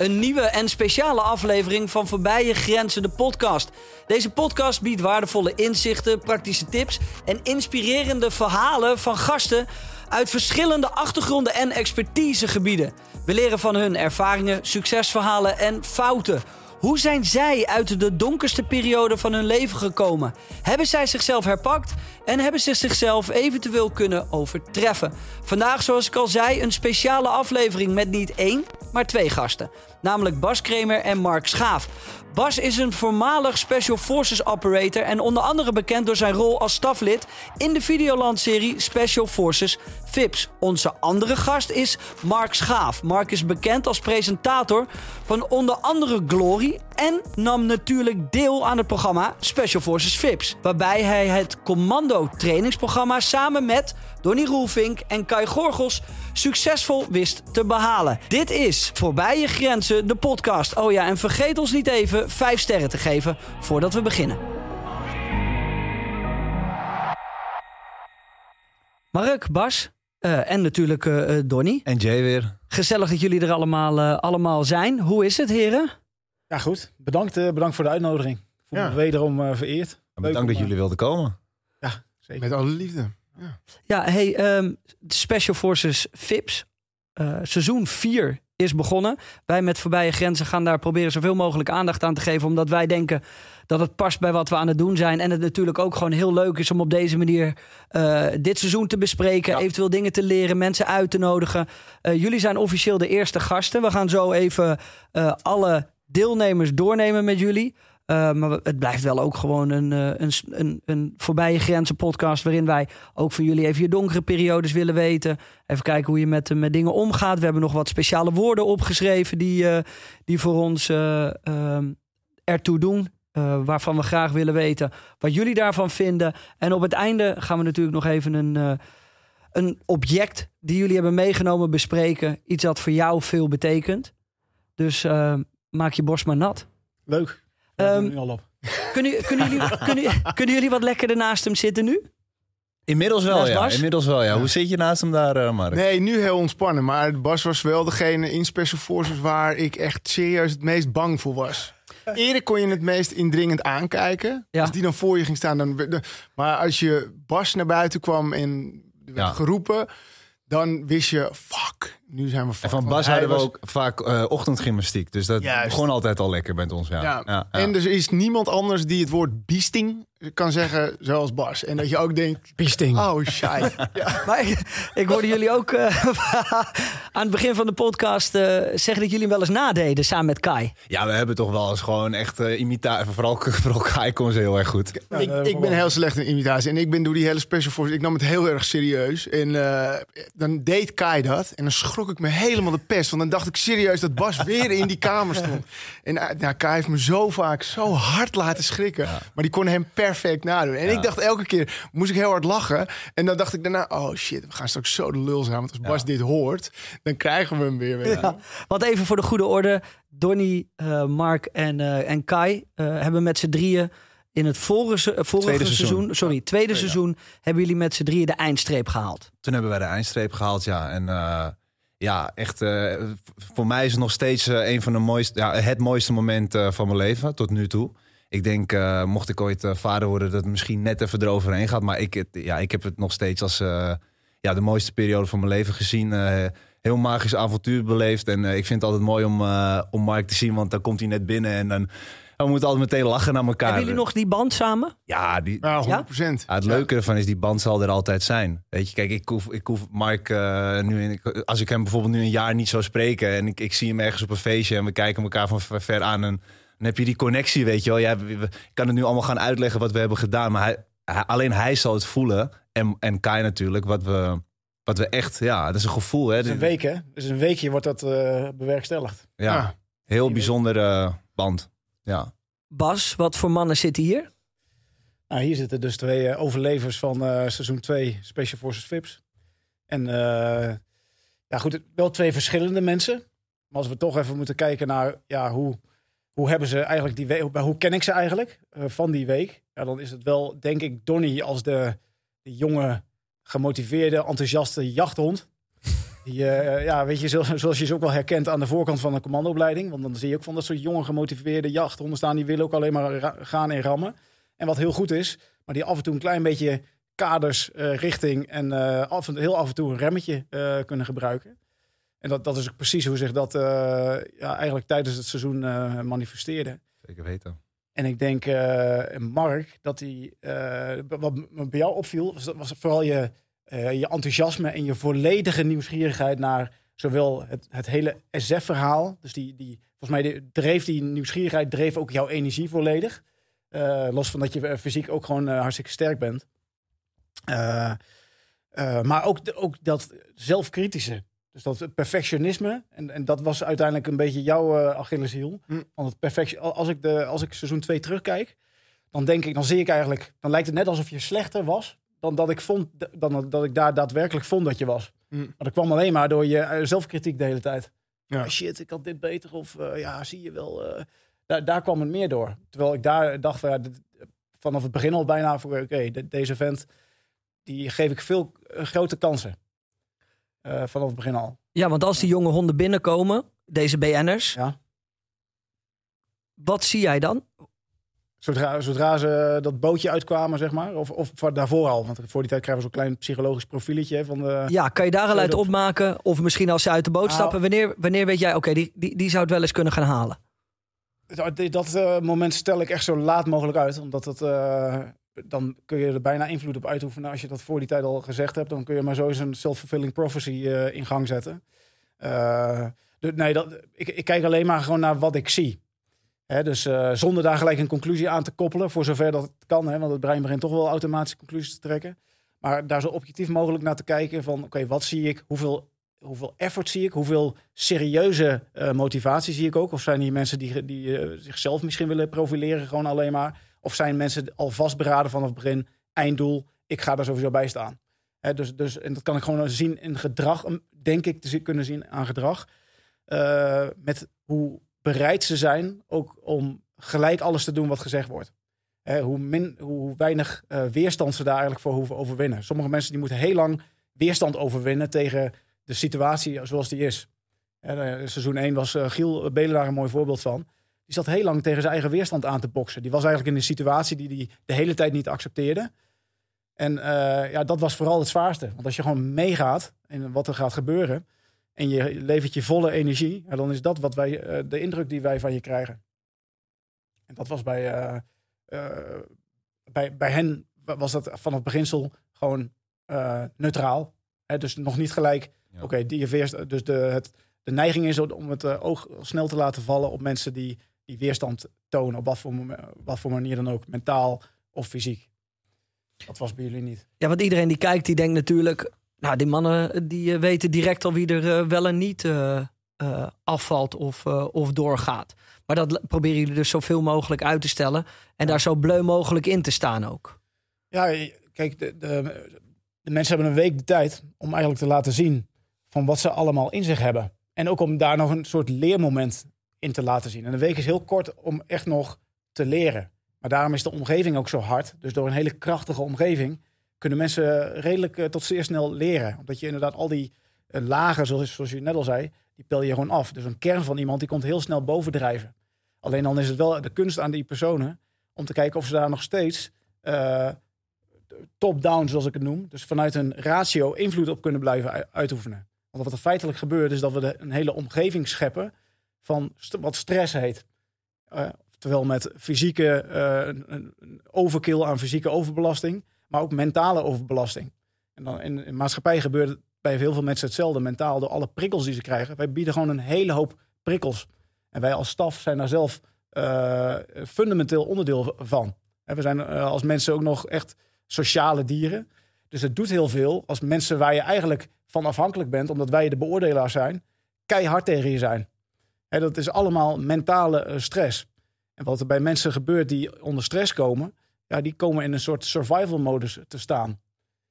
Een nieuwe en speciale aflevering van Voorbij je Grenzen, de podcast. Deze podcast biedt waardevolle inzichten, praktische tips en inspirerende verhalen van gasten uit verschillende achtergronden en expertisegebieden. We leren van hun ervaringen, succesverhalen en fouten. Hoe zijn zij uit de donkerste periode van hun leven gekomen? Hebben zij zichzelf herpakt en hebben ze zichzelf eventueel kunnen overtreffen? Vandaag, zoals ik al zei, een speciale aflevering met niet één, maar twee gasten. Namelijk Bas Kremer en Mark Schaaf. Bas is een voormalig Special Forces operator en onder andere bekend door zijn rol als staflid in de Videoland-serie Special Forces Vips. Onze andere gast is Mark Schaaf. Mark is bekend als presentator van onder andere Glory en nam natuurlijk deel aan het programma Special Forces Vips, waarbij hij het commando trainingsprogramma samen met Donny Roelvink en Kai Gorgels succesvol wist te behalen. Dit is Voorbij je Grenzen, de podcast. Oh ja, en vergeet ons niet even 5 sterren te geven voordat we beginnen. Mark, Bas uh, en natuurlijk uh, Donny. En Jay weer. Gezellig dat jullie er allemaal, uh, allemaal zijn. Hoe is het, heren? Ja, goed. Bedankt, bedankt voor de uitnodiging. Ik voel ja. me wederom vereerd. Bedankt dat jullie wilden komen. Ja, zeker. Met alle liefde. Ja, ja hey, um, Special Forces VIPS. seizoen 4 is begonnen. Wij met Voorbije Grenzen gaan daar proberen zoveel mogelijk aandacht aan te geven. Omdat wij denken dat het past bij wat we aan het doen zijn. En het natuurlijk ook gewoon heel leuk is om op deze manier uh, dit seizoen te bespreken. Eventueel dingen te leren, mensen uit te nodigen. Uh, jullie zijn officieel de eerste gasten. We gaan zo even alle deelnemers doornemen met jullie. Uh, maar het blijft wel ook gewoon een, een, een, een voorbije grenzen podcast. Waarin wij ook van jullie even je donkere periodes willen weten. Even kijken hoe je met, met dingen omgaat. We hebben nog wat speciale woorden opgeschreven die, uh, die voor ons uh, ertoe doen. waarvan we graag willen weten wat jullie daarvan vinden. En op het einde gaan we natuurlijk nog even een, een object die jullie hebben meegenomen bespreken. Iets dat voor jou veel betekent. Dus maak je borst maar nat. Leuk. Um, al op. Kunnen, kunnen, jullie, kunnen, kunnen jullie wat lekkerder naast hem zitten nu? Inmiddels wel, ja. Inmiddels wel, ja. Hoe zit je naast hem daar, uh, Mark? Nee, nu heel ontspannen. Maar Bas was wel degene in Special Forces waar ik echt serieus het meest bang voor was. Eerder kon je het meest indringend aankijken. Ja. Als die dan voor je ging staan. Dan, maar als je Bas naar buiten kwam en werd ja. geroepen dan wist je, fuck, nu zijn we En van Bas hadden we ook vaak uh, ochtendgymnastiek. Dus dat Juist. begon altijd al lekker met ons. Ja. Ja. ja. En er is niemand anders die het woord biesting kan zeggen zoals Bas. En dat je ook denkt... Biesting. Oh, shit. ja. Maar ik, ik, hoorde jullie ook uh, aan het begin van de podcast uh, zeggen dat jullie wel eens nadeden samen met Kai. Ja, we hebben toch wel eens gewoon echt uh, imitatie. Vooral, vooral Kai kon ze heel erg goed. Ja, ik, ik ben heel slecht in imitatie. En ik ben door die hele special force... Ik nam het heel erg serieus. En dan deed Kai dat. En dan schrok ik me helemaal de pest. Want dan dacht ik serieus dat Bas weer in die kamer stond. En nou, Kai heeft me zo vaak zo hard laten schrikken. Maar die kon hem per perfect nadoen. En ik dacht elke keer, moest ik heel hard lachen. En dan dacht ik daarna, oh shit, we gaan straks zo de lul zijn. Want als Bas dit hoort, dan krijgen we hem weer. weer. Wat even voor de goede orde. Donny, uh, Mark en, uh, en Kai uh, hebben met z'n drieën in het vorige, vorige seizoen, seizoen, sorry, ja, tweede seizoen, hebben jullie met z'n drieën de eindstreep gehaald. Toen hebben wij de eindstreep gehaald, ja. En ja, echt, voor mij is het nog steeds een van de mooiste, ja, het mooiste moment van mijn leven tot nu toe ik denk, uh, mocht ik ooit uh, vader worden, dat het misschien net even eroverheen gaat. Maar ik, ja, ik heb het nog steeds als uh, ja, de mooiste periode van mijn leven gezien. heel magisch avontuur beleefd. En ik vind het altijd mooi om, om Mark te zien, want dan komt hij net binnen en dan... We moeten altijd meteen lachen naar elkaar. Hebben jullie nog die band samen? Ja, die, ja 100%. Ja? het leuke ervan is, die band zal er altijd zijn. Weet je, kijk, ik hoef, ik hoef Mark nu... Als ik hem bijvoorbeeld nu een jaar niet zou spreken... en ik, ik zie hem ergens op een feestje... en we kijken elkaar van ver aan... en dan heb je die connectie, weet je wel. Ja, we, kan het nu allemaal gaan uitleggen wat we hebben gedaan. Maar hij, alleen hij zal het voelen. En, en Kai natuurlijk, wat we, wat we echt... Ja, dat is een gevoel. Hè. Het is een week, hè? Dus een weekje wordt dat uh, bewerkstelligd. Ja, ja. heel bijzondere band. Ja. Bas, wat voor mannen zitten hier? Nou, hier zitten dus twee uh, overlevers van uh, seizoen 2 Special Forces VIPs. En ja, goed, wel twee verschillende mensen. Maar als we toch even moeten kijken naar ja, hoe hoe hebben ze eigenlijk die week, hoe ken ik ze eigenlijk uh, van die week? Ja, dan is het wel, denk ik, Donny als de, de jonge, gemotiveerde, enthousiaste jachthond. Die, eh, ja, weet je, zo- zoals je ze ook wel herkent aan de voorkant van een commandoopleiding. Want dan zie je ook van dat soort jonge gemotiveerde jachthonden staan. Die willen ook alleen maar gaan en rammen. En wat heel goed is, maar die af en toe een klein beetje kaders, eh, richting en eh, af en, heel af en toe een remmetje eh, kunnen gebruiken. En dat, dat is ook precies hoe zich dat eh, ja, eigenlijk tijdens het seizoen eh, manifesteerde. Zeker weten. En ik denk, eh, Mark, dat hij. eh, wat me bij jou opviel, was, was vooral je, je enthousiasme en je volledige nieuwsgierigheid naar zowel het, het hele SF-verhaal. Dus die, die, volgens mij die- dreef die nieuwsgierigheid dreef ook jouw energie volledig. Los van dat je fysiek ook gewoon hartstikke sterk bent. Maar ook, ook dat zelfkritische. Dus dat perfectionisme. En, en dat was uiteindelijk een beetje jouw eh Achilleshiel. Hm. Want het als ik, de, als ik seizoen 2 terugkijk, dan denk ik, dan zie ik eigenlijk, dan lijkt het net alsof je slechter was dan dat ik vond, dan dat ik daar daadwerkelijk vond dat je was. Hm. Maar dat kwam alleen maar door je eh, zelfkritiek de hele tijd. Ja. Ah, shit, ik had dit beter of eh, ja, zie je wel. daar, daar kwam het meer door. Terwijl ik daar dacht van ja, dit- vanaf het begin al bijna voor oké, de- deze vent die geef ik veel grote kansen. Eh, vanaf het begin al. Ja, want als die jonge honden binnenkomen, deze BN'ers, Ja. wat zie jij dan? Zodra, zodra ze dat bootje uitkwamen, zeg maar. Of, of daarvoor al. Want voor die tijd krijgen we zo'n klein psychologisch profieletje van de... Ja, kan je daar al uit dat- opmaken? Of misschien als ze uit de boot Nou- stappen, wanneer, wanneer weet jij, oké, die, die, die zou het wel eens kunnen gaan halen? Dat, dat eh, moment stel ik echt zo laat mogelijk uit. Omdat het, eh, dan kun je er bijna invloed op uitoefenen. Als je dat voor die tijd al gezegd hebt, dan kun je maar zo eens een self-fulfilling prophecy eh, in gang zetten. Eh, nee, dat, ik, ik kijk alleen maar gewoon naar wat ik zie. Hè, dus eh, zonder daar gelijk een conclusie aan te koppelen, voor zover dat het kan. Hè, want het brein begint toch wel automatische conclusies te trekken. Maar daar zo objectief mogelijk naar te kijken van, oké, wat zie ik? Hoeveel, hoeveel effort zie ik? Hoeveel serieuze motivatie zie ik ook? Of zijn hier mensen die, die zichzelf misschien willen profileren, gewoon alleen maar? Of zijn mensen al vastberaden vanaf het begin, einddoel, ik ga daar sowieso bij staan? Dus, dus, en dat kan ik gewoon zien in gedrag, denk ik te kunnen zien aan gedrag. Eh, met hoe bereid ze zijn ook om gelijk alles te doen wat gezegd wordt. Hoe, min, hoe weinig eh, weerstand ze daar eigenlijk voor hoeven overwinnen. Sommige mensen die moeten heel lang weerstand overwinnen tegen de situatie zoals die is. En, eh, seizoen 1 was Giel Belen daar een mooi voorbeeld van. Die zat heel lang tegen zijn eigen weerstand aan te boksen. Die was eigenlijk in een situatie die hij de hele tijd niet accepteerde. En eh, ja, dat was vooral het zwaarste. Want als je gewoon meegaat in wat er gaat gebeuren... en je levert je volle energie... dan is dat wat wij, eh, de indruk die wij van je krijgen. En dat was bij, eh, bij, bij hen was dat van het beginsel gewoon neutraal. Hè, dus nog niet gelijk Ja. Oké, die weerst- dus de, het, de neiging is om het oog snel te laten vallen op mensen die, die weerstand tonen. Op wat voor, mom- wat voor manier dan ook, mentaal of fysiek. Dat was bij jullie niet. Ja, want iedereen die kijkt, die denkt natuurlijk... Nou, die mannen die eh, weten direct al wie er eh, wel en niet eh, eh, afvalt of, eh, of doorgaat. Maar dat proberen jullie dus zoveel mogelijk uit te stellen. En daar zo bleu mogelijk in te staan ook. Ja, kijk, de, de, de mensen hebben een week de tijd om eigenlijk te laten zien van wat ze allemaal in zich hebben. En ook om daar nog een soort leermoment in te laten zien. En een week is heel kort om echt nog te leren. Maar daarom is de omgeving ook zo hard. Dus door een hele krachtige omgeving kunnen mensen redelijk eh, tot zeer snel leren. Omdat je inderdaad al die eh, lagen, zoals, zoals je net al zei, die pel je gewoon af. Dus een kern van iemand die komt heel snel bovendrijven. Alleen dan is het wel de kunst aan die personen om te kijken of ze daar nog steeds eh, top-down, zoals ik het noem. Dus vanuit een ratio invloed op kunnen blijven uitoefenen. Want wat er feitelijk gebeurt, is dat we een hele omgeving scheppen van wat stress heet. Eh, terwijl met fysieke eh, een, overkill aan fysieke overbelasting, maar ook mentale overbelasting. En dan in, in maatschappij gebeurt het bij heel veel mensen hetzelfde mentaal door alle prikkels die ze krijgen. Wij bieden gewoon een hele hoop prikkels. En wij als staf zijn daar zelf eh, fundamenteel onderdeel van. En we zijn als mensen ook nog echt sociale dieren. Dus het doet heel veel als mensen waar je eigenlijk van afhankelijk bent, omdat wij de beoordelaars zijn, keihard tegen je zijn. Dat is allemaal mentale eh, stress. En wat er bij mensen gebeurt die onder stress komen, ja, die komen in een soort survival modus te staan.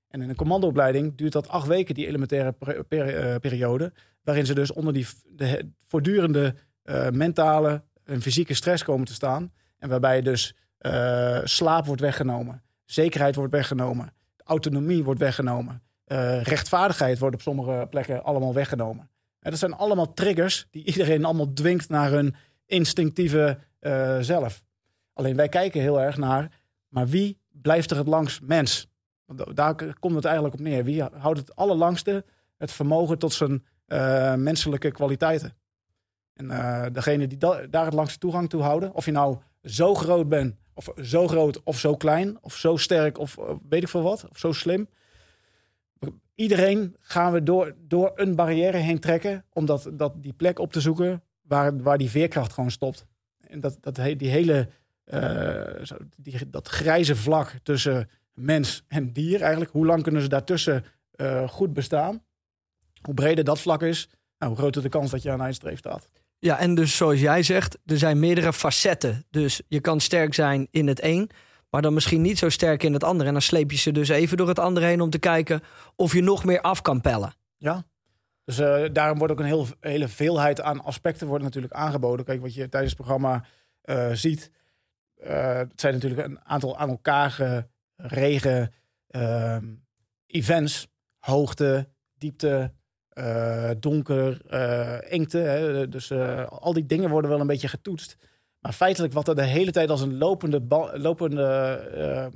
En in een commandoopleiding duurt dat acht weken, die elementaire eh, periode, waarin ze dus onder die voortdurende eh, mentale en fysieke stress komen te staan. En waarbij dus slaap wordt weggenomen, zekerheid wordt weggenomen, autonomie wordt weggenomen, rechtvaardigheid wordt op sommige plekken allemaal weggenomen. Dat zijn allemaal triggers die iedereen allemaal dwingt naar hun instinctieve eh, zelf. Alleen wij kijken heel erg naar, maar wie blijft er het langst mens? Want da- daar komt het eigenlijk op neer. Wie houdt het allerlangste het vermogen tot zijn eh, menselijke kwaliteiten? En eh, degene die da- daar het langste toegang toe houden, of je nou zo groot bent, of zo groot of zo klein, of zo sterk, of weet ik veel wat, of zo slim. Iedereen gaan we door, door een barrière heen trekken om dat, dat die plek op te zoeken waar, waar die veerkracht gewoon stopt. En dat, dat, die hele, eh, die, dat grijze vlak tussen mens en dier eigenlijk, hoe lang kunnen ze daartussen eh, goed bestaan? Hoe breder dat vlak is, nou, hoe groter de kans dat je aan een eindstreep staat. Ja, en dus zoals jij zegt, er zijn meerdere facetten. Dus je kan sterk zijn in het een, maar dan misschien niet zo sterk in het andere. En dan sleep je ze dus even door het andere heen om te kijken of je nog meer af kan pellen. Ja. Dus eh, daarom wordt ook een heel, hele veelheid aan aspecten wordt natuurlijk aangeboden. Kijk, wat je tijdens het programma eh, ziet. eh, het zijn natuurlijk een aantal aan elkaar geregen ehm, events. Hoogte, diepte, donker, engte. Dus al die dingen worden wel een beetje getoetst. Maar feitelijk wat er de hele tijd als een lopende, lopende eh,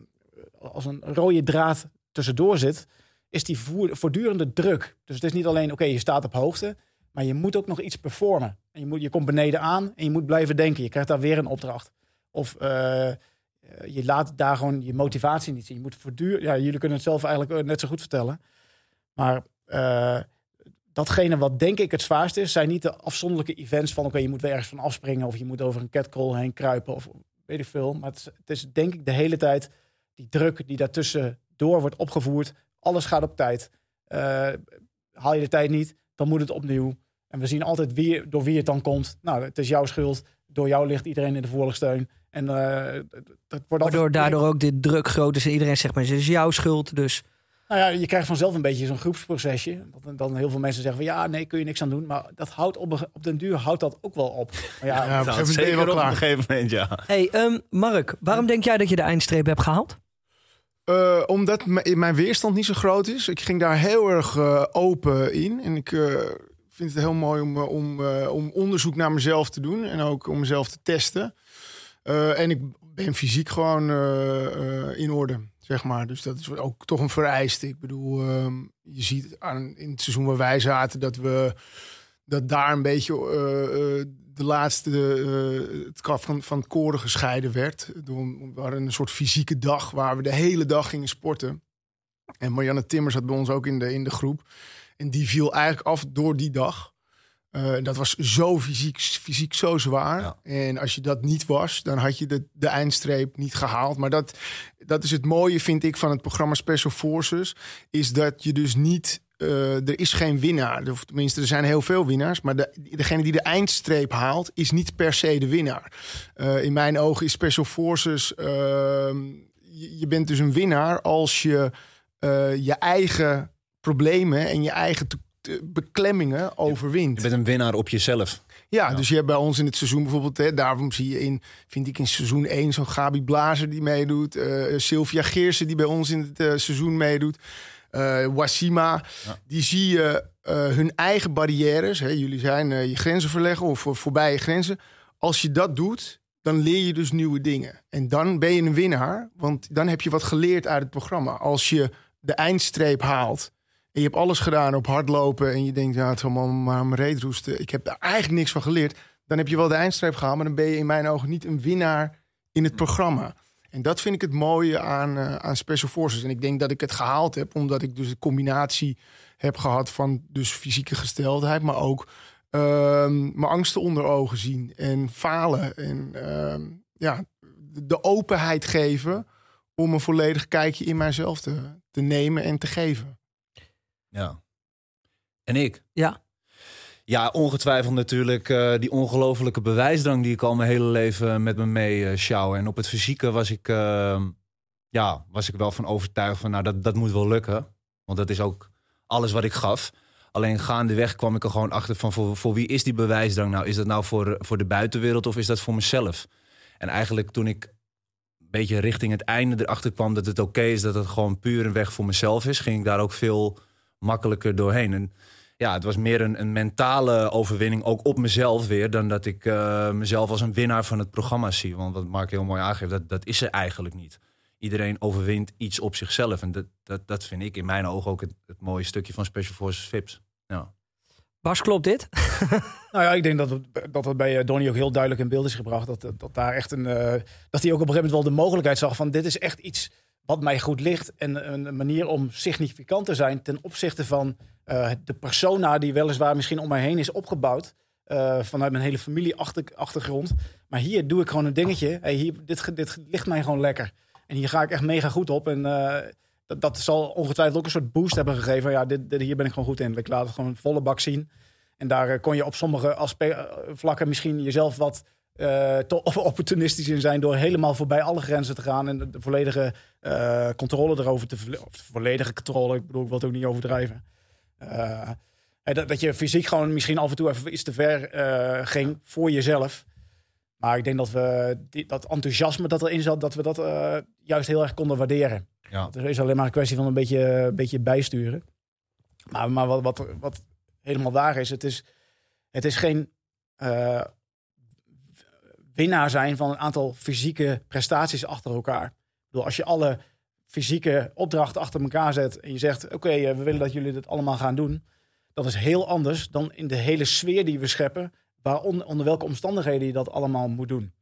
als een rode draad tussendoor zit, is die voortdurende druk. Dus het is niet alleen, oké, je staat op hoogte, maar je moet ook nog iets performen. En je, moet, je komt beneden aan en je moet blijven denken. Je krijgt daar weer een opdracht. Of eh, je laat daar gewoon je motivatie niet zien. Je moet voortdurend, ja, jullie kunnen het zelf eigenlijk eh, net zo goed vertellen. Maar datgene wat denk ik het zwaarst is, zijn niet de afzonderlijke events van, oké, je moet weer ergens van afspringen of je moet over een catcall heen kruipen of weet ik veel. Maar het is, het is denk ik de hele tijd die druk die daartussen door wordt opgevoerd. Alles gaat op tijd. Eh, haal je de tijd niet, dan moet het opnieuw. En we zien altijd wie, door wie het dan komt. Nou, het is jouw schuld. Door jou ligt iedereen in de voorligsteun. En eh, dat wordt Waardoor daardoor ook dit druk groot is en iedereen zegt maar het is jouw schuld. Dus Nou ja, je krijgt vanzelf een beetje zo'n groepsprocesje. Dat dan heel veel mensen zeggen van ja, nee, kun je niks aan doen. Maar dat houdt op, op den duur houdt dat ook wel op. Maar ja, Ja, op een Nou, gegeven moment ben je zeker wel op een klaar. gegeven moment, ja. hey, ehm, Mark, waarom denk jij dat je de eindstreep hebt gehaald? Eh, omdat mijn weerstand niet zo groot is. Ik ging daar heel erg eh, open in. En ik eh, vind het heel mooi om, om, eh, om onderzoek naar mezelf te doen. En ook om mezelf te testen. Eh, en ik ben fysiek gewoon eh, eh, in orde, zeg maar. Dus dat is ook toch een vereiste. Ik bedoel, ehm, je ziet aan, in het seizoen waar wij zaten... dat we dat daar een beetje eh, eh, de laatste eh, het kaf van, van het koren gescheiden werd. We hadden een soort fysieke dag waar we de hele dag gingen sporten. En Marianne Timmers zat bij ons ook in de, in de groep. En die viel eigenlijk af door die dag. Eh, dat was zo fysiek, fysiek zo zwaar. Ja. En als je dat niet was, dan had je de, de eindstreep niet gehaald. Maar dat, dat is het mooie, vind ik, van het programma Special Forces. Is dat je dus niet. eh, er is geen winnaar. Of tenminste, er zijn heel veel winnaars. Maar de, degene die de eindstreep haalt, is niet per se de winnaar. Eh, in mijn ogen is Special Forces. ehm, je, je bent dus een winnaar als je je eigen problemen en je eigen te- te- beklemmingen overwint. Je bent een winnaar op jezelf. Ja, dus je hebt bij ons in het seizoen bijvoorbeeld, hè, daarom zie je in, vind ik in seizoen 1 zo'n Gabi Blazer die meedoet, eh Sylvia Geersen die bij ons in het eh, seizoen meedoet, eh Wasima, Ja. die zie je eh, hun eigen barrières, hè, jullie zijn eh, je grenzen verleggen of voor- voorbij je grenzen. Als je dat doet, dan leer je dus nieuwe dingen. En dan ben je een winnaar, want dan heb je wat geleerd uit het programma. Als je de eindstreep haalt en je hebt alles gedaan op hardlopen en je denkt, ja, het allemaal maar aan mijn reet roesten. Ik heb daar eigenlijk niks van geleerd. Dan heb je wel de eindstreep gehaald, maar dan ben je in mijn ogen niet een winnaar in het programma. En dat vind ik het mooie aan, eh, aan Special Forces. En ik denk dat ik het gehaald heb, omdat ik dus de combinatie heb gehad van dus fysieke gesteldheid, maar ook ehm, mijn angsten onder ogen zien en falen. En ehm, ja, de openheid geven om een volledig kijkje in mijzelf te, te nemen en te geven. Ja. En ik? Ja. Ja, ongetwijfeld natuurlijk eh, die ongelofelijke bewijsdrang die ik al mijn hele leven met me mee eh sjouw. En op het fysieke was ik, eh, ja, was ik wel van overtuigd van, nou, dat, dat moet wel lukken. Want dat is ook alles wat ik gaf. Alleen gaandeweg kwam ik er gewoon achter van, voor, voor wie is die bewijsdrang nou? Is dat nou voor, voor de buitenwereld of is dat voor mezelf? En eigenlijk toen ik beetje richting het einde erachter kwam dat het oké is dat het gewoon puur een weg voor mezelf is, ging ik daar ook veel makkelijker doorheen. En ja, het was meer een, een mentale overwinning, ook op mezelf weer, dan dat ik eh, mezelf als een winnaar van het programma zie. Want wat Mark heel mooi aangeeft, dat, dat is er eigenlijk niet. Iedereen overwint iets op zichzelf. En dat, dat, dat vind ik in mijn ogen ook het, het mooie stukje van Special Forces Vips. Ja. Bas, klopt dit? Nou ja, ik denk dat het, dat het bij eh, Donny ook heel duidelijk in beeld is gebracht. Dat, dat daar echt een. eh, dat hij ook op een gegeven moment wel de mogelijkheid zag van dit is echt iets wat mij goed ligt. En een manier om significant te zijn ten opzichte van eh, de persona die weliswaar misschien om mij heen is opgebouwd. eh, vanuit mijn hele familie achter, achtergrond. Maar hier doe ik gewoon een dingetje. Hey, hier, dit, dit ligt mij gewoon lekker. En hier ga ik echt mega goed op. En eh, dat, zal ongetwijfeld ook een soort boost hebben gegeven. Ja, dit, hier ben ik gewoon goed in. Ik laat het gewoon volle bak zien. En daar kon je op sommige vlakken misschien jezelf wat eh, te opportunistisch in zijn. Door helemaal voorbij alle grenzen te gaan. En de, volledige eh, controle erover te Of de volledige controle, ik bedoel, ik wil het ook niet overdrijven. Eh, dat, dat je fysiek gewoon misschien af en toe even iets te ver ging voor jezelf. Maar ik denk dat we die, dat enthousiasme dat erin zat, dat we dat juist heel erg konden waarderen. Ja. Het is alleen maar een kwestie van een beetje, een beetje bijsturen. Maar, maar wat, wat, wat helemaal waar is, het is, het is geen winnaar zijn van een aantal fysieke prestaties achter elkaar. Ik bedoel, als je alle fysieke opdrachten achter elkaar zet en je zegt: Oké, eh, we willen dat jullie dit allemaal gaan doen. Dat is heel anders dan in de hele sfeer die we scheppen, waaronder, onder welke omstandigheden je dat allemaal moet doen.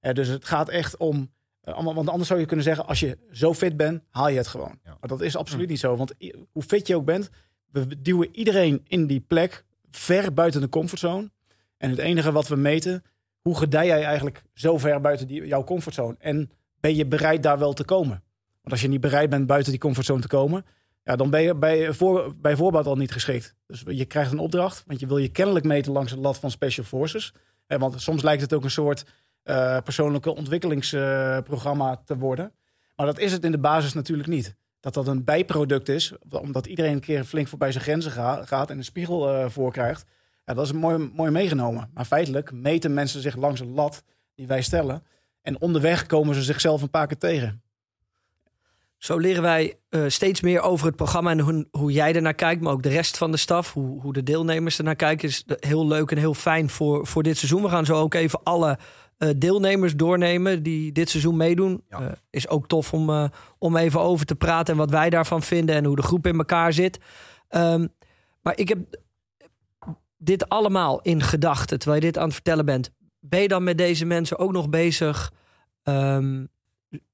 Eh, dus het gaat echt om. eh, want anders zou je kunnen zeggen: als je zo fit bent, haal je het gewoon. Ja. Maar dat is absoluut niet zo. Want hoe fit je ook bent, we duwen iedereen in die plek ver buiten de comfortzone. En het enige wat we meten, hoe gedij jij eigenlijk zo ver buiten die, jouw comfortzone? En ben je bereid daar wel te komen? Want als je niet bereid bent buiten die comfortzone te komen, ja, dan ben je bij, voor, voorbaat al niet geschikt. Dus je krijgt een opdracht, want je wil je kennelijk meten langs de lat van Special Forces. Eh, want soms lijkt het ook een soort eh, persoonlijke ontwikkelingsprogramma te worden. Maar dat is het in de basis natuurlijk niet. Dat dat een bijproduct is, omdat iedereen een keer flink voorbij zijn grenzen ga- gaat en een spiegel eh voor krijgt. Ja, dat is mooi, mooi meegenomen. Maar feitelijk meten mensen zich langs een lat die wij stellen. En onderweg komen ze zichzelf een paar keer tegen. Zo leren wij eh, steeds meer over het programma en hoe, hoe jij ernaar kijkt, maar ook de rest van de staf, hoe, hoe de deelnemers ernaar kijken. Is heel leuk en heel fijn voor, voor dit seizoen. We gaan zo ook even alle eh, deelnemers doornemen die dit seizoen meedoen. Ja. Eh, is ook tof om, om even over te praten en wat wij daarvan vinden en hoe de groep in elkaar zit. Ehm, maar ik heb dit allemaal in gedachten terwijl je dit aan het vertellen bent. Ben je dan met deze mensen ook nog bezig? ehm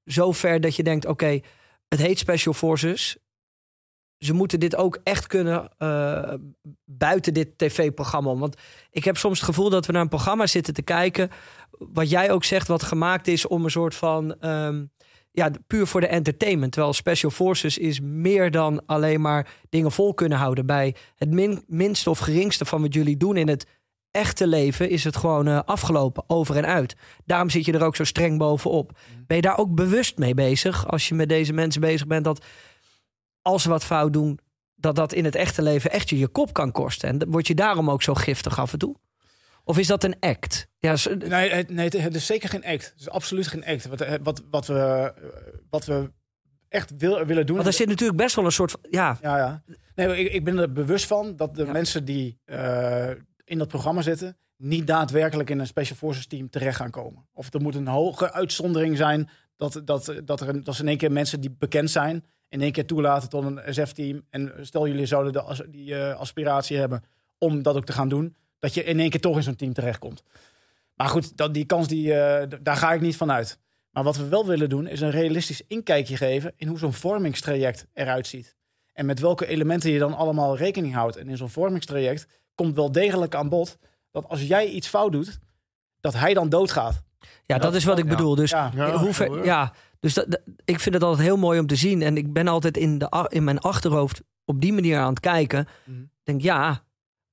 zover dat je denkt: oké, het heet Special Forces. Ze moeten dit ook echt kunnen eh, buiten dit tv-programma. Want ik heb soms het gevoel dat we naar een programma zitten te kijken. Wat jij ook zegt, wat gemaakt is om een soort van. ehm, ja, puur voor de entertainment. Terwijl Special Forces is meer dan alleen maar dingen vol kunnen houden. Bij het min, minste of geringste van wat jullie doen in het echte leven is het gewoon eh, afgelopen, over en uit. Daarom zit je er ook zo streng bovenop. Ben je daar ook bewust mee bezig als je met deze mensen bezig bent dat als ze wat fout doen, dat dat in het echte leven echt je je kop kan kosten? En word je daarom ook zo giftig af en toe? Of is dat een act? Ja, Nee, het, nee, het- is zeker geen act. Het is absoluut geen act. Wat, eh, wat, wat, we, wat we echt wil, willen doen. want er zit natuurlijk best wel een soort van. Ja, Ja, ja. Nee, ik, ik ben er bewust van dat de Ja. mensen die eh, in dat programma zitten, niet daadwerkelijk in een Special Forces team terecht gaan komen. Of er moet een hoge uitzondering zijn dat, dat, dat, er een, dat ze in één keer mensen die bekend zijn, in één keer toelaten tot een SF-team. En stel jullie zouden de, die eh, aspiratie hebben om dat ook te gaan doen, dat je in één keer toch in zo'n team terechtkomt. Maar goed, dat, die kans, die, eh, daar ga ik niet van uit. Maar wat we wel willen doen, is een realistisch inkijkje geven in hoe zo'n vormingstraject eruit ziet. En met welke elementen je dan allemaal rekening houdt. En in zo'n vormingstraject komt wel degelijk aan bod dat als jij iets fout doet, dat hij dan doodgaat. ja dat is wat ik ja. bedoel. Dus Ja, Ja, hoe ver- ja, dus dat, dat- ik vind het altijd heel mooi om te zien. En ik ben altijd in, de, in mijn achterhoofd op die manier aan het kijken. Ik denk ja,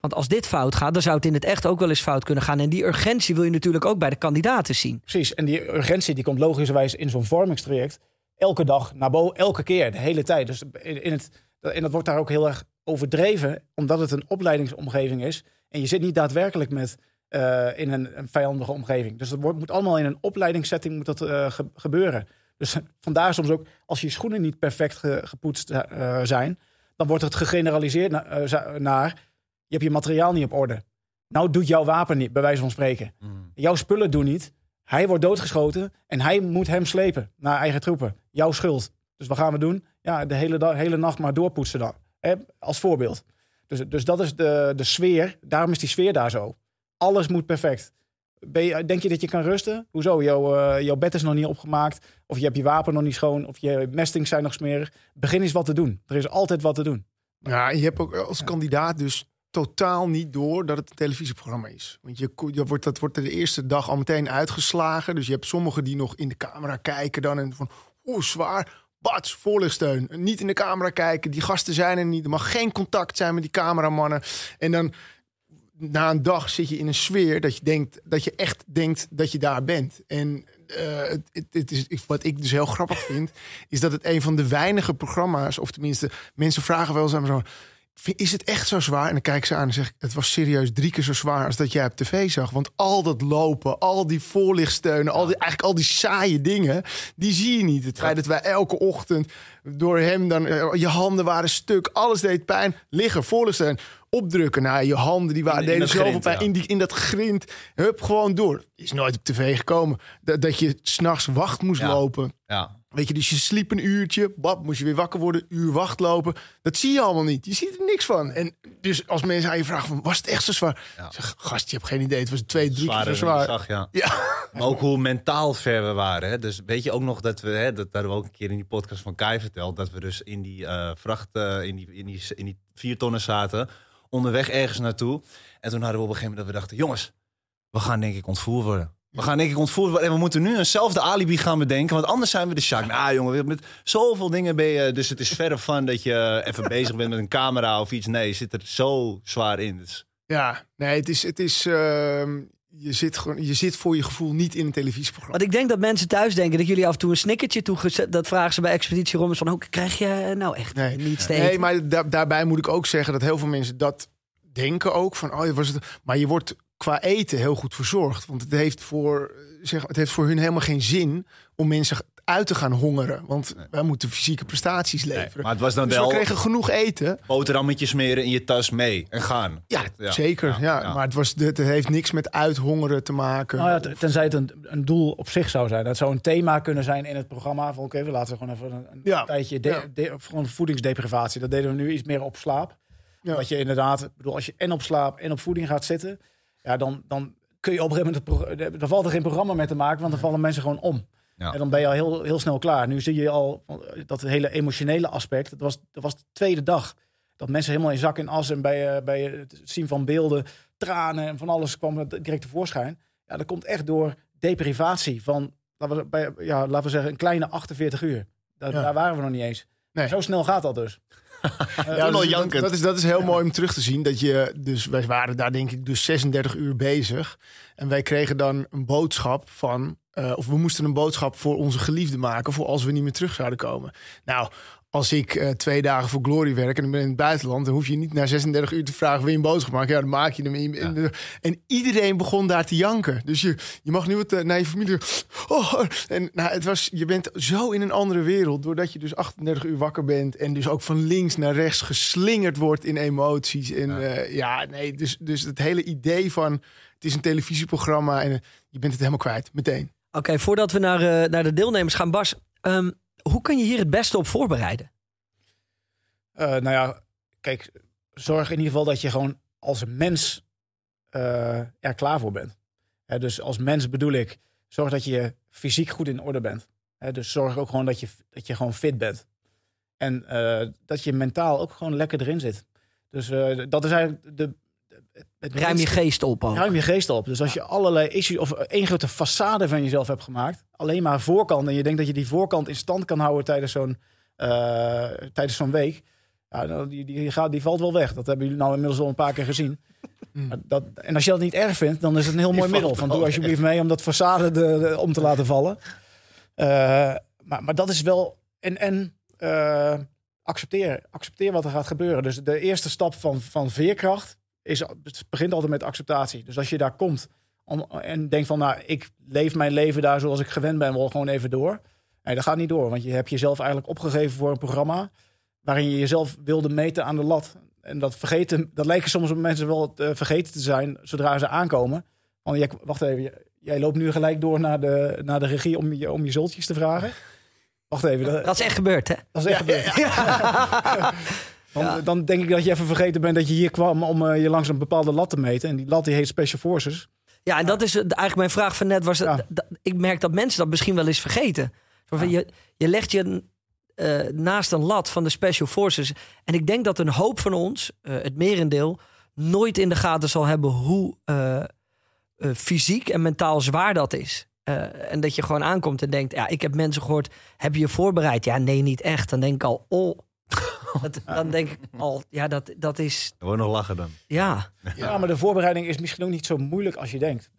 want als dit fout gaat, dan zou het in het echt ook wel eens fout kunnen gaan. En die urgentie wil je natuurlijk ook bij de kandidaten zien. precies. En die urgentie die komt logischerwijs in zo'n vormingstraject elke dag naar boven, elke keer, de hele tijd. Dus in, het, en dat wordt daar ook heel erg overdreven, omdat het een opleidingsomgeving is. En je zit niet daadwerkelijk met eh, in een, vijandige omgeving. Dus wordt, moet allemaal in een opleidingssetting moet dat, eh, ge- gebeuren. Dus vandaar soms ook, als je schoenen niet perfect ge- gepoetst eh, zijn, dan wordt het gegeneraliseerd naar, je hebt je materiaal niet op orde. Nou doet jouw wapen niet, bij wijze van spreken. Mm. Jouw spullen doen niet. Hij wordt doodgeschoten en hij moet hem slepen naar eigen troepen. Jouw schuld. Dus wat gaan we doen? Ja, de hele, dag, hele nacht maar doorpoetsen dan. Hè? Als voorbeeld. Dus, dus dat is de, de sfeer. Daarom is die sfeer daar zo. Alles moet perfect. Ben je, denk je dat je kan rusten? Hoezo? Jouw, eh, jouw bed is nog niet opgemaakt. Of je hebt je wapen nog niet schoon. Of je mestings zijn nog smerig. Begin eens wat te doen. Er is altijd wat te doen. Ja, je hebt ook als kandidaat dus totaal niet door dat het een televisieprogramma is. Want je, je wordt, dat wordt de eerste dag al meteen uitgeslagen. Dus je hebt sommigen die nog in de camera kijken dan en van, oeh, zwaar. Bats, voorlichtsteun. Niet in de camera kijken. Die gasten zijn er niet. Er mag geen contact zijn met die cameramannen. En dan na een dag zit je in een sfeer dat je denkt dat je echt denkt dat je daar bent. En eh, het, het, is, wat ik dus heel grappig vind, is dat het een van de weinige programma's, of tenminste, mensen vragen wel eens aan me. "Vind- Is het echt zo zwaar? En dan kijk ze aan en zeg ik: Het was serieus drie keer zo zwaar als dat jij op tv zag. Want al dat lopen, al die voorlichtsteunen, al die, eigenlijk al die saaie dingen, die zie je niet. Het feit dat wij elke ochtend door hem dan, eh, je handen waren stuk, alles deed pijn. Liggen, voorlichtsteun, opdrukken. Nou, je handen die waren, In- in deden zoveel grind, pijn. ja. In, die, in dat grind, hup, gewoon door. Is nooit op tv gekomen. Dat, dat je s'nachts wacht moest Ja. lopen. Ja. Weet je, dus je sliep een uurtje, bab, moest je weer wakker worden, uur wacht lopen. Dat zie je allemaal niet. Je ziet er niks van. En dus als mensen aan je vragen van, was het echt zo zwaar? Ja. Ik Zeg, gast, je hebt geen idee. Het was twee, drie keer zo zwaar. zag, ja. Ja. Maar ook hoe mentaal ver we waren. Hè? Dus weet je ook nog dat we, hè, dat hebben we ook een keer in die podcast van Kai verteld, dat we dus in die eh, vracht, eh, in, die, in, die, in die vier tonnen zaten, onderweg ergens naartoe. En toen hadden we op een gegeven moment dat we dachten, jongens, we gaan denk ik ontvoerd worden. We gaan denk ik ontvoerd worden en we moeten nu eenzelfde alibi gaan bedenken, want anders zijn we de Sjaak. Nou jongen, met zoveel dingen ben je, dus het is verder van dat je even bezig bent met een camera of iets. Nee, je zit er zo zwaar in. Dus, Ja, nee, het is, het is ehm, je, zit gewoon, je zit voor je gevoel niet in een televisieprogramma. Want ik denk dat mensen thuis denken dat jullie af en toe een snickertje toegezet. Dat vragen ze bij Expeditie Rommels van, hoe krijg je nou echt Nee. niets te eten? Nee, maar da- daarbij moet ik ook zeggen dat heel veel mensen dat denken ook. Van, oh, was het... Maar je wordt qua eten heel goed verzorgd. Want het heeft voor, zeg, het heeft voor hun helemaal geen zin om mensen uit te gaan hongeren. Want wij moeten fysieke prestaties leveren. maar het was dan dus wel we kregen genoeg eten. boterhammetjes smeren in je tas mee en gaan. Ja, zeker. Ja, Maar het, was, het heeft niks met uithongeren te maken. Nou ja, tenzij het een, een doel op zich zou zijn. Dat zou een thema kunnen zijn in het programma. Van oké, we laten gewoon even een, een Ja. tijdje de, Ja. de- gewoon voedingsdeprivatie. Dat deden we nu iets meer op slaap. Ja. Dat je inderdaad, bedoel, als je en op slaap en op voeding gaat zitten, ja, dan, dan kun je op een gegeven moment, het pro- dan valt er geen programma meer te maken, want dan vallen mensen gewoon om. Ja. En dan ben je al heel, heel snel klaar. Nu zie je al eh, dat hele emotionele aspect. Dat was, dat was de tweede dag. Dat mensen helemaal in zak en as en bij, eh, bij het zien van beelden, tranen en van alles kwam het direct tevoorschijn. Ja, dat komt echt door deprivatie van, laten we, bij, ja, laten we zeggen, een kleine 48 uur. Daar, Ja. daar waren we nog niet eens. Nee. Zo snel gaat dat dus. Ja, dat, jankend. dat is, dat is heel mooi om terug te zien. Dat je, dus wij waren daar denk ik dus 36 uur bezig. En wij kregen dan een boodschap van... eh, of we moesten een boodschap voor onze geliefde maken... voor als we niet meer terug zouden komen. Nou, als ik eh, twee dagen voor Glory werk en ik ben in het buitenland... dan hoef je niet na 36 uur te vragen... wil je een boodschap maken? Ja, dan maak je hem. In, in- En iedereen begon daar te janken. Dus je, je mag nu wat eh, naar je familie... Oh, en nou, het was, je bent zo in een andere wereld... doordat je dus 38 uur wakker bent... en dus ook van links naar rechts geslingerd wordt in emoties. En Ja. ja, ja nee, dus, dus het hele idee van... het is een televisieprogramma en eh, je bent het helemaal kwijt, meteen. Oké, voordat we naar, eh, naar de deelnemers gaan, Bas. ehm, hoe kun je hier het beste op voorbereiden? Eh, nou ja, kijk, zorg in ieder geval dat je gewoon als mens eh, er klaar voor bent. Dus als mens bedoel ik, zorg dat je fysiek goed in orde bent. Dus zorg ook gewoon dat je, dat je gewoon fit bent. En eh, dat je mentaal ook gewoon lekker erin zit. Dus dat is eigenlijk de... Het Ruim je geest op ook. Ruim je geest op. Dus als je allerlei issues of één grote façade van jezelf hebt gemaakt, alleen maar voorkant, en je denkt dat je die voorkant in stand kan houden tijdens zo'n eh, tijdens zo'n week, ja, dan- die, die, gaat, die valt wel weg. Dat hebben jullie nou inmiddels al een paar keer gezien. Mm. Maar Dat, en als je dat niet erg vindt, dan is het een heel mooi middel. Van doe alsjeblieft mee om dat façade de, de- om te laten vallen. Eh, maar, maar dat is wel. En, en eh, accepteer, accepteer wat er gaat gebeuren. Dus de eerste stap van, van veerkracht is, het begint altijd met acceptatie. Dus als je daar komt om, en denkt van, nou, ik leef mijn leven daar zoals ik gewend ben, wel gewoon even door. Nee, dat gaat niet door. Want je hebt jezelf eigenlijk opgegeven voor een programma... waarin je jezelf wilde meten aan de lat. En dat, vergeten, dat lijken soms mensen wel uh, vergeten te zijn zodra ze aankomen. Want jij, wacht even, jij loopt nu gelijk door naar de, naar de regie om je, om je zultjes te vragen. Wacht even. Dat, dat is echt gebeurd, hè? Dat is echt gebeurd. Dan, dan, denk ik dat je even vergeten bent dat je hier kwam om uh, je langs een bepaalde lat te meten. En die lat die heet Special Forces. Ja, en dat is eigenlijk mijn vraag van net. Was ik merk dat mensen dat misschien wel eens vergeten. Je, je legt je uh, naast een lat van de Special Forces. En ik denk dat een hoop van ons, uh, het merendeel, nooit in de gaten zal hebben hoe fysiek en mentaal zwaar dat is. en dat je gewoon aankomt en denkt: ja, ik heb mensen gehoord, heb je je voorbereid? Ja, nee, niet echt. Dan denk ik al, oh, dat, dan denk ik al, ja, dat, dat is. We nog lachen dan. Ja. ja, maar de voorbereiding is misschien ook niet zo moeilijk als je denkt.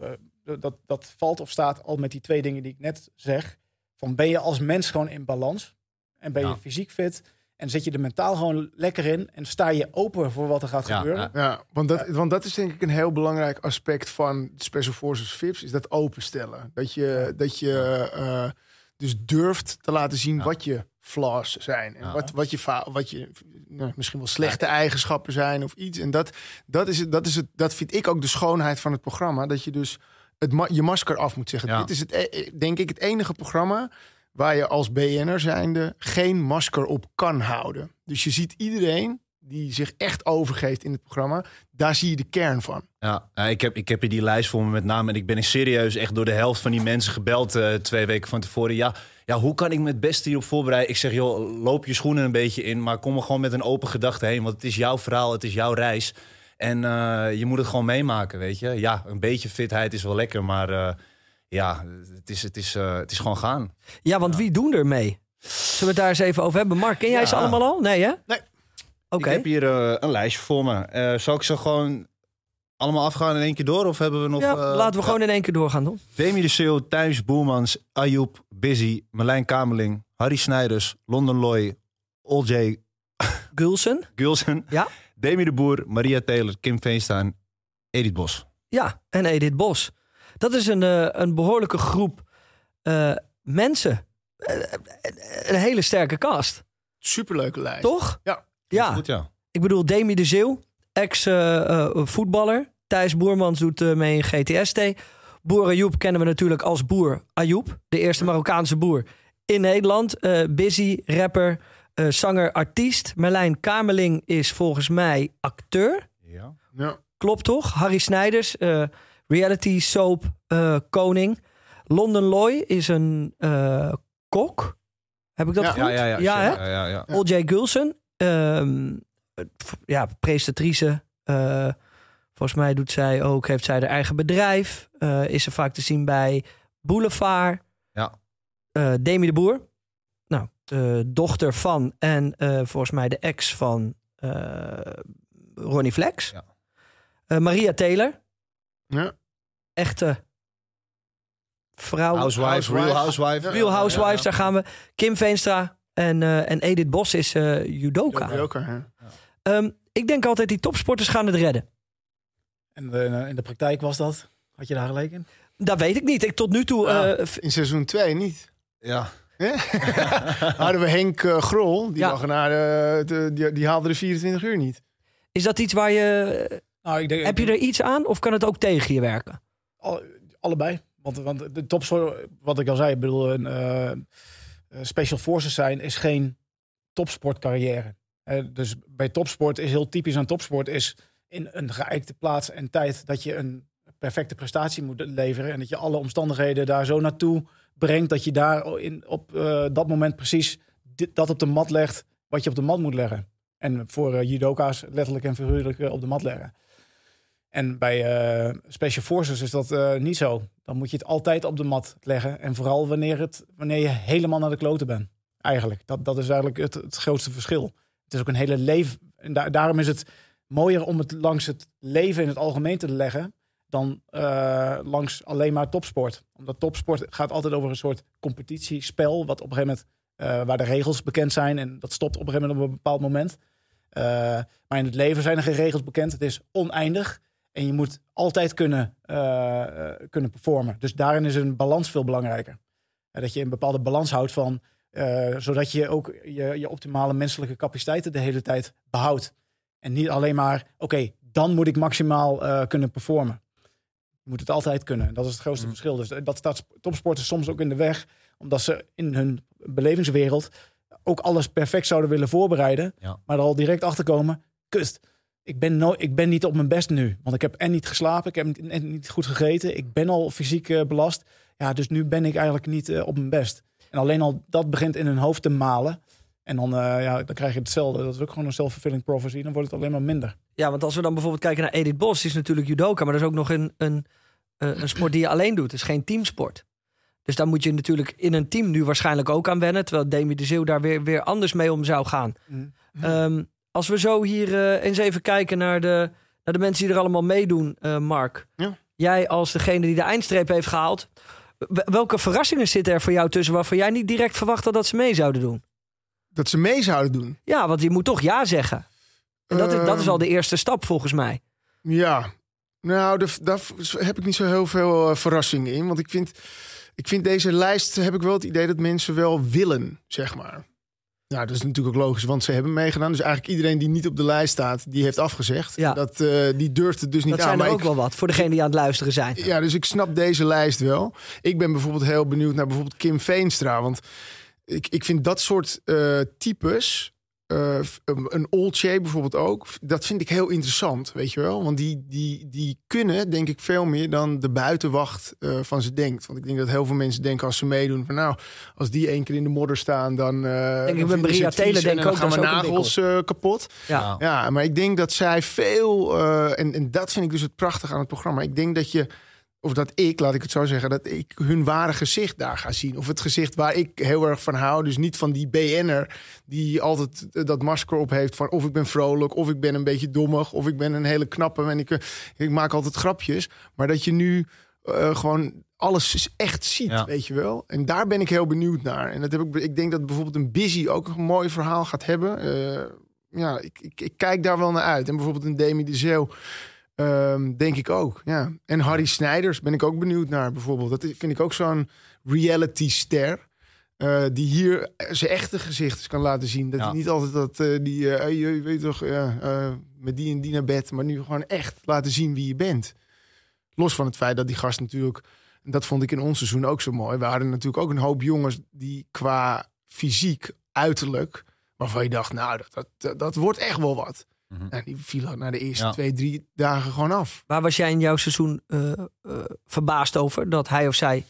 Dat, dat valt of staat al met die twee dingen die ik net zeg. Van ben je als mens gewoon in balans? En ben je Ja. fysiek fit? En zit je er mentaal gewoon lekker in? En sta je open voor wat er gaat Ja, gebeuren? ja. Ja, want dat, want dat is denk ik een heel belangrijk aspect van Special Forces VIPs, is dat openstellen. Dat je, dat je eh, dus durft te laten zien Ja. wat je flaws zijn. En Ja. wat, wat je, wat je nou, misschien wel slechte eigenschappen zijn of iets. En dat, dat, is het, dat, is het, dat vind ik ook de schoonheid van het programma. Dat je dus het ma- je masker af moet zeggen. Ja. Dit is het, e- denk ik het enige programma waar je als BN'er zijnde geen masker op kan houden. Dus je ziet iedereen die zich echt overgeeft in het programma, daar zie je de kern van. Ja, ik, heb, ik heb hier die lijst voor me met name. En ik ben in serieus echt door de helft van die mensen gebeld eh, twee weken van tevoren. Ja, ja, hoe kan ik me het beste hierop voorbereiden? Ik zeg, joh, loop je schoenen een beetje in. Maar kom er gewoon met een open gedachte heen. Want het is jouw verhaal, het is jouw reis. En eh, je moet het gewoon meemaken, weet je. Ja, een beetje fitheid is wel lekker. Maar eh, ja, het is, het, is, eh, het is gewoon gaan. Ja, want wie doen er mee? Zullen we het daar eens even over hebben? Mark, ken jij Ja. ze allemaal al? Nee, hè? Nee. Oké. Ik heb hier eh, een lijstje voor me. Eh, zal ik ze gewoon allemaal afgaan in één keer door? Of hebben we nog... Ja, eh, laten we gewoon in één keer doorgaan, doen. Demi de Seeuw, Thijs Boermans, Ayoub, Busy, Marlijn Kamerling, Harry Snijders, London Loy, Oljay Gulsen. Gulsen, Ja. Demi de Boer, Maria Taylor, Kim Veenstaan, Edith Bos. Ja, en Edith Bos. Dat is een, eh, een behoorlijke groep eh, mensen. Een hele sterke cast, Superleuke lijst. toch? Ja. Ja, Goed, ja. ik bedoel Demi de Zeeuw, ex-voetballer. Thijs Boermans doet eh, mee in GTST. Boer Ayoub kennen we natuurlijk als Boer Ayoub. De eerste Marokkaanse boer in Nederland. Eh, busy, rapper, eh, zanger, artiest. Merlijn Kamerling is volgens mij acteur. ja. Ja. Klopt toch? Harry Snijders, eh, reality soap eh, koning. London Loy is een eh, kok. Heb ik dat Ja. goed? Ja, ja, ja. Ja, hè? ja, ja, ja. Ja. Ehm, ja, presentatrice. Eh, volgens mij doet zij ook, heeft zij haar eigen bedrijf. Eh, is ze vaak te zien bij Boulevard. Ja. Eh, Demi de Boer. Nou, de dochter van en eh, volgens mij de ex van eh, Ronnie Flex. Ja. Eh, Maria Taylor, Ja. echte vrouw. Housewife, Housewife. Real Housewife. Real Housewives, Ja, ja. daar gaan we. Kim Veenstra en, eh, en Edith Bos is eh, judoka. Joker, hè? Ehm, ik denk altijd, die topsporters gaan het redden. En eh, in de praktijk was dat? Had je daar gelijk in? Dat weet ik niet. Ik tot nu toe... Ja. eh, v- In seizoen 2 niet. Ja. Ja? Hadden we Henk Grol, die, Ja. lag naar de, de- die, die haalde de 24 uur niet. is dat iets waar je... Nou, ik denk, Heb je er iets aan of kan het ook tegen je werken? Al- allebei. Want, want de topsport, wat ik al zei, ik bedoel, een special forces zijn is geen topsportcarrière. Eh, dus bij topsport is heel typisch aan topsport is in een geëikte plaats en tijd dat je een perfecte prestatie moet leveren en dat je alle omstandigheden daar zo naartoe brengt dat je daar in, op eh, dat moment precies dit, dat op de mat legt wat je op de mat moet leggen. En voor eh, judoka's letterlijk en figuurlijk eh, op de mat leggen. En bij eh, Special Forces is dat eh, niet zo. Dan moet je het altijd op de mat leggen. En vooral wanneer, het, wanneer je helemaal naar de kloten bent. Eigenlijk. Dat, dat is eigenlijk het, het grootste verschil. Het is ook een hele leven. En da- daarom is het mooier om het langs het leven in het algemeen te leggen. dan eh, langs alleen maar topsport. Omdat topsport gaat altijd over een soort competitiespel. Wat op een gegeven moment. eh, waar de regels bekend zijn. En dat stopt op een gegeven moment op een bepaald moment. Eh, maar in het leven zijn er geen regels bekend. Het is oneindig. En je moet altijd kunnen, eh, eh, kunnen performen. Dus daarin is een balans veel belangrijker. Ja, dat je een bepaalde balans houdt van, eh, zodat je ook je, je optimale menselijke capaciteiten de hele tijd behoudt. En niet alleen maar, oké, dan moet ik maximaal eh, kunnen performen. Je moet het altijd kunnen. Dat is het grootste Mm. verschil. Dus dat staat topsporters soms ook in de weg, omdat ze in hun belevingswereld ook alles perfect zouden willen voorbereiden, Ja. maar er al direct achter komen, kust. Ik ben, no ik ben niet op mijn best nu. Want ik heb en niet geslapen, ik heb en niet goed gegeten. Ik ben al fysiek eh, belast. Ja, dus nu ben ik eigenlijk niet eh, op mijn best. En alleen al dat begint in hun hoofd te malen. En dan, eh, ja, dan krijg je hetzelfde. Dat is ook gewoon een self-fulfilling prophecy. Dan wordt het alleen maar minder. Ja, want als we dan bijvoorbeeld kijken naar Edith Bos, die is natuurlijk judoka, maar dat is ook nog een, een, een sport die je alleen doet. Het is geen teamsport. Dus daar moet je natuurlijk in een team nu waarschijnlijk ook aan wennen. Terwijl Demi de Zeeuw daar weer, weer anders mee om zou gaan. Ehm, als we zo hier eh, eens even kijken naar de, naar de mensen die er allemaal meedoen, eh, Mark. Ja. Jij als degene die de eindstreep heeft gehaald. Welke verrassingen zitten er voor jou tussen waarvan jij niet direct verwacht had dat ze mee zouden doen? Dat ze mee zouden doen. Ja, want je moet toch ja zeggen. En dat, is, dat is al de eerste stap volgens mij. Ja, nou, daar heb ik niet zo heel veel eh, verrassingen in. Want ik vind, ik vind deze lijst, heb ik wel het idee dat mensen wel willen, zeg maar. Nou, dat is natuurlijk ook logisch, want ze hebben meegedaan. Dus eigenlijk iedereen die niet op de lijst staat, die heeft afgezegd. Ja. Dat, eh, die durft het dus niet Dat aan. zijn er ook ik- wel wat voor degene die aan het luisteren zijn. Ja, dus ik snap deze lijst wel. Ik ben bijvoorbeeld heel benieuwd naar bijvoorbeeld Kim Veenstra. Want ik, ik vind dat soort eh, types, eh, een Olcay bijvoorbeeld ook, dat vind ik heel interessant, weet je wel. Want die, die, die kunnen, denk ik, veel meer dan de buitenwacht eh, van ze denkt. Want ik denk dat heel veel mensen denken als ze meedoen van nou, als die één keer in de modder staan, dan... eh ik dan bij vinden ze Bria het vies Taylor en denk ik dan ook, gaan we een nagels kapot. Ja. Ja, maar ik denk dat zij veel. eh, en, en dat vind ik dus het prachtige aan het programma. Ik denk dat je. Of dat ik, laat ik het zo zeggen, dat ik hun ware gezicht daar ga zien. Of het gezicht waar ik heel erg van hou. Dus niet van die BN'er die altijd eh, dat masker op heeft van of ik ben vrolijk, of ik ben een beetje dommig, of ik ben een hele knappe en ik, eh, ik maak altijd grapjes. Maar dat je nu eh, gewoon alles echt ziet, Ja. weet je wel. En daar ben ik heel benieuwd naar. En dat heb ik, ik denk dat bijvoorbeeld een Busy ook een mooi verhaal gaat hebben. Ja, ik, ik, ik kijk daar wel naar uit. En bijvoorbeeld een Demi de Zeeuw, ehm, denk ik ook. Ja. En Harry Snijders ben ik ook benieuwd naar bijvoorbeeld. Dat vind ik ook zo'n reality ster. eh, die hier zijn echte gezicht kan laten zien. Dat Ja. hij niet altijd dat eh, die, eh, je je weet toch, met die en die naar bed, maar nu gewoon echt laten zien wie je bent. Los van het feit dat die gast natuurlijk, dat vond ik in ons seizoen ook zo mooi. We hadden natuurlijk ook een hoop jongens die qua fysiek, uiterlijk, waarvan je dacht, nou, dat, dat, dat wordt echt wel wat. Nou, die vielen na de eerste Ja. twee, drie dagen gewoon af. Waar was jij in jouw seizoen eh, eh, verbaasd over dat hij of zij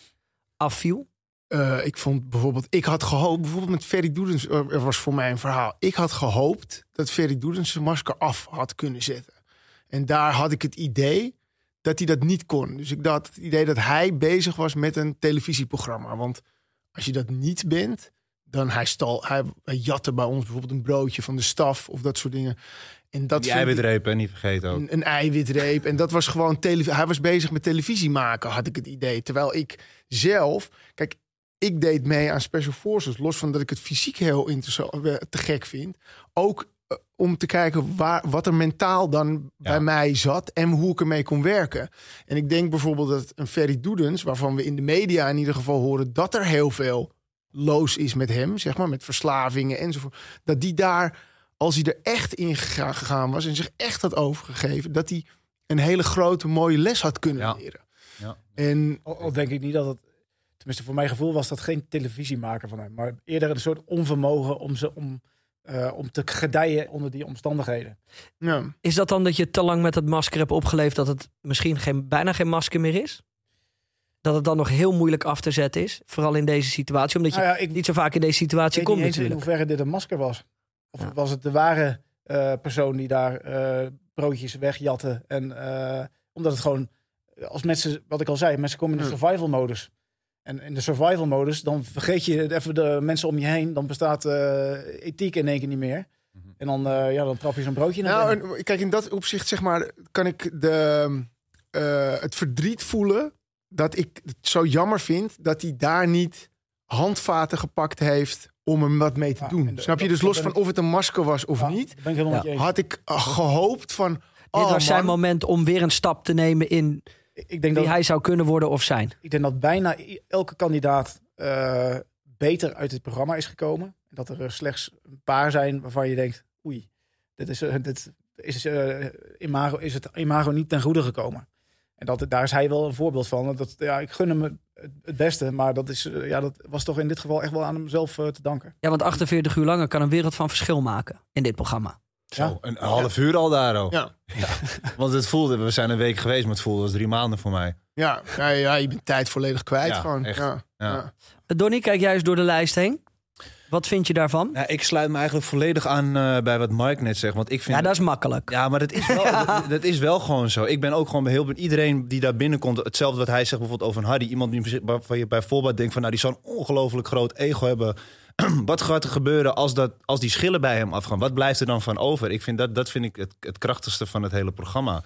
afviel? Eh, ik vond bijvoorbeeld, ik had gehoopt, bijvoorbeeld met Ferry Doedens, er was voor mij een verhaal. Ik had gehoopt dat Ferry Doedens zijn masker af had kunnen zetten. En daar had ik het idee dat hij dat niet kon. Dus ik had het idee dat hij bezig was met een televisieprogramma. Want als je dat niet bent, dan hij stal, hij, hij jatte bij ons bijvoorbeeld een broodje van de staf of dat soort dingen. En dat Die eiwitrepen, niet vergeten ook. een, een eiwitreep. En dat was gewoon televisie. Hij was bezig met televisie maken, had ik het idee. Terwijl ik zelf, kijk, ik deed mee aan Special Forces. Los van dat ik het fysiek heel interessant, eh, te gek vind. Ook eh, om te kijken waar, wat er mentaal dan bij mij zat en hoe ik ermee kon werken. En ik denk bijvoorbeeld dat een Ferry Doedens, waarvan we in de media in ieder geval horen dat er heel veel loos is met hem, zeg maar, met verslavingen enzovoort. Dat die daar, als hij er echt in gega- gegaan was en zich echt had overgegeven, dat hij een hele grote mooie les had kunnen Ja. leren. Ja. En Al, al denk ik niet dat het... Tenminste, voor mijn gevoel was dat geen televisiemaker van hem. Maar eerder een soort onvermogen om, ze, om, eh, om te gedijen onder die omstandigheden. ja, Is dat dan dat je te lang met het masker hebt opgeleefd dat het misschien geen, bijna geen masker meer is? Dat het dan nog heel moeilijk af te zetten is? Vooral in deze situatie, omdat je Nou ja, ik niet zo vaak in deze situatie weet komt niet eens in natuurlijk. hoeverre dit een masker was. Of Ja. was het de ware eh, persoon die daar eh, broodjes wegjatte. En eh, omdat het gewoon, als mensen, wat ik al zei, mensen komen in de Ja. survival modus. En in de survival modus, dan vergeet je even de mensen om je heen. Dan bestaat eh, ethiek in één keer niet meer. En dan, eh, ja, dan trap je zo'n broodje naar Nou, en, kijk, in dat opzicht zeg maar, kan ik de, eh, het verdriet voelen dat ik het zo jammer vind dat hij daar niet handvaten gepakt heeft om er wat mee te Ja, doen. de- Snap je? Dus los van of het een masker was of Ja, niet, ik Ja. had ik eh, gehoopt van. Dit oh, was zijn man, moment om weer een stap te nemen in Ik denk wie dat, hij zou kunnen worden of zijn. ik denk dat bijna elke kandidaat eh, beter uit het programma is gekomen. Dat er eh, slechts een paar zijn waarvan je denkt, oei, dit is, dit is, eh, imago, is het imago niet ten goede gekomen. En dat, daar is hij wel een voorbeeld van. Dat, ja, ik gun hem het, beste, maar dat, is, eh, ja, dat was toch in dit geval echt wel aan hemzelf eh, te danken. Ja, want 48 uur langer kan een wereld van verschil maken in dit programma. Zo, een half uur al daar ook. Ja. Want het voelde, we zijn een week geweest, maar het voelde als drie maanden voor mij. Ja, ja, ja, je bent tijd volledig kwijt Ja, gewoon. echt. Ja. Ja. Ja. Donnie, kijk jij eens door de lijst heen. Wat vind je daarvan? Ja, ik sluit me eigenlijk volledig aan eh, bij wat Mike net zegt. Want ik vind Ja, dat is makkelijk. Ja, maar dat is, wel, dat, dat is wel gewoon zo. Ik ben ook gewoon heel benieuwd. Iedereen die daar binnenkomt, hetzelfde wat hij zegt bijvoorbeeld over een Hardy. Iemand die waarvan je bijvoorbeeld denkt van, nou, die zou een ongelooflijk groot ego hebben. wat gaat er gebeuren als, dat, als die schillen bij hem afgaan? Wat blijft er dan van over? Ik vind dat, dat vind ik het, het krachtigste van het hele programma.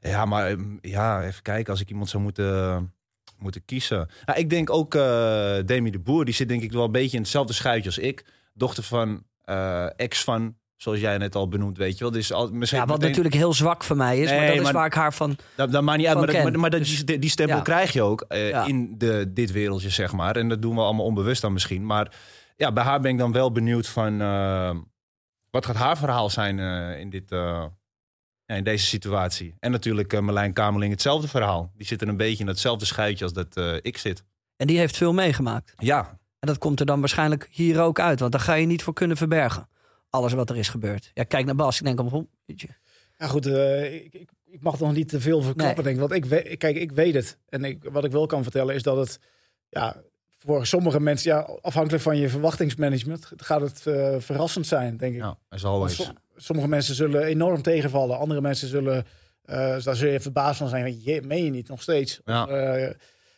Ja, maar ehm, ja, even kijken. Als ik iemand zou moeten, moeten kiezen. Nou, ik denk ook eh Demi de Boer. Die zit denk ik wel een beetje in hetzelfde schuitje als ik. Dochter van, eh, ex van, zoals jij net al benoemd, weet je wel. Dus al, misschien Ja, wat meteen- natuurlijk heel zwak voor mij is. maar dat is waar ik haar van... dat, dat maakt niet uit, maar, dat- maar, maar dat, Dus- die, die stempel ja. krijg je ook eh, Ja. in de, dit wereldje, zeg maar. En dat doen we allemaal onbewust dan misschien. Maar ja, bij haar ben ik dan wel benieuwd van... wat gaat haar verhaal zijn in, dit, ja, in deze situatie? En natuurlijk eh Marlijn Kamerling hetzelfde verhaal. Die zit er een beetje in hetzelfde schuitje als dat eh, ik zit. En die heeft veel meegemaakt. Ja, En dat komt er dan waarschijnlijk hier ook uit. Want daar ga je niet voor kunnen verbergen. Alles wat er is gebeurd. Ja, kijk naar Bas. Ik denk, oh, jeetje. Ja, goed, eh, ik, ik, ik mag nog niet te veel verklappen, denk ik. Want ik weet, kijk, ik weet het. En ik, wat ik wel kan vertellen is dat het, ja, voor sommige mensen, ja, afhankelijk van je verwachtingsmanagement, gaat het eh, verrassend zijn, denk ik. ja as always. Sommige mensen zullen enorm tegenvallen. Andere mensen zullen, eh daar zul je verbaasd van zijn. Je, meen je niet, nog steeds. Ja. Eh,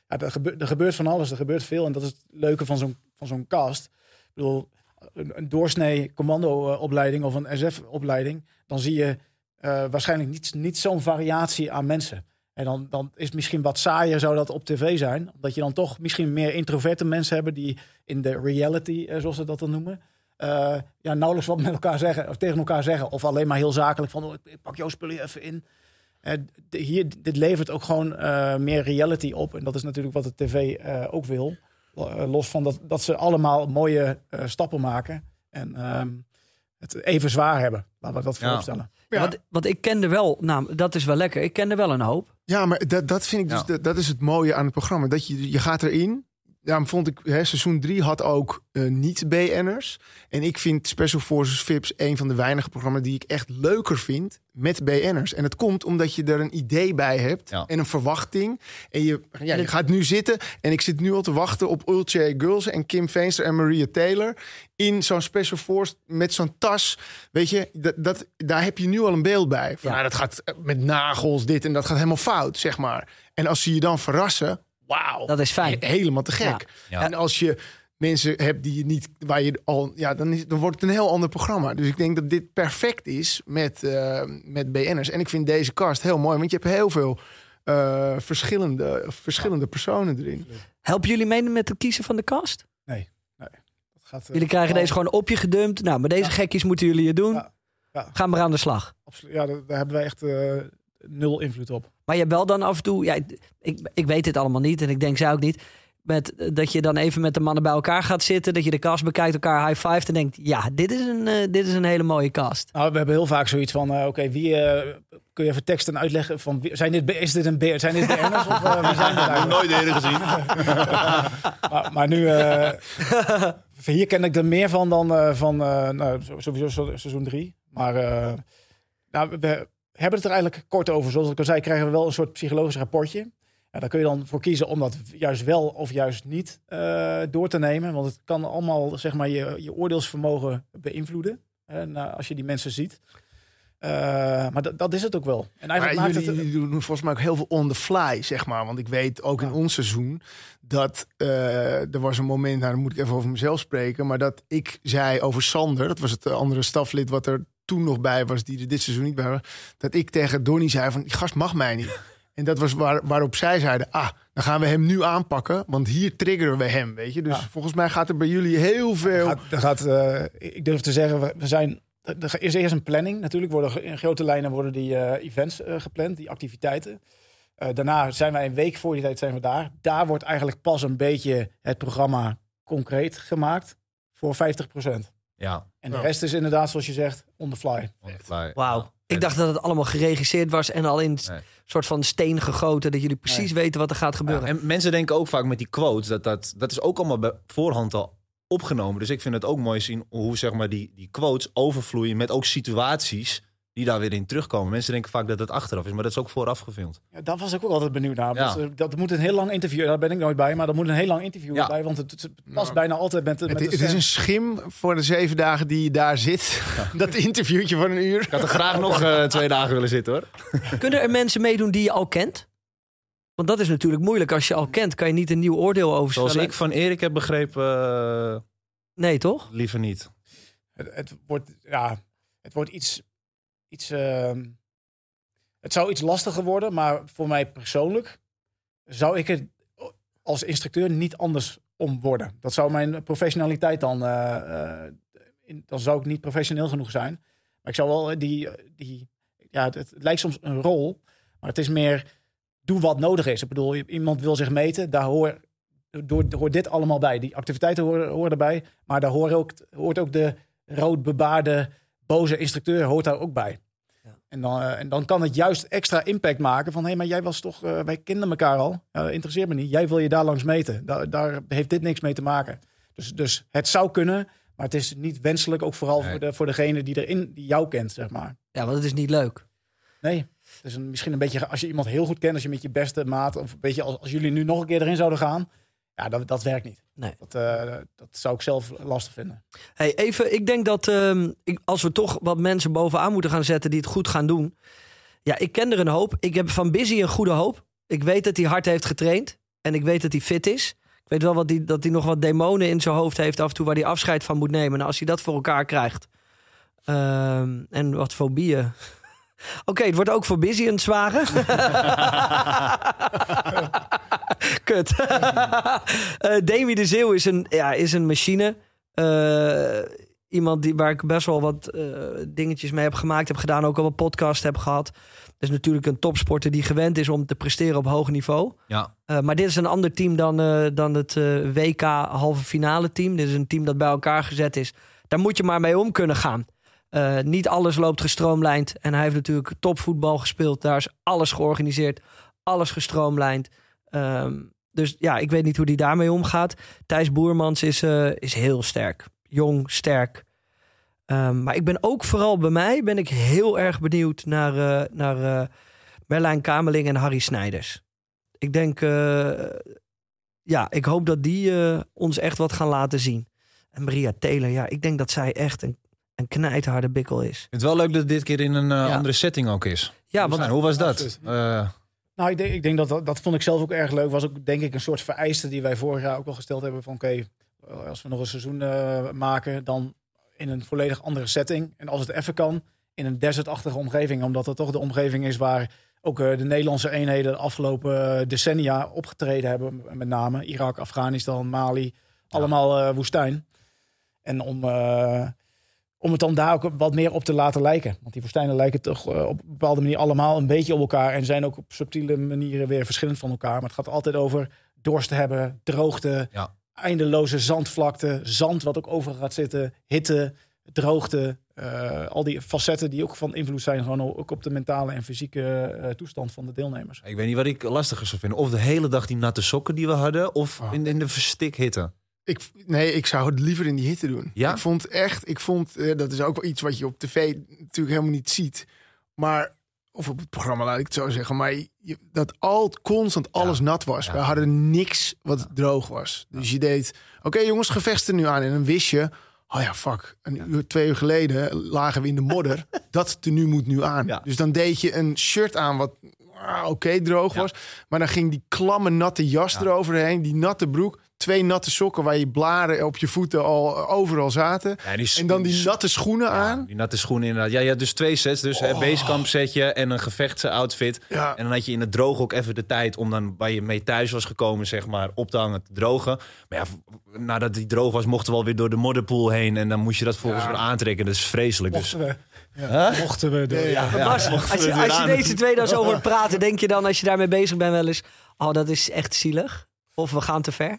ja, er, gebeurt, er gebeurt van alles, er gebeurt veel. En dat is het leuke van zo'n, van zo'n cast. Ik bedoel, een, een doorsnee commando-opleiding of een SF-opleiding... dan zie je eh, waarschijnlijk niet, niet zo'n variatie aan mensen. En dan, dan is het misschien wat saaier zou dat op tv zijn. Omdat je dan toch misschien meer introverte mensen hebben... die in de reality, zoals ze dat dan noemen... eh, ja, nauwelijks wat met elkaar zeggen of tegen elkaar zeggen. Of alleen maar heel zakelijk van oh, ik pak jouw spullen even in. D- hier, dit levert ook gewoon eh, meer reality op. En dat is natuurlijk wat de tv eh, ook wil. Los van dat, dat ze allemaal mooie eh, stappen maken. En ehm, het even zwaar hebben. Laten we dat Ja. vooropstellen. Ja. Want, want ik kende wel, nou, dat is wel lekker. Ik kende wel een hoop. Ja, maar dat, dat vind ik dus, Ja. dat, dat is het mooie aan het programma. Dat je, je gaat erin. Daarom vond ik, hè, seizoen 3 had ook eh, niet-BN'ers. En ik vind Special Forces VIPs een van de weinige programma's die ik echt leuker vind met BN'ers. En dat komt omdat je er een idee bij hebt Ja. en een verwachting. En je, ja, je gaat nu zitten en ik zit nu al te wachten op Ulche Girls en Kim Veenster en Maria Taylor. In zo'n Special Force met zo'n tas. Weet je, dat, dat, daar heb je nu al een beeld bij. Van, Ja. nou, dat gaat met nagels, dit en dat gaat helemaal fout, zeg maar. En als ze je dan verrassen, wauw. Dat is fijn. He- helemaal te gek. Ja. En als je mensen hebt die je niet, waar je al, ja, dan, is, dan wordt het een heel ander programma. Dus ik denk dat dit perfect is met, eh, met BN'ers. En ik vind deze cast heel mooi, want je hebt heel veel eh, verschillende, verschillende personen erin. Helpen jullie mee met het kiezen van de cast? Dat gaat, eh, Jullie krijgen deze gewoon op je gedumpt. Nou, met deze gekkies moeten jullie het doen. Ja. Ja. Ga maar aan de slag. Absoluut. Ja, daar, daar hebben wij echt eh, nul invloed op. Maar je hebt wel dan af en toe... Ja, ik, ik weet dit allemaal niet en ik denk zij ook niet. Met, eh, dat je dan even met de mannen bij elkaar gaat zitten. Dat je de cast bekijkt, elkaar high-five. En denkt, ja, dit is, een, eh, dit is een hele mooie cast. Nou, we hebben heel vaak zoiets van, eh, oké, wie kun je even teksten uitleggen van, wie- zijn dit, is dit een beer, zijn dit BN'ers of wie zijn dit eigenlijk? Nooit eerder gezien. maar, maar nu, eh, hier ken ik er meer van dan eh, van eh, nou, sowieso se- seizoen drie. Maar eh, nou, we hebben het er eigenlijk kort over. Zoals ik al zei, krijgen we wel een soort psychologisch rapportje. Ja, daar kun je dan voor kiezen om dat juist wel of juist niet eh, door te nemen. Want het kan allemaal zeg maar, je, je oordeelsvermogen beïnvloeden. En, eh, als je die mensen ziet. Eh, maar dat- is het ook wel. En Maar eigenlijk maakt jullie, het... jullie doen volgens mij ook heel veel on the fly, zeg maar. Want ik weet ook in ons seizoen dat er was een moment, nou dan moet ik even over mezelf spreken, maar dat ik zei over Sander, dat was het andere staflid wat er toen nog bij was, die er dit seizoen niet bij was, dat ik tegen Donnie zei van, die gast mag mij niet. En dat was waar, waarop zij zeiden, ah, dan gaan we hem nu aanpakken, want hier triggeren we hem, weet je. Dus Ja. volgens mij gaat er bij jullie heel veel... Gaat, er gaat, eh, ik durf te zeggen, we, zijn. Er is eerst een planning. Natuurlijk worden in grote lijnen worden die eh, events eh, gepland, die activiteiten. Daarna zijn wij een week voor die tijd zijn we daar. Daar wordt eigenlijk pas een beetje het programma concreet gemaakt voor 50%. Ja. En de Ja. rest is inderdaad, zoals je zegt, on the fly. on the fly. Wauw. Ik dacht dat het allemaal geregisseerd was en al in een Nee. soort van steen gegoten. Dat jullie precies weten wat er gaat Ja, gebeuren. en mensen denken ook vaak met die quotes dat dat, dat is ook allemaal bij voorhand al opgenomen. Dus ik vind het ook mooi zien hoe zeg maar die, die quotes overvloeien met ook situaties die daar weer in terugkomen. Mensen denken vaak dat het achteraf is, maar dat is ook vooraf gefilmd. Ja, daar was ik ook altijd benieuwd naar. Ja. Eh, dat moet een heel lang interview, daar ben ik nooit bij, maar dat moet een heel lang interview Ja. bij, want het, het past Nou, bijna altijd met, de- met Het, de het is een schim voor de zeven dagen die je daar zit. Dat interviewtje van een uur. Ik had er graag nog eh, twee dagen willen zitten hoor. Kunnen er mensen meedoen die je al kent? Want dat is natuurlijk moeilijk. Als je al kent, kan je niet een nieuw oordeel over Zoals ik van Erik heb begrepen, eh, Nee, toch? liever niet. Het, het wordt, ja, het wordt iets, iets ehm, het zou iets lastiger worden, maar voor mij persoonlijk zou ik het als instructeur niet anders om worden. Dat zou mijn professionaliteit dan, eh, eh, dan zou ik niet professioneel genoeg zijn. Maar ik zou wel die, die ja, het, lijkt soms een rol, maar het is meer doe wat nodig is. Ik bedoel, iemand wil zich meten, daar hoor, door, hoort dit allemaal bij. Die activiteiten horen, horen erbij, maar daar hoort ook, hoort ook de rood bebaarde, boze instructeur hoort daar ook bij. En, dan, eh, en dan kan het juist extra impact maken van... hé, maar jij was toch... eh, wij kenden elkaar al. Ja, interesseert me niet. Jij wil je daar langs meten. Daar, daar heeft dit niks mee te maken. Dus, dus het zou kunnen, maar het is niet wenselijk... ook vooral Nee. voor, de, voor degene die, erin, die jou kent, zeg maar. Ja, want het is niet leuk. Nee, het is een, misschien een beetje... als je iemand heel goed kent, als je met je beste maat... of een beetje als, als jullie nu nog een keer erin zouden gaan... ja, dat, dat werkt niet. Nee. Dat, eh, dat zou ik zelf lastig vinden. Hey, even, ik denk dat ehm, ik, als we toch wat mensen bovenaan moeten gaan zetten die het goed gaan doen. Ja, ik ken er een hoop. Ik heb van Busy een goede hoop. Ik weet dat hij hard heeft getraind. En ik weet dat hij fit is. Ik weet wel wat die, dat hij nog wat demonen in zijn hoofd heeft af en toe waar hij afscheid van moet nemen. Nou, als hij dat voor elkaar krijgt. Ehm, en wat fobieën. Oké, het wordt ook voor Busy een zware. Kut. Eh Demi de Zeeuw is een, ja, is een machine. Eh, iemand die, waar ik best wel wat eh, dingetjes mee heb gemaakt, heb gedaan. Ook al een podcast heb gehad. Is natuurlijk een topsporter die gewend is om te presteren op hoog niveau. Ja. Maar dit is een ander team dan, dan het WK halve finale team. Dit is een team dat bij elkaar gezet is. Daar moet je maar mee om kunnen gaan. Niet alles loopt gestroomlijnd. En hij heeft natuurlijk topvoetbal gespeeld. Daar is alles georganiseerd. Alles gestroomlijnd. Ehm, dus ja, ik weet niet hoe hij daarmee omgaat. Thijs Boermans is, eh, is heel sterk. Jong, sterk. Ehm, maar ik ben ook vooral bij mij ben ik heel erg benieuwd naar, eh, naar eh, Merlijn Kameling en Harry Snijders. Ik denk, eh, ja, ik hoop dat die ons echt wat gaan laten zien. En Maria Taylor, ja, ik denk dat zij echt een, een knijtharde bikkel is. Het wel leuk dat het dit keer in een Ja. andere setting ook is. Ja, hoe, want hoe was dat? Eh, Nou, ik denk, ik denk dat, dat dat vond ik zelf ook erg leuk. Was ook denk ik een soort vereiste die wij vorig jaar ook al gesteld hebben van oké, als we nog een seizoen eh, maken, dan in een volledig andere setting. En als het even kan, in een desertachtige omgeving, omdat dat toch de omgeving is waar ook eh, de Nederlandse eenheden de afgelopen eh, decennia opgetreden hebben, met name Irak, Afghanistan, Mali, allemaal eh, woestijn. En om, eh, om het dan daar ook wat meer op te laten lijken. Want die woestijnen lijken toch eh, op een bepaalde manier allemaal een beetje op elkaar. En zijn ook op subtiele manieren weer verschillend van elkaar. Maar het gaat altijd over dorst hebben, droogte, Ja. eindeloze zandvlakte, zand wat ook over gaat zitten, hitte, droogte. eh, al die facetten die ook van invloed zijn gewoon ook op de mentale en fysieke eh, toestand van de deelnemers. ik weet niet wat ik lastiger zou vinden. Of de hele dag die natte sokken die we hadden, of Oh. in, in de verstikhitte. Ik, nee, ik zou het liever in die hitte doen. Ja? Ik vond echt, ik vond, eh, dat is ook wel iets wat je op tv natuurlijk helemaal niet ziet. Maar, of op het programma laat ik het zo zeggen. Maar je, dat al constant alles nat was. Ja. We hadden niks wat droog was. Dus je deed, oké jongens, gevechten nu aan. En dan wist je, oh ja, fuck. Een uur, twee uur geleden lagen we in de modder. dat tenue moet nu aan. Dus dan deed je een shirt aan wat ah, oké droog was. Maar dan ging die klamme natte jas Ja. eroverheen. Die natte broek. Twee natte sokken waar je blaren op je voeten al overal zaten. Ja, die, En dan die natte schoenen Ja, aan. die natte schoenen inderdaad. Ja, je had dus twee sets. Dus Oh. een basecamp setje en een gevechtsoutfit. Ja. En dan had je in het droog ook even de tijd om dan waar je mee thuis was gekomen, zeg maar, op te hangen, te drogen. Maar ja, nadat die droog was, mochten we alweer door de modderpool heen. En dan moest je dat volgens Ja. weer aantrekken. Dat is vreselijk. Dus, Mochten we, mochten we door. Ja, Ja. ja. Bas, mochten we als je, als deze twee dan zo hoort praten, denk je dan als je daarmee bezig bent wel eens... Oh, dat is echt zielig. Of we gaan te ver.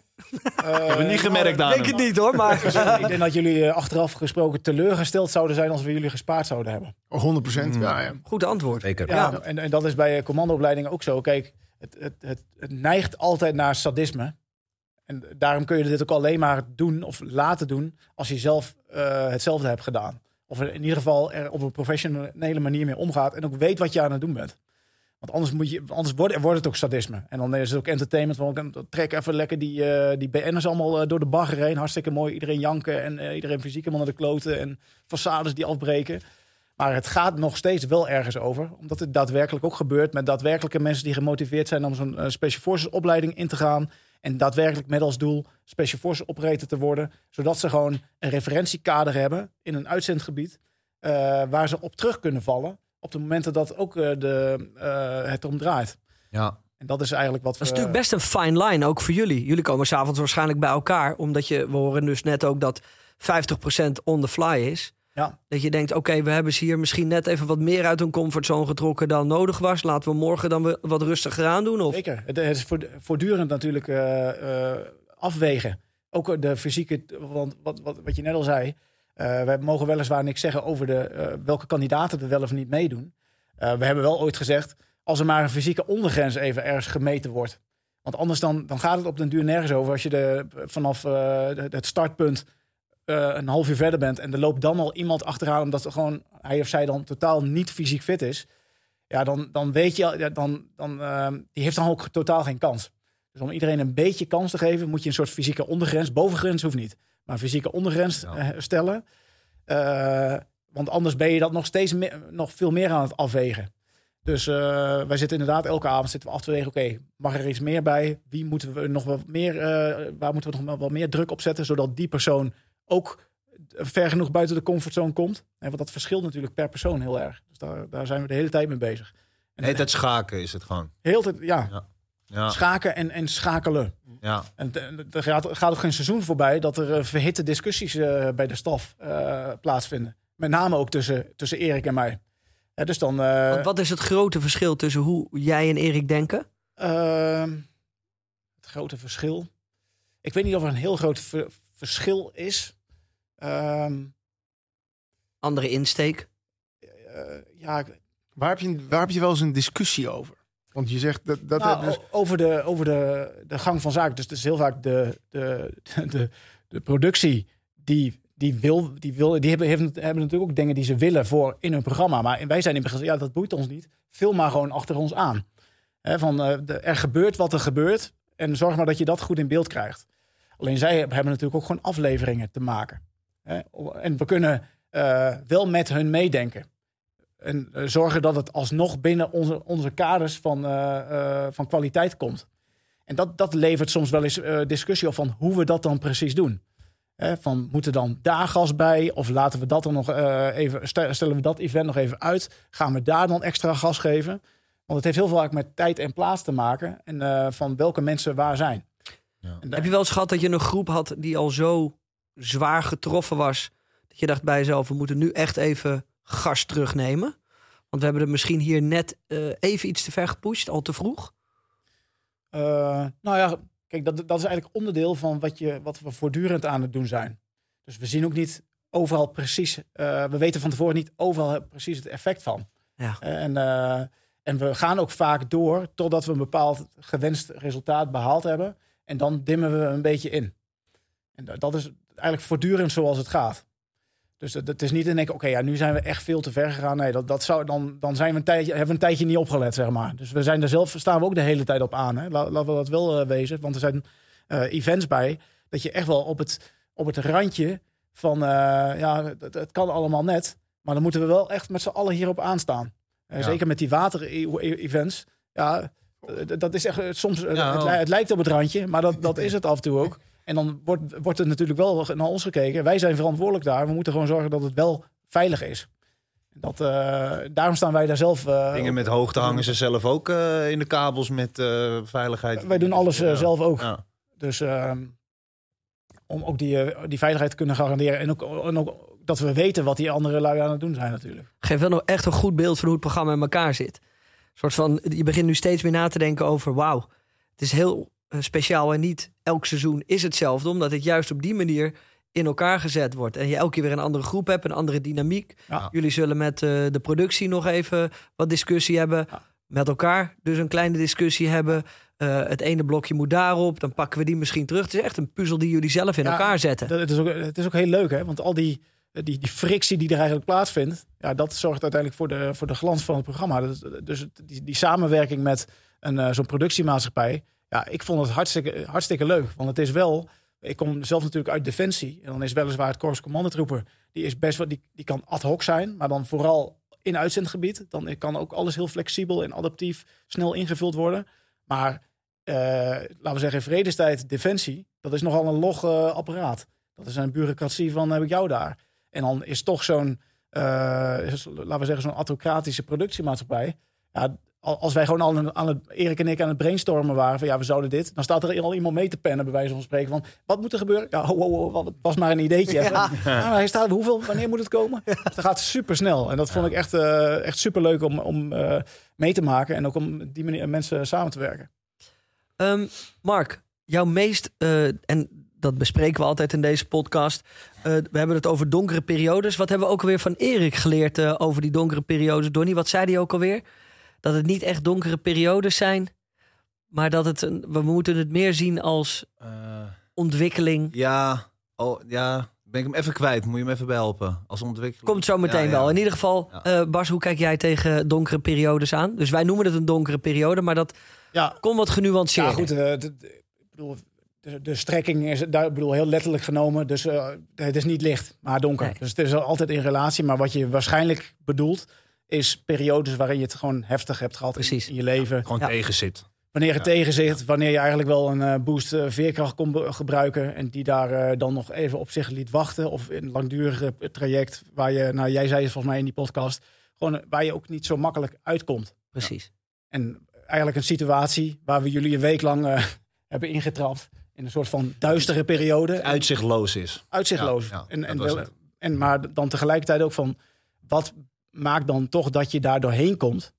Eh, ik heb het niet gemerkt aan Denk hem. het niet hoor, maar... ik denk dat jullie eh, achteraf gesproken teleurgesteld zouden zijn als we jullie gespaard zouden hebben. 100 procent. Ja, ja. Goed antwoord. Zeker. Ja, Ja. En, en dat is bij eh, commandoopleidingen ook zo. Kijk, het, het, het, het neigt altijd naar sadisme. En daarom kun je dit ook alleen maar doen of laten doen als je zelf eh, hetzelfde hebt gedaan. Of in ieder geval er op een professionele manier mee omgaat en ook weet wat je aan het doen bent. Want anders, moet je, anders wordt, het ook sadisme. En dan is het ook entertainment. Dan trek even lekker die, eh die BN'ers allemaal eh, door de bagger heen. Hartstikke mooi. Iedereen janken en eh, iedereen fysiek helemaal naar de kloten. En façades die afbreken. Maar het gaat nog steeds wel ergens over. Omdat het daadwerkelijk ook gebeurt met daadwerkelijke mensen die gemotiveerd zijn om zo'n Special Forces opleiding in te gaan. En daadwerkelijk met als doel Special Forces operator te worden. Zodat ze gewoon een referentiekader hebben in een uitzendgebied. waar ze op terug kunnen vallen. Op de momenten dat ook eh, de, eh, het erom draait. Ja. En dat is eigenlijk wat Dat is we... natuurlijk best een fine line, ook voor jullie. Jullie komen s'avonds waarschijnlijk bij elkaar. Omdat je, we horen dus net ook dat 50% on the fly is. Ja. Dat je denkt, oké, we hebben ze hier misschien net even wat meer uit hun comfortzone getrokken dan nodig was. Laten we morgen dan we wat rustiger aan doen. Of... Zeker. Het, is voort- voortdurend natuurlijk eh, eh, afwegen. Ook de fysieke, want wat, wat, wat je net al zei. Eh wij mogen weliswaar niks zeggen over de, eh, welke kandidaten er wel of niet meedoen. Eh, we hebben wel ooit gezegd, als er maar een fysieke ondergrens even ergens gemeten wordt. Want anders dan, dan gaat het op den duur nergens over. Als je de, vanaf het startpunt een half uur verder bent en er loopt dan al iemand achteraan omdat er gewoon hij of zij dan totaal niet fysiek fit is. Ja, dan, dan weet je, dan, dan, die heeft dan ook totaal geen kans. Dus om iedereen een beetje kans te geven, moet je een soort fysieke ondergrens, bovengrens hoeft niet, maar fysieke ondergrens Ja. eh, stellen. Eh, want anders ben je dat nog steeds meer, nog veel meer aan het afwegen. Dus eh, wij zitten inderdaad elke avond zitten we af te wegen. Oké, mag er iets meer bij? Wie moeten we nog wat meer? waar moeten we nog wat meer druk op zetten, zodat die persoon ook ver genoeg buiten de comfortzone komt? En want dat verschilt natuurlijk per persoon heel erg. Dus daar, daar zijn we de hele tijd mee bezig. En tijd schaken is het gewoon. heel tijd, ja, Ja, schaken en, en schakelen. Ja. En er gaat, gaat ook geen seizoen voorbij dat er eh, verhitte discussies eh, bij de staf eh, plaatsvinden. Met name ook tussen, tussen Erik en mij. Ja, dus dan. eh, Wat is het grote verschil tussen hoe jij en Erik denken? Ehm, het grote verschil. Ik weet niet of er een heel groot ver- verschil is. Ehm, Andere insteek? ja, ik- Waar, heb je, waar heb je wel eens een discussie over? Want je zegt dat... dat nou, dus, over, de, over de, de gang van zaken. Dus is heel vaak de, de, de, de productie die, die wil. Die, wil, die hebben, hebben, hebben natuurlijk ook dingen die ze willen voor in hun programma. Maar wij zijn in begin, ja, dat boeit ons niet. Vul maar gewoon achter ons aan. Van, eh, de- er gebeurt wat er gebeurt. En zorg maar dat je dat goed in beeld krijgt. Alleen zij hebben natuurlijk ook gewoon afleveringen te maken. En we kunnen eh, wel met hun meedenken. En eh, zorgen dat het alsnog binnen onze, onze kaders van, eh, eh, van kwaliteit komt. En dat, dat levert soms wel eens eh, discussie op van hoe we dat dan precies doen. Hè, van moet er dan daar gas bij? Of laten we dat dan nog eh, even, stel- stellen we dat event nog even uit? Gaan we daar dan extra gas geven? Want het heeft heel vaak met tijd en plaats te maken. En eh, van welke mensen waar zijn. Ja. Heb je wel eens gehad dat je een groep had die al zo zwaar getroffen was... dat je dacht bij jezelf, we moeten nu echt even gas terugnemen? Want we hebben het misschien hier net eh, even iets te ver gepusht, al te vroeg. Eh, nou ja, kijk, dat, dat is eigenlijk onderdeel van wat, je, wat we voortdurend aan het doen zijn. Dus we zien ook niet overal precies, eh, we weten van tevoren niet overal precies het effect van. Ja. En, en we gaan ook vaak door totdat we een bepaald gewenst resultaat behaald hebben. En dan dimmen we een beetje in. En dat is eigenlijk voortdurend zoals het gaat. Dus het, het is niet in keer, oké, ja, nu zijn we echt veel te ver gegaan. Nee, dat, dat zou, dan, dan zijn we een tijdje, hebben we een tijdje niet opgelet, zeg maar. Dus we zijn er zelf, staan we ook de hele tijd op aan. Hè? La- laten we dat wel eh, wezen. Want er zijn eh, events bij dat je echt wel op het, op het randje van, eh, ja, het, het kan allemaal net. Maar dan moeten we wel echt met z'n allen hierop aanstaan. Ja. Zeker met die water-events. Ja, eh, dat is echt soms, Ja, het, het lijkt op het randje, maar dat, dat is het af en toe ook. En dan wordt, wordt er natuurlijk wel naar ons gekeken. Wij zijn verantwoordelijk daar. We moeten gewoon zorgen dat het wel veilig is. Dat, eh, daarom staan wij daar zelf. eh, Dingen met hoogte hangen ze zelf ook eh, in de kabels met eh, veiligheid. Wij doen alles eh, Ja. zelf ook. Ja. Dus ehm, om ook die, die veiligheid te kunnen garanderen. En ook, en ook dat we weten wat die andere lui aan het doen zijn natuurlijk. Geeft wel nog echt een goed beeld van hoe het programma in elkaar zit. Een soort van, je begint nu steeds meer na te denken over... wauw, het is heel speciaal en niet elk seizoen is hetzelfde... omdat het juist op die manier in elkaar gezet wordt. En je elke keer weer een andere groep hebt, een andere dynamiek. Ja. Jullie zullen met eh, de productie nog even wat discussie hebben. Ja. Met elkaar dus een kleine discussie hebben. Eh, het ene blokje moet daarop, dan pakken we die misschien terug. Het is echt een puzzel die jullie zelf in Ja, elkaar zetten. Dat, het, is ook, het is ook heel leuk, hè? Want al die, die, die frictie die er eigenlijk plaatsvindt, ja, dat zorgt uiteindelijk voor de, voor de glans van het programma. Dus het- die, die samenwerking met een, eh, zo'n productiemaatschappij, ja, ik vond het hartstikke, hartstikke leuk. Want het is wel, ik kom zelf natuurlijk uit Defensie. En dan is weliswaar het Korps Commandotroepen, die is best wel, die, die kan ad hoc zijn, maar dan vooral in uitzendgebied. Dan kan ook alles heel flexibel en adaptief snel ingevuld worden. Maar eh, laten we zeggen, in vredestijd Defensie, dat is nogal een log eh, apparaat. Dat is een bureaucratie van heb ik jou daar. En dan is toch zo'n, eh, laten we zeggen, zo'n autocratische productiemaatschappij. Ja, als wij gewoon al aan, aan het, Erik en ik aan het brainstormen waren van ja, we zouden dit. Dan staat er al iemand mee te pennen, bij wijze van spreken. Van wat moet er gebeuren? Ja, ho, ho, ho, het was maar een ideetje. Ja. maar hij staat, hoeveel, wanneer moet het komen? Dus dat gaat super snel. En dat vond ik echt, eh, echt super leuk om, om eh, mee te maken. En ook om die manier mensen samen te werken. Ehm, Mark, jouw meest, eh, en dat bespreken we altijd in deze podcast. eh, we hebben het over donkere periodes. Wat hebben we ook alweer van Erik geleerd eh, over die donkere periodes? Donnie, wat zei hij ook alweer? Dat het niet echt donkere periodes zijn, maar dat het een, we moeten het meer zien als Eh, ontwikkeling. ja, oh, ja, ben ik hem even kwijt. Moet je hem even behelpen. Als ontwikkeling. Komt zo meteen Ja, ja. wel. In ieder geval, Ja. eh, Bas, hoe kijk jij tegen donkere periodes aan? Dus wij noemen het een donkere periode, maar dat Ja, komt wat genuanceerder. Ja, goed. eh, de- de- ik bedoel, de, de strekking is daar, ik bedoel, heel letterlijk genomen. Dus eh, het is niet licht, maar donker. Nee. Dus het is altijd in relatie. Maar wat je waarschijnlijk bedoelt, is periodes waarin je het gewoon heftig hebt gehad in- Precies. in, je leven. Gewoon Ja. tegen zit. Wanneer het tegen zit, wanneer je eigenlijk wel een eh, boost eh, veerkracht kon gebruiken. En die daar eh, dan nog even op zich liet wachten. Of in een langdurige traject waar je, nou jij zei het volgens mij in die podcast. Gewoon waar je ook niet zo makkelijk uitkomt. Precies. En eigenlijk een situatie waar we jullie een week lang hebben ingetrapt. In een soort van duistere periode. Uitzichtloos is. Uitzichtloos. Ja, ja, en, en, wel- en, maar dan tegelijkertijd ook van... Wat maakt dan toch dat je daar doorheen komt?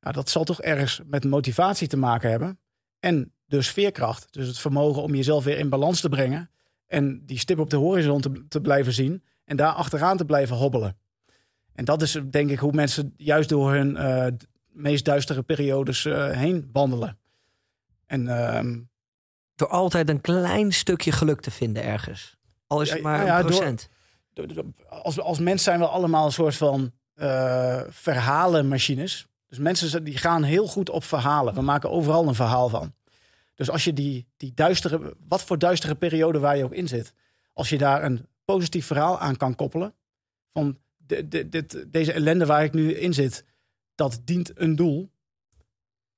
Ja, dat zal toch ergens met motivatie te maken hebben. En dus veerkracht. Dus het vermogen om jezelf weer in balans te brengen. En die stip op de horizon te, te blijven zien. En daar achteraan te blijven hobbelen. En dat is denk ik hoe mensen juist door hun eh, meest duistere periodes eh, heen wandelen. En ehm, Door altijd een klein stukje geluk te vinden ergens. Al is het Ja, maar nou ja, een door- procent. d- d- als, als mens zijn we allemaal een soort van eh, verhalenmachines. Dus mensen die gaan heel goed op verhalen. We maken overal een verhaal van. Dus als je die, die duistere, wat voor duistere periode waar je ook in zit, als je daar een positief verhaal aan kan koppelen, van de, de, deze ellende waar ik nu in zit, dat dient een doel.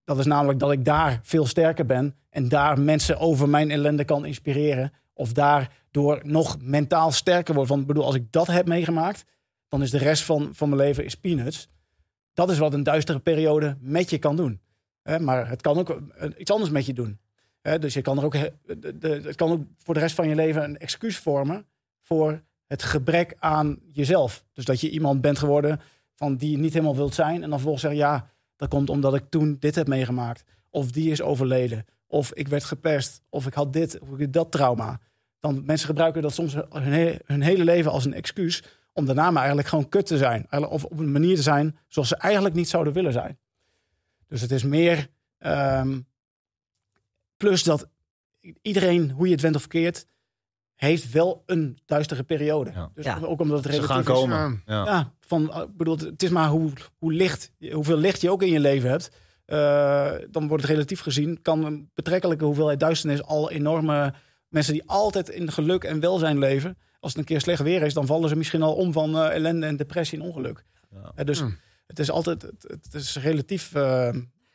Dat is namelijk dat ik daar veel sterker ben en daar mensen over mijn ellende kan inspireren. Of daardoor nog mentaal sterker word. Want bedoel, als ik dat heb meegemaakt, dan is de rest van, van mijn leven is peanuts. Dat is wat een duistere periode met je kan doen. Maar het kan ook eh, iets anders met je doen. Dus je kan er ook, de, de- het kan ook voor de rest van je leven een excuus vormen voor het gebrek aan jezelf. Dus dat je iemand bent geworden van die je niet helemaal wilt zijn. En dan vervolgens zeggen, ja, dat komt omdat ik toen dit heb meegemaakt. Of die is overleden. Of ik werd gepest. Of ik had dit, of ik had dat trauma. Dan mensen gebruiken dat soms hun, he- hun hele leven als een excuus. Om daarna maar eigenlijk gewoon kut te zijn. Of op een manier te zijn zoals ze eigenlijk niet zouden willen zijn. Dus het is meer. ehm, plus dat iedereen, hoe je het went of verkeerd, heeft wel een duistere periode. Ja. Dus Ja. ook omdat het Ze gaan relatief is. komen. Ja. Ja, van, eh, bedoel, het is maar hoe, hoe licht, hoeveel licht je ook in je leven hebt. eh, dan wordt het relatief gezien, kan een betrekkelijke hoeveelheid duisternis al enorme mensen die altijd in geluk en welzijn leven. Als het een keer slecht weer is, dan vallen ze misschien al om van eh, ellende en depressie en ongeluk. Ja. Eh, dus Hmm. het is altijd, het, het is relatief. eh,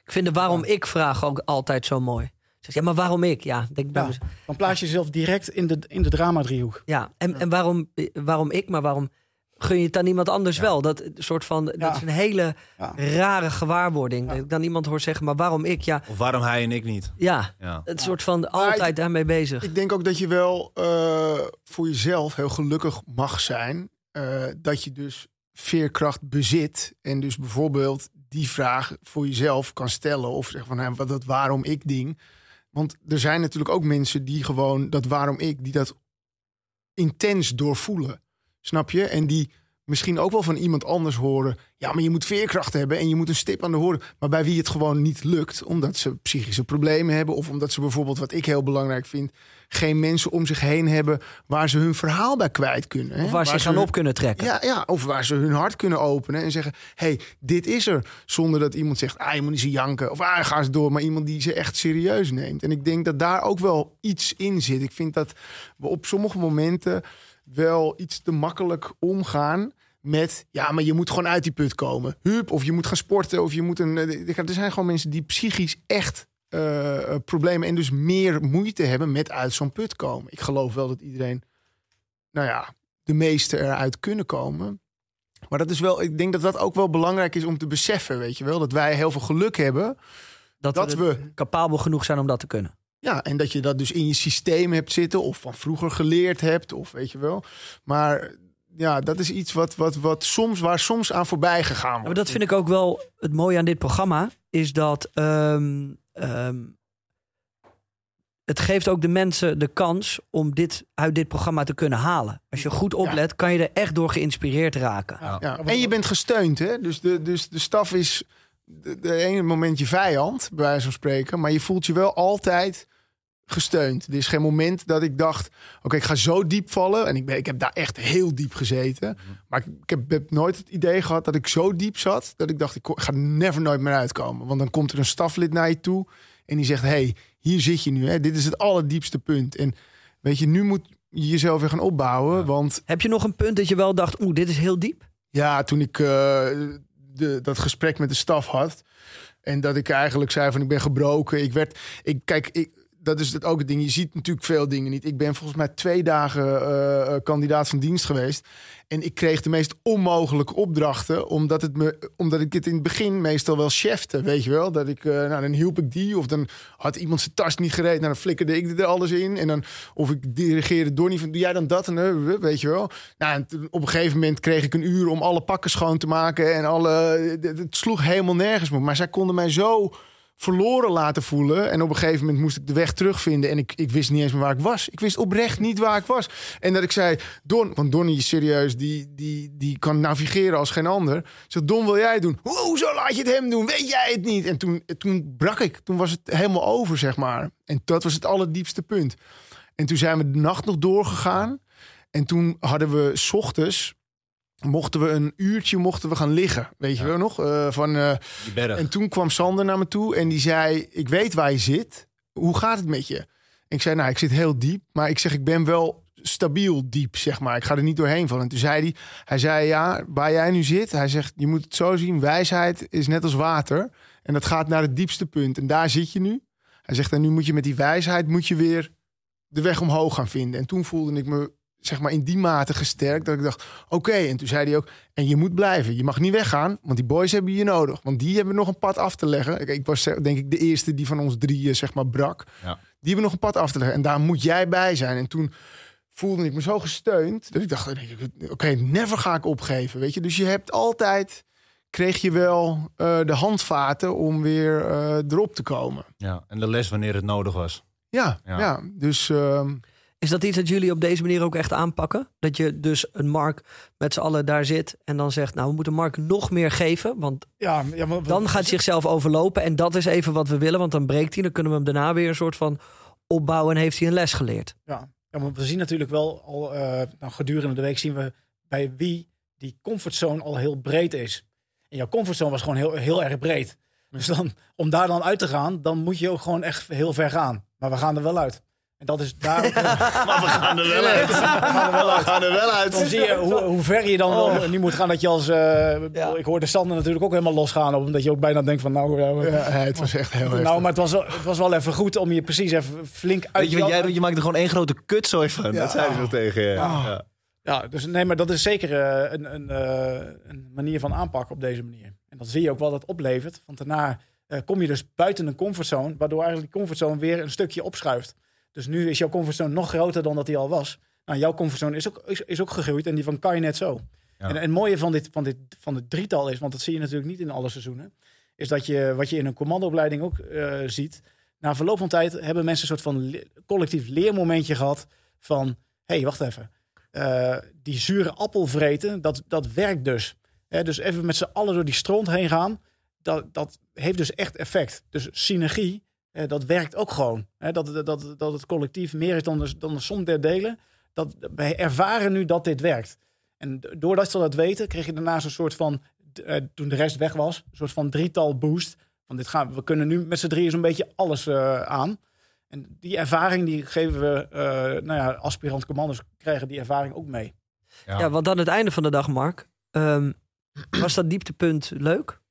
Ik vind de waarom ik vraag ook altijd zo mooi. Zeg, ja, maar waarom ik? Ja, denk Ja. mezelf. Dan plaats je jezelf direct in de, in de drama-driehoek. Ja, en, en waarom, waarom ik, maar waarom gun je het aan iemand anders wel? Dat een soort van, dat Ja. is een hele Ja. rare gewaarwording. Ja. Dat ik dan iemand hoor zeggen, maar waarom ik? Ja, Of waarom hij en ik niet? ja Ja. het soort van altijd daarmee bezig. Ik denk ook dat je wel eh, voor jezelf heel gelukkig mag zijn. eh, dat je dus veerkracht bezit. En dus bijvoorbeeld die vraag voor jezelf kan stellen. Of zeggen van wat dat waarom ik ding. Want er zijn natuurlijk ook mensen die gewoon dat waarom ik, die dat intens doorvoelen. Snap je? En die misschien ook wel van iemand anders horen. Ja, maar je moet veerkracht hebben en je moet een stip aan de horen. Maar bij wie het gewoon niet lukt, omdat ze psychische problemen hebben. Of omdat ze bijvoorbeeld, wat ik heel belangrijk vind, geen mensen om zich heen hebben waar ze hun verhaal bij kwijt kunnen. Hè? Of waar ze ze gaan hun- op kunnen trekken. ja, ja, of waar ze hun hart kunnen openen en zeggen: hey, dit is er. Zonder dat iemand zegt: ah, je moet niet zo janken. Of ah, ga eens door. Maar iemand die ze echt serieus neemt. En ik denk dat daar ook wel iets in zit. Ik vind dat we op sommige momenten wel iets te makkelijk omgaan. Met ja, maar je moet gewoon uit die put komen. Hup, of je moet gaan sporten. Of je moet een. eh, Er zijn gewoon mensen die psychisch echt eh, eh, problemen. En dus meer moeite hebben met uit zo'n put komen. Ik geloof wel dat iedereen. Nou ja, de meeste eruit kunnen komen. Maar dat is wel, ik denk dat dat ook wel belangrijk is om te beseffen, weet je wel. Dat wij heel veel geluk hebben. dat dat we, we- capabel genoeg zijn om dat te kunnen. Ja, en dat je dat dus in je systeem hebt zitten. Of van vroeger geleerd hebt, of weet je wel. Maar ja, dat is iets wat, wat, wat soms, waar soms aan voorbij gegaan Ja, wordt. maar dat vind ik ook wel het mooie aan dit programma. Is dat ehm, ehm, het geeft ook de mensen de kans om dit uit dit programma te kunnen halen. Als je goed oplet, kan je er echt door geïnspireerd raken. Ja. Ja. En je bent gesteund, hè? Dus de, dus de staf is de, de ene moment je vijand, bij wijze van spreken. Maar je voelt je wel altijd gesteund. Er is geen moment dat ik dacht: oké, ik ga zo diep vallen. En ik, ben, ik heb daar echt heel diep gezeten. Maar ik, ik heb, heb nooit het idee gehad dat ik zo diep zat. dat ik dacht: ik ga er never nooit meer uitkomen. Want dan komt er een staflid naar je toe. en die zegt: hey, hier zit je nu. Hè? Dit is het allerdiepste punt. En weet je, nu moet je jezelf weer gaan opbouwen. Want Heb je nog een punt dat je wel dacht, oeh, dit is heel diep? ja, toen ik eh, dat gesprek met de staf had. En dat ik eigenlijk zei van ik ben gebroken. Ik werd. Ik, kijk, ik, dat is het ook het ding. Je ziet natuurlijk veel dingen niet. Ik ben volgens mij twee dagen eh, eh, kandidaat van dienst geweest. En ik kreeg de meest onmogelijke opdrachten. Omdat, het me, omdat ik het in het begin meestal wel chefte. Weet je wel? Dat ik, eh, nou, dan hielp ik die. Of dan had iemand zijn tas niet gereed. Nou, dan flikkerde ik er alles in. En dan, of ik dirigeerde door niet van, doe jij dan dat? En, weet je wel? Nou, op een gegeven moment kreeg ik een uur om alle pakken schoon te maken. En alle, het, sloeg helemaal nergens meer. Maar zij konden mij zo verloren laten voelen. En op een gegeven moment moest ik de weg terugvinden. En ik, ik wist niet eens meer waar ik was. Ik wist oprecht niet waar ik was. En dat ik zei, Don, want Donnie is serieus, die, die, die kan navigeren als geen ander. Zeg, Don, wil jij het doen? Ho, Hoezo laat je het hem doen? Weet jij het niet? En toen, toen brak ik. Toen was het helemaal over, zeg maar. En dat was het allerdiepste punt. En toen zijn we de nacht nog doorgegaan. En toen hadden we 's ochtends mochten we een uurtje mochten we gaan liggen. Weet je wel nog? Eh, van, eh, en toen kwam Sander naar me toe en die zei: Ik weet waar je zit. Hoe gaat het met je? Ik zei: Nou, ik zit heel diep. Maar ik zeg: Ik ben wel stabiel diep, zeg maar. Ik ga er niet doorheen vallen. En toen zei hij: Hij zei: Ja, waar jij nu zit. Hij zegt: Je moet het zo zien. Wijsheid is net als water. En dat gaat naar het diepste punt. En daar zit je nu. Hij zegt: En nu moet je met die wijsheid moet je weer de weg omhoog gaan vinden. En toen voelde ik me zeg maar in die mate gesterkt dat ik dacht, oké. En toen zei hij ook, en je moet blijven. Je mag niet weggaan, want die boys hebben je nodig. Want die hebben nog een pad af te leggen. Ik, ik was eh, denk ik de eerste die van ons drieën zeg maar brak. Ja. Die hebben nog een pad af te leggen. En daar moet jij bij zijn. En toen voelde ik me zo gesteund dat ik dacht, oké, never ga ik opgeven. Weet je, dus je hebt altijd kreeg je wel eh, de handvaten om weer eh, erop te komen. Ja, en de les wanneer het nodig was. Ja, Ja. ja. dus ehm, Is dat iets dat jullie op deze manier ook echt aanpakken? Dat je dus een Mark met z'n allen daar zit en dan zegt... nou, we moeten Mark nog meer geven, want Ja, ja, maar, dan gaat hij zichzelf overlopen. En dat is even wat we willen, want dan breekt hij. Dan kunnen we hem daarna weer een soort van opbouwen en heeft hij een les geleerd. Ja, ja maar we zien natuurlijk wel al eh, nou, gedurende de week zien we bij wie die comfortzone al heel breed is. En jouw comfortzone was gewoon heel, heel erg breed. Dus dan, om daar dan uit te gaan, dan moet je ook gewoon echt heel ver gaan. Maar we gaan er wel uit. En dat is daar. Maar we gaan er wel uit. We gaan er wel uit. Dan zie je hoe, hoe ver je dan wel niet moet gaan. Dat je als. eh, Ja. Ik hoorde Sander natuurlijk ook helemaal losgaan. Omdat je ook bijna denkt van. Nou, ja, Ja, het was echt heel nou heftig. maar het was, wel- het was wel even goed om je precies even flink uit Weet je wat jij doet? Je maakt er gewoon één grote kutzooi van. Dat zei hij nog tegen je. Ja. Ja, dus nee, maar dat is zeker eh, een, een, eh, een manier van aanpakken op deze manier. En dan zie je ook wat het oplevert. Want daarna eh, kom je dus buiten een comfortzone, waardoor eigenlijk die comfortzone weer een stukje opschuift. Dus nu is jouw comfortzone nog groter dan dat die al was. Nou, jouw comfortzone is ook, is, is ook gegroeid en die van Kai net zo. Ja. En, en het mooie van dit, van, dit, van dit drietal is, want dat zie je natuurlijk niet in alle seizoenen, is dat je, wat je in een commandoopleiding ook eh, ziet, na verloop van tijd hebben mensen een soort van le- collectief leermomentje gehad van, hé, hey, wacht even, eh, die zure appel vreten, dat, dat werkt dus. Dus even met z'n allen door die stront heen gaan, dat, dat heeft dus echt effect. Dus synergie, dat werkt ook gewoon. Dat, dat, dat, het collectief meer is dan de, dan de som der delen. Dat, wij ervaren nu dat dit werkt. En doordat ze dat weten, kreeg je daarna zo'n soort van, eh, toen de rest weg was, een soort van drietal boost. Van dit gaan, we kunnen nu met z'n drieën zo'n beetje alles eh, aan. En die ervaring die geven we, eh, nou ja, aspirant commanders krijgen die ervaring ook mee. Ja. Ja, want aan het einde van de dag, Mark, ehm, was dat dieptepunt leuk?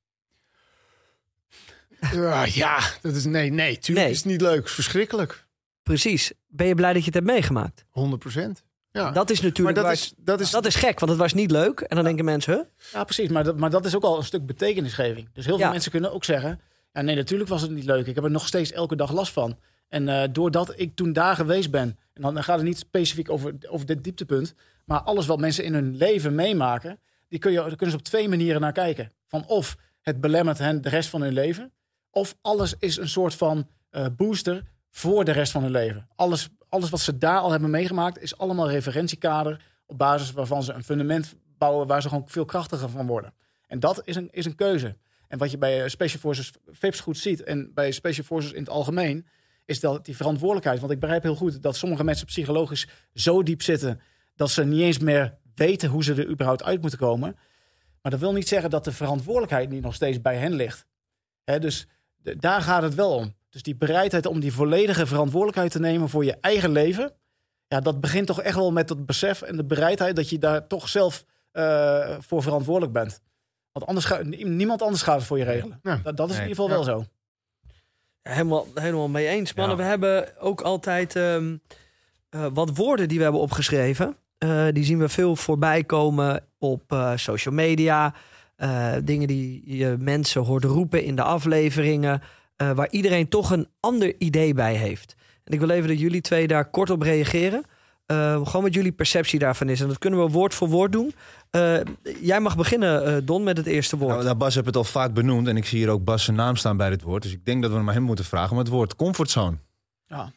Ja, ja, dat is nee, nee, tuurlijk Nee. is het niet leuk. Het is verschrikkelijk. Precies. Ben je blij dat je het hebt meegemaakt? 100 procent. Ja. Dat is maar natuurlijk dat waar- is, dat is, dat is gek, want het was niet leuk. En dan denken mensen, huh? Ja, precies. Maar dat, maar dat is ook al een stuk betekenisgeving. Dus heel veel Ja. mensen kunnen ook zeggen... Ja, nee, natuurlijk was het niet leuk. Ik heb er nog steeds elke dag last van. En eh, doordat ik toen daar geweest ben... En dan, dan gaat het niet specifiek over, over dit dieptepunt... Maar alles wat mensen in hun leven meemaken... Die kun je, daar kunnen ze op twee manieren naar kijken. Van of het belemmert hen de rest van hun leven... Of alles is een soort van eh, booster voor de rest van hun leven. Alles, alles wat ze daar al hebben meegemaakt... is allemaal referentiekader... op basis waarvan ze een fundament bouwen... waar ze gewoon veel krachtiger van worden. En dat is een, is een keuze. En wat je bij eh, Special Forces VIPs goed ziet... en bij Special Forces in het algemeen... is dat die verantwoordelijkheid. Want ik begrijp heel goed dat sommige mensen psychologisch zo diep zitten... dat ze niet eens meer weten hoe ze er überhaupt uit moeten komen. Maar dat wil niet zeggen dat de verantwoordelijkheid niet nog steeds bij hen ligt. Dus daar gaat het wel om. Dus die bereidheid om die volledige verantwoordelijkheid te nemen voor je eigen leven... Ja, dat begint toch echt wel met het besef en de bereidheid... dat je daar toch zelf eh, voor verantwoordelijk bent. Want anders gaat, niemand anders gaat het voor je regelen. Dat, dat is in ieder geval wel zo. Helemaal, helemaal mee eens. Mannen, Ja. we hebben ook altijd ehm, eh, wat woorden die we hebben opgeschreven. Eh, die zien we veel voorbij komen op eh, social media. Eh, dingen die je mensen hoort roepen in de afleveringen. eh, waar iedereen toch een ander idee bij heeft. En ik wil even dat jullie twee daar kort op reageren. Eh, gewoon wat jullie perceptie daarvan is. En dat kunnen we woord voor woord doen. Eh, jij mag beginnen, eh, Don, met het eerste woord. Nou, Bas heeft het al vaak benoemd en ik zie hier ook Bas zijn naam staan bij dit woord. Dus ik denk dat we hem aan hem moeten vragen om het woord comfortzone. Ja,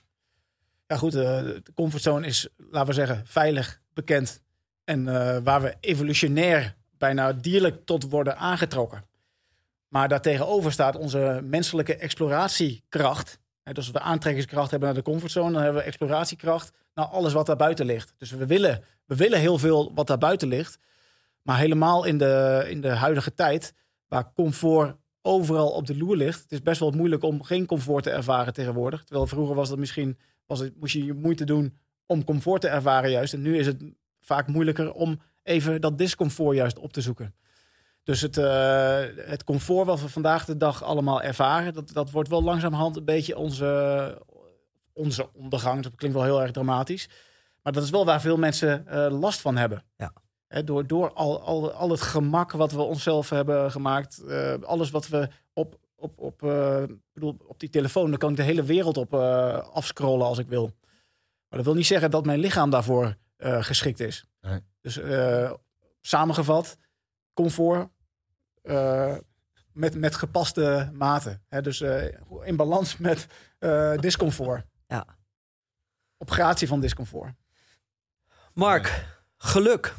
ja goed. eh, de comfortzone is, laten we zeggen, veilig, bekend. En eh, waar we evolutionair bijna dierlijk tot worden aangetrokken. Maar daartegenover staat onze menselijke exploratiekracht. Dus als we aantrekkingskracht hebben naar de comfortzone, dan hebben we exploratiekracht naar alles wat daar buiten ligt. Dus we willen, we willen heel veel wat daar buiten ligt. Maar helemaal in de, in de huidige tijd, waar comfort overal op de loer ligt. Het is best wel moeilijk om geen comfort te ervaren tegenwoordig. Terwijl vroeger was dat misschien, was het, moest je je moeite doen om comfort te ervaren juist. En nu is het vaak moeilijker om even dat discomfort juist op te zoeken. Dus het, eh, het comfort wat we vandaag de dag allemaal ervaren, dat, dat wordt wel langzamerhand een beetje onze, onze ondergang. Dat klinkt wel heel erg dramatisch. Maar dat is wel waar veel mensen eh, last van hebben. Ja. Door door al, al, al het gemak wat we onszelf hebben gemaakt. eh, alles wat we op, op, op, bedoel, op die telefoon, dan kan ik de hele wereld op afscrollen als ik wil. Maar dat wil niet zeggen dat mijn lichaam daarvoor geschikt is. Nee. Dus eh, samengevat, comfort eh, met, met gepaste maten. Hè, dus eh, in balans met eh, discomfort. Ja. Op gratie van discomfort. Mark, geluk.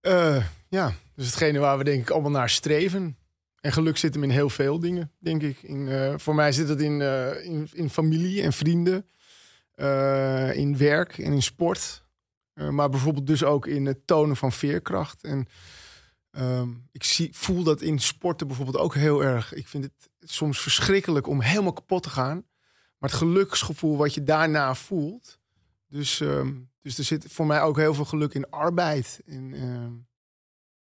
Eh, ja, dus hetgene waar we denk ik allemaal naar streven. En geluk zit hem in heel veel dingen, denk ik. In, eh, voor mij zit het in, eh, in, in familie en vrienden. eh, in werk en in sport. Eh, maar bijvoorbeeld dus ook in het tonen van veerkracht. En ehm, ik zie, voel dat in sporten bijvoorbeeld ook heel erg. Ik vind het soms verschrikkelijk om helemaal kapot te gaan. Maar het geluksgevoel wat je daarna voelt. Dus, ehm, dus er zit voor mij ook heel veel geluk in arbeid. In, ehm,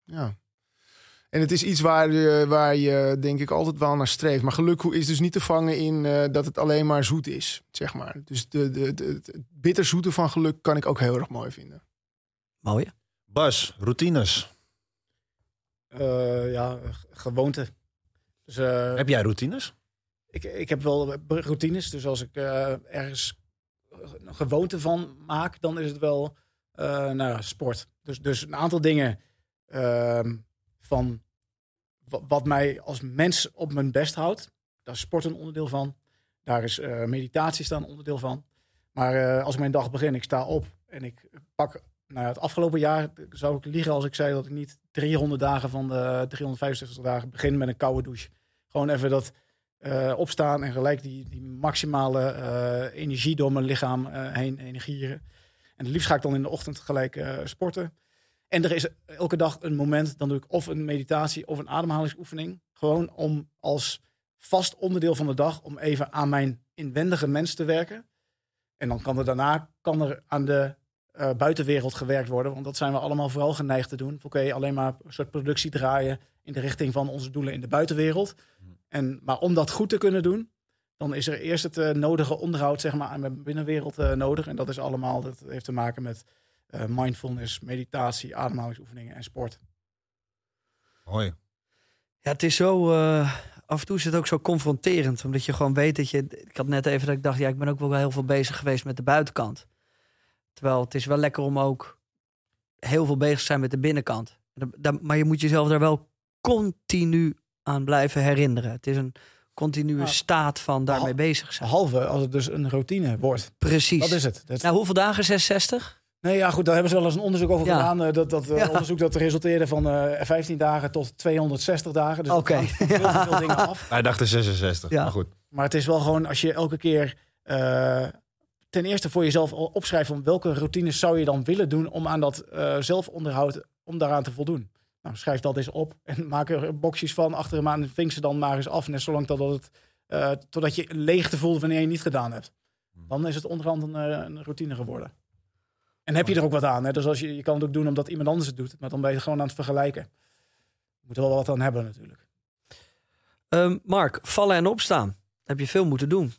ja. En het is iets waar je, waar je denk ik altijd wel naar streeft. Maar geluk is dus niet te vangen in eh, dat het alleen maar zoet is, zeg maar. Dus de, de, de, het bitterzoete van geluk kan ik ook heel erg mooi vinden. Mooi. Bas, routines. Eh, ja, gewoonte. Dus, eh, Heb jij routines? ik, ik heb wel routines. Dus als ik eh, ergens een gewoonte van maak, dan is het wel eh, nou ja, sport. Dus, dus een aantal dingen ehm, van wa- wat mij als mens op mijn best houdt. Daar is sport een onderdeel van. Daar is eh, meditatie staan een onderdeel van. Maar eh, als ik mijn dag begin, ik sta op en ik pak... Nou, ja, het afgelopen jaar zou ik liegen als ik zei dat ik niet 300 dagen van de 365 dagen begin met een koude douche. Gewoon even dat eh, opstaan en gelijk die, die maximale energie door mijn lichaam heen energieren. En het liefst ga ik dan in de ochtend gelijk sporten. En er is elke dag een moment, dan doe ik of een meditatie of een ademhalingsoefening. Gewoon om als vast onderdeel van de dag, om even aan mijn inwendige mens te werken. En dan kan er daarna kan er aan de eh, buitenwereld gewerkt worden. Want dat zijn we allemaal vooral geneigd te doen. Oké, alleen maar een soort productie draaien in de richting van onze doelen in de buitenwereld. En, maar om dat goed te kunnen doen, dan is er eerst het eh, nodige onderhoud zeg maar, aan mijn binnenwereld eh, nodig. En dat is allemaal, dat heeft te maken met eh, mindfulness, meditatie, ademhalingsoefeningen en sport. Mooi. Ja, het is zo. eh, af en toe is het ook zo confronterend. Omdat je gewoon weet dat je. Ik had net even dat ik dacht, ja, ik ben ook wel heel veel bezig geweest met de buitenkant. Terwijl het is wel lekker om ook heel veel bezig te zijn met de binnenkant. Maar je moet jezelf daar wel continu aan blijven herinneren. Het is een continue staat van daarmee bezig zijn. Behalve als het dus een routine wordt. Precies. Dat is het. Dat- Nou, hoeveel dagen? 66? Nee, ja, goed, daar hebben ze wel eens een onderzoek over Ja. gedaan. eh, dat dat eh, Ja. onderzoek dat resulteerde van eh 15 dagen tot 260 dagen. Dus Oké. dat veel dingen af. Hij dacht er 66, Ja. maar goed. Maar het is wel gewoon als je elke keer eh, ten eerste voor jezelf opschrijft van welke routines zou je dan willen doen om aan dat eh, zelfonderhoud, om daaraan te voldoen. Nou, schrijf dat eens op en maak er boxjes van achter hem aan en vink ze dan maar eens af. Net zolang totdat, het, eh, totdat je een leegte voelt wanneer je het niet gedaan hebt. Dan is het onderhand een, een routine geworden. En heb je er ook wat aan. Hè? Dus als je, je kan het ook doen omdat iemand anders het doet. Maar dan ben je gewoon aan het vergelijken. Je moet er wel wat aan hebben natuurlijk. Ehm, Mark, vallen en opstaan. Heb je veel moeten doen.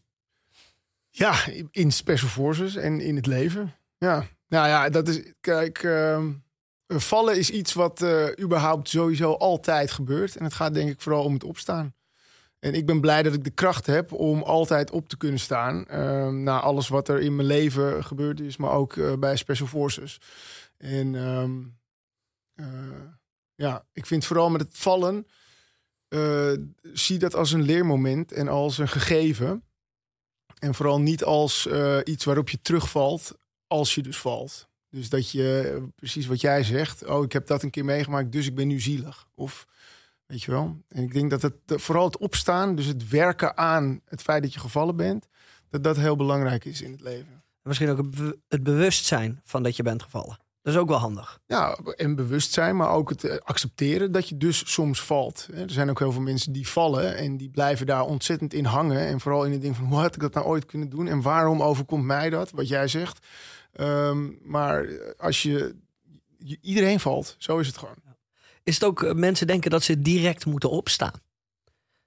Ja, in Special Forces en in het leven. Ja, nou ja, dat is. Kijk, ehm, vallen is iets wat eh, überhaupt sowieso altijd gebeurt. En het gaat denk ik vooral om het opstaan. En ik ben blij dat ik de kracht heb om altijd op te kunnen staan. ehm, na alles wat er in mijn leven gebeurd is, maar ook eh, bij Special Forces. En ehm, eh, ja, ik vind vooral met het vallen. eh, zie dat als een leermoment en als een gegeven. En vooral niet als iets waarop je terugvalt als je dus valt. Dus dat je, precies wat jij zegt, oh ik heb dat een keer meegemaakt, dus ik ben nu zielig. Of weet je wel. En ik denk dat het vooral het opstaan, dus het werken aan het feit dat je gevallen bent, dat dat heel belangrijk is in het leven. Misschien ook het be- het bewustzijn van dat je bent gevallen. Dat is ook wel handig. Ja, en bewustzijn, maar ook het eh, accepteren dat je dus soms valt. Er zijn ook heel veel mensen die vallen en die blijven daar ontzettend in hangen. En vooral in het ding van, hoe had ik dat nou ooit kunnen doen? En waarom overkomt mij dat, wat jij zegt? Ehm, maar als je, je- Iedereen valt, zo is het gewoon. Is het ook, eh, mensen denken dat ze direct moeten opstaan.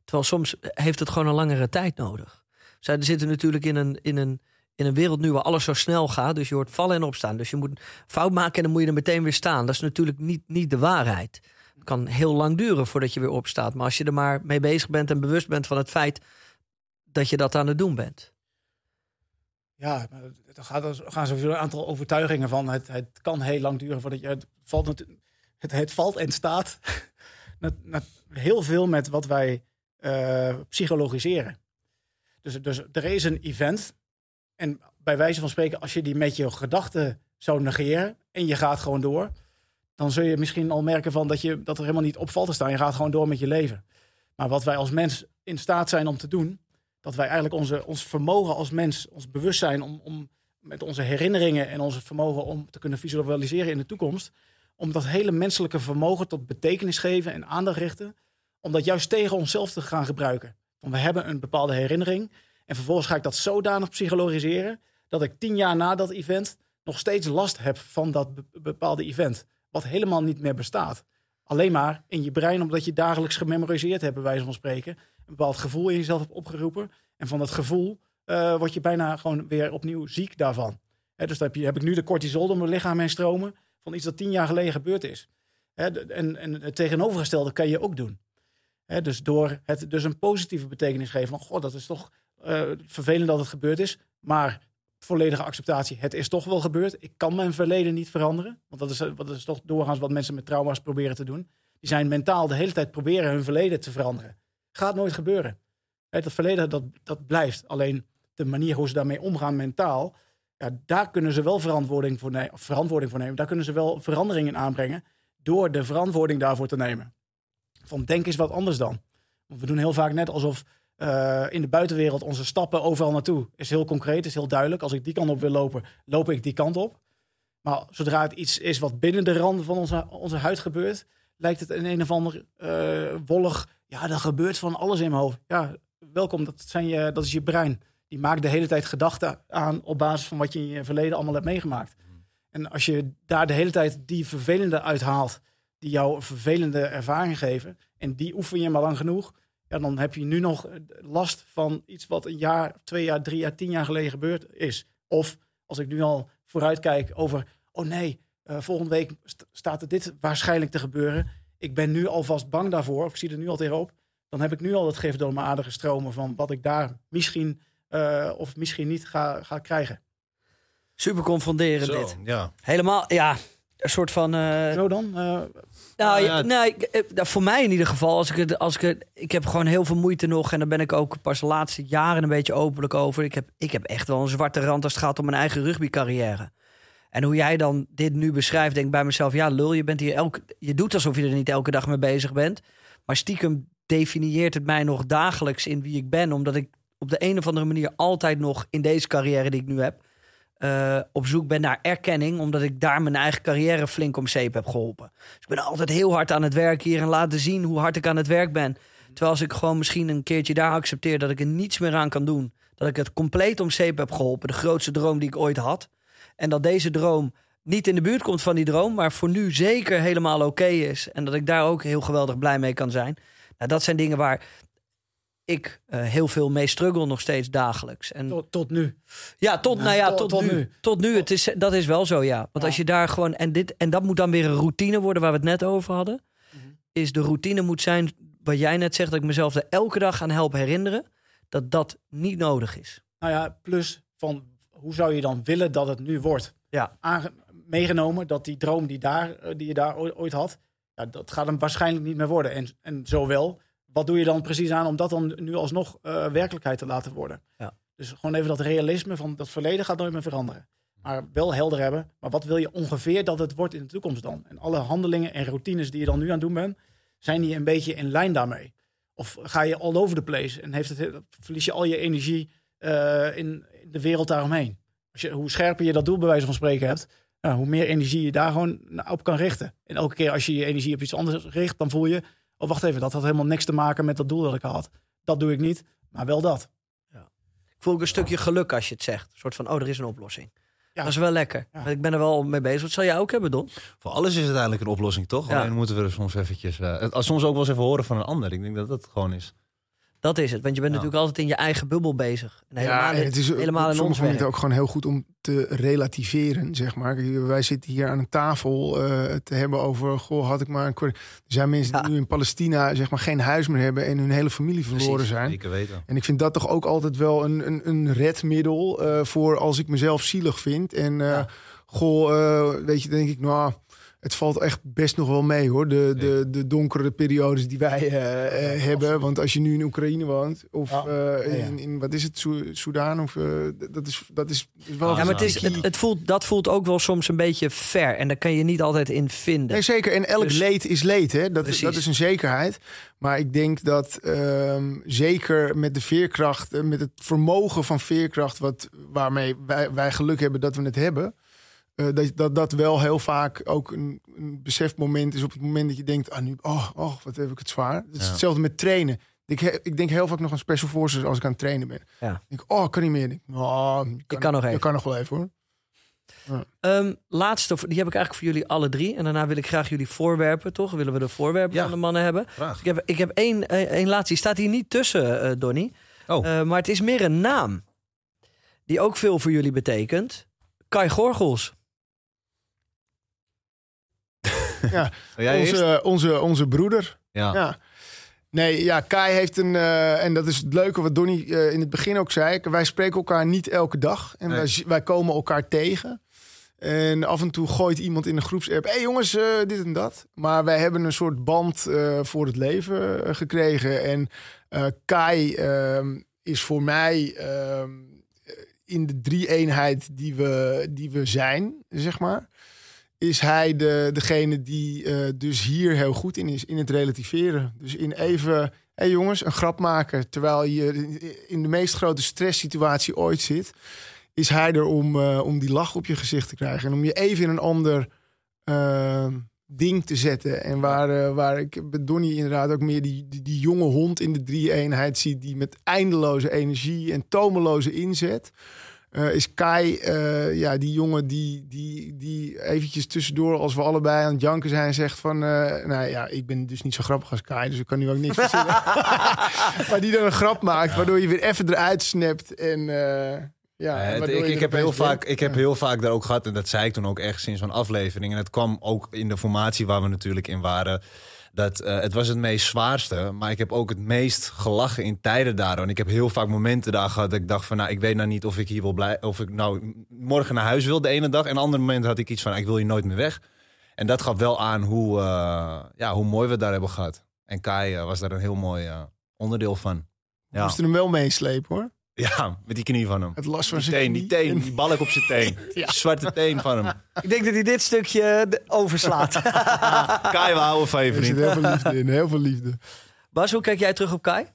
Terwijl soms heeft het gewoon een langere tijd nodig. Zij zitten natuurlijk in een, in, een, in een wereld nu waar alles zo snel gaat. Dus je hoort vallen en opstaan. Dus je moet fout maken en dan moet je er meteen weer staan. Dat is natuurlijk niet, niet de waarheid. Het kan heel lang duren voordat je weer opstaat. Maar als je er maar mee bezig bent en bewust bent van het feit dat je dat aan het doen bent. Ja, maar er gaan sowieso een aantal overtuigingen van. Het, het kan heel lang duren voordat je. Het valt, natu- het, het valt en staat heel veel met wat wij eh, psychologiseren. Dus, dus er is een event. En bij wijze van spreken, als je die met je gedachten zou negeren. en je gaat gewoon door. dan zul je misschien al merken van dat, je, dat er helemaal niet op valt te staan. Je gaat gewoon door met je leven. Maar wat wij als mens in staat zijn om te doen dat wij eigenlijk onze, ons vermogen als mens, ons bewustzijn om, om met onze herinneringen en onze vermogen om te kunnen visualiseren in de toekomst, om dat hele menselijke vermogen tot betekenis geven en aandacht richten, om dat juist tegen onszelf te gaan gebruiken. Want we hebben een bepaalde herinnering En vervolgens ga ik dat zodanig psychologiseren dat ik tien jaar na dat event nog steeds last heb van dat be- bepaalde event. Wat helemaal niet meer bestaat. Alleen maar in je brein, omdat je dagelijks gememoriseerd hebt, bij wijze van spreken. Een bepaald gevoel in jezelf hebt opgeroepen. En van dat gevoel eh, word je bijna gewoon weer opnieuw ziek daarvan. Dus dan heb, je, heb ik nu de cortisol door mijn lichaam heen stromen van iets dat tien jaar geleden gebeurd is. En, en het tegenovergestelde kan je ook doen. Dus door het dus een positieve betekenis geven van... God, dat is toch eh, vervelend dat het gebeurd is. Maar volledige acceptatie. Het is toch wel gebeurd. Ik kan mijn verleden niet veranderen. Want dat is, eh, is toch doorgaans wat mensen met trauma's proberen te doen. Die zijn mentaal de hele tijd proberen hun verleden te veranderen. Gaat nooit gebeuren. Hè, dat verleden, dat, dat blijft. Alleen de manier hoe ze daarmee omgaan mentaal... Ja, daar kunnen ze wel verantwoording voor, ne- of verantwoording voor nemen. Daar kunnen ze wel veranderingen aanbrengen... door de verantwoording daarvoor te nemen. Van denk eens wat anders dan. We doen heel vaak net alsof eh, in de buitenwereld onze stappen overal naartoe is heel concreet, is heel duidelijk. Als ik die kant op wil lopen, loop ik die kant op. Maar zodra het iets is wat binnen de randen van onze, onze huid gebeurt, lijkt het een een of ander eh, wollig. Ja, er gebeurt van alles in mijn hoofd. Ja, welkom, dat, zijn je, dat is je brein. Die maakt de hele tijd gedachten aan op basis van wat je in je verleden allemaal hebt meegemaakt. En als je daar de hele tijd die vervelende uithaalt, die jou een vervelende ervaring geven, en die oefen je maar lang genoeg, ja, dan heb je nu nog last van iets wat een jaar, twee jaar, drie jaar, tien jaar geleden gebeurd is. Of als ik nu al vooruitkijk over, oh nee, eh, volgende week st- staat er dit waarschijnlijk te gebeuren. Ik ben nu alvast bang daarvoor, of ik zie er nu al tegenop. Dan heb ik nu al het gif door mijn aderen stromen van wat ik daar misschien eh, of misschien niet ga, ga krijgen. Super confunderend Zo, dit. ja. Helemaal, ja, een soort van... eh, Zo dan? Eh, Nou, ja, ja, nee, ik- nou, voor mij in ieder geval, als ik het, als ik het, ik heb gewoon heel veel moeite nog en daar ben ik ook pas de laatste jaren een beetje openlijk over. Ik heb, ik heb echt wel een zwarte rand als het gaat om mijn eigen rugbycarrière. En hoe jij dan dit nu beschrijft, denk ik bij mezelf, ja, lul, je bent hier elke, je doet alsof je er niet elke dag mee bezig bent, maar stiekem definieert het mij nog dagelijks in wie ik ben, omdat ik op de een of andere manier altijd nog in deze carrière die ik nu heb, eh, op zoek ben naar erkenning, omdat ik daar mijn eigen carrière flink om zeep heb geholpen. Dus ik ben altijd heel hard aan het werk hier en laten zien hoe hard ik aan het werk ben. Terwijl als ik gewoon misschien een keertje daar accepteer dat ik er niets meer aan kan doen, dat ik het compleet om zeep heb geholpen, de grootste droom die ik ooit had. En dat deze droom niet in de buurt komt van die droom, maar voor nu zeker helemaal oké is. En dat ik daar ook heel geweldig blij mee kan zijn. Nou, dat zijn dingen waar ik eh, heel veel mee struggle nog steeds dagelijks. En tot, tot nu. ja, tot, nou ja, tot- tot, tot nu. nu. Tot nu. Het is, dat is wel zo, ja. Want Ja. als je daar gewoon. En, dit, en dat moet dan weer een routine worden waar we het net over hadden. Mhm. Is de routine moet zijn, wat jij net zegt, dat ik mezelf er elke dag aan help herinneren. Dat dat niet nodig is. Nou ja, plus van hoe zou je dan willen dat het nu wordt? Ja. Aange- meegenomen dat die droom die, daar, eh, die je daar ooit, ooit had, ja, dat gaat hem waarschijnlijk niet meer worden. En, en zowel, wat doe je dan precies aan om dat dan nu alsnog eh, werkelijkheid te laten worden? Ja. Dus gewoon even dat realisme van dat verleden gaat nooit meer veranderen. Maar wel helder hebben, maar wat wil je ongeveer dat het wordt in de toekomst dan? En alle handelingen en routines die je dan nu aan het doen bent, zijn die een beetje in lijn daarmee? Of ga je all over the place en heeft het, verlies je al je energie eh, in de wereld daaromheen? Als je, hoe scherper je dat doel bij wijze van spreken hebt, ja, hoe meer energie je daar gewoon op kan richten. En elke keer als je je energie op iets anders richt, dan voel je, oh wacht even, dat had helemaal niks te maken met dat doel dat ik had. Dat doe ik niet, maar wel dat. Ik voel ook een stukje geluk als je het zegt. Een soort van, oh, er is een oplossing. Ja. Dat is wel lekker. Ja. Want Ik ben er wel mee bezig. Wat zal jij ook hebben, Don? Voor alles is het uiteindelijk een oplossing, toch? Ja. Alleen moeten we er soms eventjes... eh, het- soms ook wel eens even horen van een ander. Ik denk dat dat het gewoon is. Dat is het. Want je bent Ja. natuurlijk altijd in je eigen bubbel bezig. En helemaal, Ja, en het is helemaal in werk. ook gewoon heel goed om te relativeren, zeg maar. Wij zitten hier aan een tafel eh, te hebben over, goh, had ik maar een... Er zijn mensen Ja. die nu in Palestina zeg maar geen huis meer hebben en hun hele familie verloren Precies, zijn. Zeker weten. En ik vind dat toch ook altijd wel een, een, een redmiddel eh, voor als ik mezelf zielig vind. En eh, Ja. goh, eh, weet je, dan denk ik, nou, het valt echt best nog wel mee hoor. De, de, de donkere periodes die wij eh, eh, hebben. Want als je nu in Oekraïne woont, of Ja. eh. In, in, wat is het, Soe- Soudaan? Of, dat, is, dat is wel Ja, maar het is, het, het voelt, dat voelt ook wel soms een beetje ver. En daar kan je niet altijd in vinden. Nee, zeker. En elk Dus- leed is leed, hè? Dat, Precies. dat is een zekerheid. Maar ik denk dat ehm, zeker met de veerkracht, met het vermogen van veerkracht, wat, waarmee wij, wij geluk hebben dat we het hebben. Eh, dat, dat dat wel heel vaak ook een, een besefmoment is op het moment dat je denkt: ah, nu, oh, oh, wat heb ik het zwaar. Het is Ja. hetzelfde met trainen. Ik, he- ik denk heel vaak nog aan Special Forces als ik aan het trainen ben. Ja. Ik denk, oh, kan niet meer. Ik denk, oh, je kan nog Je even. kan nog wel even hoor. Ehm, laatste, die heb ik eigenlijk voor jullie alle drie. En daarna wil ik graag jullie voorwerpen, toch? Willen we de voorwerpen Ja. van de mannen hebben? Ik heb, ik heb één, één één laatste. Die staat hier niet tussen, eh Donny. Oh. Eh, maar het is meer een naam. Die ook veel voor jullie betekent. Kai Gorgels. Ja, onze, onze, onze broeder. Ja. Ja. Nee, ja, Kai heeft een... eh, en dat is het leuke wat Donny eh, in het begin ook zei. Wij spreken elkaar niet elke dag. En Nee. wij, komen elkaar tegen. En af en toe gooit iemand in een groepsapp... hé hey jongens, eh, dit en dat. Maar wij hebben een soort band voor het leven gekregen. En Kai ehm, is voor mij... ehm, in de drie-eenheid die we, die we zijn, zeg maar is hij de, degene die eh, dus hier heel goed in is, in het relativeren. Dus in even, hé hey jongens, een grap maken terwijl je in de meest grote stresssituatie ooit zit, is hij er om, eh, om die lach op je gezicht te krijgen en om je even in een ander eh, ding te zetten. En waar, eh, waar ik bij Donnie inderdaad ook meer die, die, die jonge hond in de drie-eenheid zie, die met eindeloze energie en tomeloze inzet. Eh, is Kai, eh, ja, die jongen die, die, die eventjes tussendoor, als we allebei aan het janken zijn, zegt van, eh, nou ja, ik ben dus niet zo grappig als Kai, dus ik kan nu ook niks verzinnen. maar die dan een grap maakt, waardoor je weer even eruit snapt en ja. Het- ik, heb heel vaak, ik heb Ja. heel vaak daar ook gehad, en dat zei ik toen ook ergens in zo'n aflevering. En het kwam ook in de formatie waar we natuurlijk in waren. Dat, eh, het was het meest zwaarste, maar ik heb ook het meest gelachen in tijden daar. En ik heb heel vaak momenten daar gehad dat ik dacht van, nou, ik weet nou niet of ik hier wil blij, of ik nou morgen naar huis wil de ene dag. En een ander moment had ik iets van, ik wil hier nooit meer weg. En dat gaf wel aan hoe, eh, ja, hoe mooi we het daar hebben gehad. En Kai eh, was daar een heel mooi onderdeel van. We moesten hem wel meeslepen hoor. Ja, met die knie van hem. Het last van Die zijn teen, die teen, die balk op zijn teen. Ja. Zwarte teen van hem. Ik denk dat hij dit stukje de- overslaat. Kai, we houden van je Er zit vriend. heel veel liefde in, heel veel liefde. Bas, hoe kijk jij terug op Kai?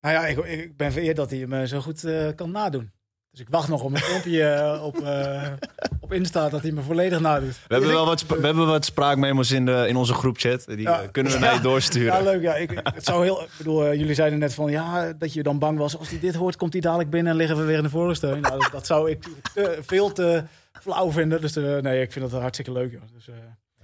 Nou ja, ik, ik ben vereerd dat hij hem eh, zo goed eh, kan nadoen. Dus ik wacht nog op een filmpje eh, op, eh, op Insta dat hij me volledig nadoet. We hebben wel wat, we hebben wat spraakmemos in, de, in onze groepchat. Die Ja. eh, kunnen we naar je doorsturen. Ja, leuk. Ja. Ik, het zou heel, ik bedoel, jullie zeiden net van ja, dat je dan bang was. Als hij dit hoort, komt hij dadelijk binnen en liggen we weer in de voorsteun. Nou, dat, dat zou ik te- veel te flauw vinden. Dus nee, ik vind dat hartstikke leuk. Joh. Dus,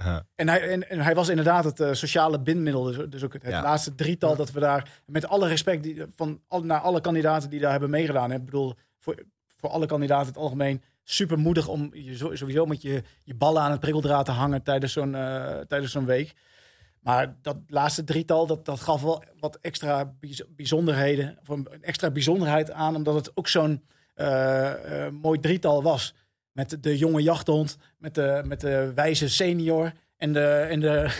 Ja. en, hij, en, en hij was inderdaad het sociale bindmiddel. Dus, dus ook het, het Ja. laatste drietal dat we daar, met alle respect die, van al, naar alle kandidaten die daar hebben meegedaan. Ik bedoel, voor, voor alle kandidaten in het algemeen super moedig om je sowieso met je, je ballen aan het prikkeldraad te hangen tijdens zo'n eh, tijdens zo'n week. Maar dat laatste drietal, dat, dat gaf wel wat extra bijz- bijzonderheden. Of een een extra bijzonderheid aan, omdat het ook zo'n eh, eh, mooi drietal was. Met de jonge jachthond, met de, met de wijze senior en de... En de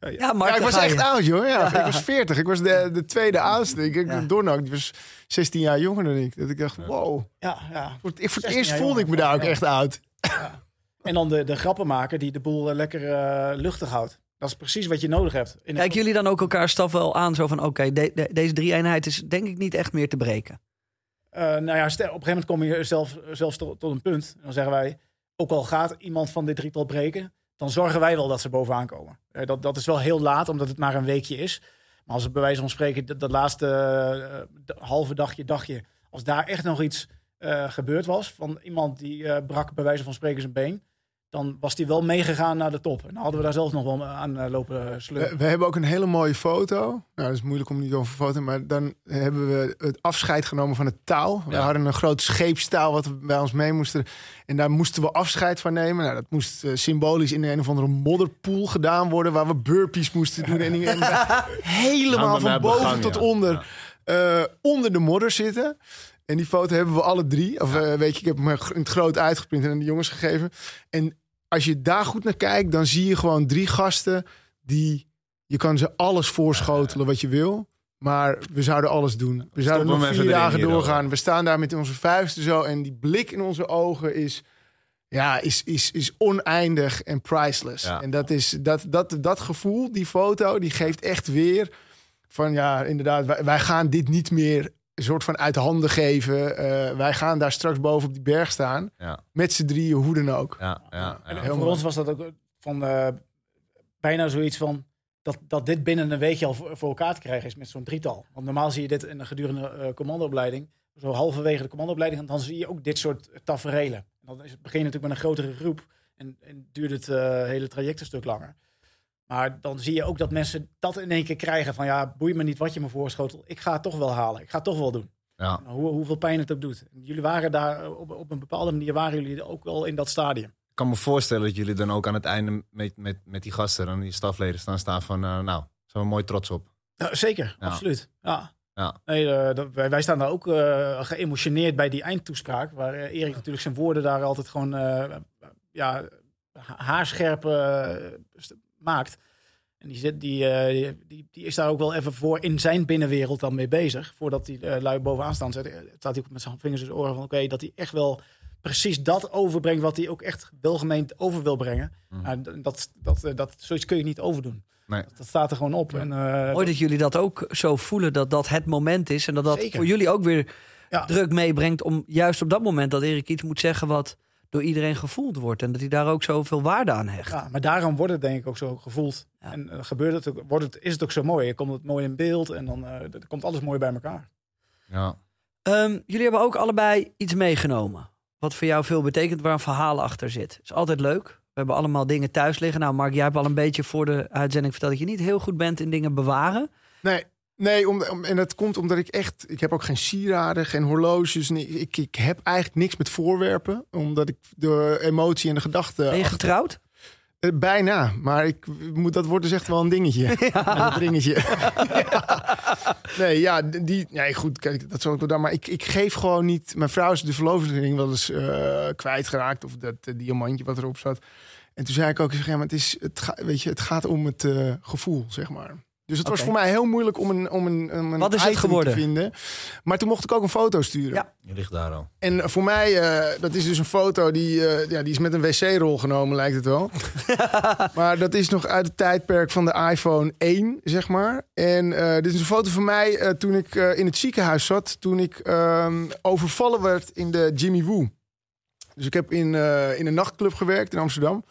Ja, Mark, ja, ik was echt je. oud, joh. Ja, Ik was 40. Ik was de, de tweede oudste. Ik, ik Ja. Dornak, die was 16 jaar jonger dan ik. Dat ik dacht, wow. ja, ja. Voor het, voor het 16 eerst voelde ik me daar ook Ja. echt oud. En dan de, de grappenmaker die de boel eh, lekker eh, luchtig houdt. Dat is precies wat je nodig hebt. In Kijken jullie dan ook elkaar staf wel aan? Zo van, oké, de- de- deze drie-eenheid is denk ik niet echt meer te breken. Eh, nou ja, stel- op een gegeven moment kom je zelf, zelfs tot, tot een punt. En dan zeggen wij, ook al gaat iemand van dit drietal breken, dan zorgen wij wel dat ze bovenaan komen. Eh, dat, dat is wel heel laat, omdat het maar een weekje is. Maar als het bij wijze van spreken, dat, laatste eh, halve dagje, dagje, als daar echt nog iets eh, gebeurd was van iemand die brak bij wijze van spreken zijn been, dan was die wel meegegaan naar de top. En dan hadden we daar zelf nog wel aan eh, lopen sleuren. We, we hebben ook een hele mooie foto. Nou, dat is moeilijk om niet over foto. Maar dan hebben we het afscheid genomen van het touw. We Ja. hadden een groot scheepstouw wat we bij ons mee moesten. En daar moesten we afscheid van nemen. Nou, dat moest eh, symbolisch in een of andere modderpoel gedaan worden. Waar we burpees moesten doen. En, en helemaal van boven begang, tot ja. onder. eh, onder de modder zitten. En die foto hebben we alle drie. Of weet je, ik heb hem in het groot uitgeprint en aan de jongens gegeven. En als je daar goed naar kijkt, dan zie je gewoon drie gasten die je kan ze alles voorschotelen wat je wil. Maar we zouden alles doen. We zouden hem nog vier dagen doorgaan. We staan daar met onze vuisten zo. En die blik in onze ogen is, ja, is, is, is oneindig en priceless. Ja. En dat, is, dat, dat, dat gevoel, die foto, die geeft echt weer van ja, inderdaad, wij, wij gaan dit niet meer een soort van uit handen geven. Eh, wij gaan daar straks boven op die berg staan. Ja, Met z'n drieën, hoe dan ook. ja, ja. En heel voor mooi. ons was dat ook van eh, bijna zoiets van. dat, dat dit binnen een weekje al voor, voor elkaar te krijgen is met zo'n drietal. Want normaal zie je dit in de gedurende eh, commandoopleiding. Zo halverwege de commandoopleiding, dan zie je ook dit soort taferelen. En dan is het begin natuurlijk met een grotere groep. En, en duurt het eh, hele traject een stuk langer. Maar dan zie je ook dat mensen dat in één keer krijgen van ja, boeit me niet wat je me voorschotelt. Ik ga het toch wel halen. Ik ga het toch wel doen. Ja. Hoe, hoeveel pijn het ook doet. Jullie waren daar op, op een bepaalde manier waren jullie ook wel in dat stadium. Ik kan me voorstellen dat jullie dan ook aan het einde met, met, met die gasten en die stafleden staan, staan van, eh, nou, zijn we mooi trots op. Ja, zeker, Ja. absoluut. Ja. Ja. Nee, eh, wij, wij staan daar ook eh, geëmotioneerd bij die eindtoespraak. Waar Erik natuurlijk zijn woorden daar altijd gewoon ja, ha- haarscherp maakt. En die, zit, die, eh, die, die, die is daar ook wel even voor in zijn binnenwereld dan mee bezig. Voordat die eh, lui bovenaan staan, zet- staat hij ook met zijn vingers in de oren van... oké, dat hij echt wel precies dat overbrengt wat hij ook echt welgemeend over wil brengen. Nou, d- dat, dat, eh, dat, zoiets kun je niet overdoen. Nee. Dat, dat staat er gewoon op. En, eh, Mooi dat jullie dat ook zo voelen, dat dat het moment is. En dat dat Zeker. voor jullie ook weer Ja. druk meebrengt om juist op dat moment dat Erik iets moet zeggen wat door iedereen gevoeld wordt. En dat hij daar ook zoveel waarde aan hecht. Ja, maar daarom wordt het denk ik ook zo gevoeld. Ja. En eh, gebeurt het ook, wordt het, is het ook zo mooi. Je komt het mooi in beeld en dan eh, er komt alles mooi bij elkaar. Ja. Ehm, jullie hebben ook allebei iets meegenomen. Wat voor jou veel betekent, waar een verhaal achter zit. Is altijd leuk. We hebben allemaal dingen thuis liggen. Nou, Mark, jij hebt al een beetje voor de uitzending verteld dat je niet heel goed bent in dingen bewaren. Nee, nee om, om- en dat komt omdat ik echt... Ik heb ook geen sieraden, geen horloges. nee, ik, ik heb eigenlijk niks met voorwerpen. Omdat ik de emotie en de gedachte... Ben je getrouwd? Eh, bijna, maar ik moet, dat wordt dus echt wel een dingetje. Een dingetje. Ja. Nee, ja, die, nee, goed, kijk, dat zal ik wel daar. Maar ik, ik geef gewoon niet. Mijn vrouw is de verlovingsring wel eens eh, kwijtgeraakt. Of dat eh, diamantje wat erop zat. En toen zei ik ook, zeg, ja, maar het, is, het, ga, weet je, het gaat om het gevoel, zeg maar. Dus het was voor mij heel moeilijk om een, om een, om een Wat is het geworden? te vinden. Maar toen mocht ik ook een foto sturen. Ja. Je ligt daar al. En voor mij, eh, dat is dus een foto die, eh, ja, die is met een wc-rol genomen, lijkt het wel. maar dat is nog uit het tijdperk van de iPhone 1, zeg maar. En eh, dit is een foto van mij eh, toen ik eh, in het ziekenhuis zat. Toen ik ehm, overvallen werd in de Jimmy Woo. Dus ik heb in, eh, in een nachtclub gewerkt in Amsterdam.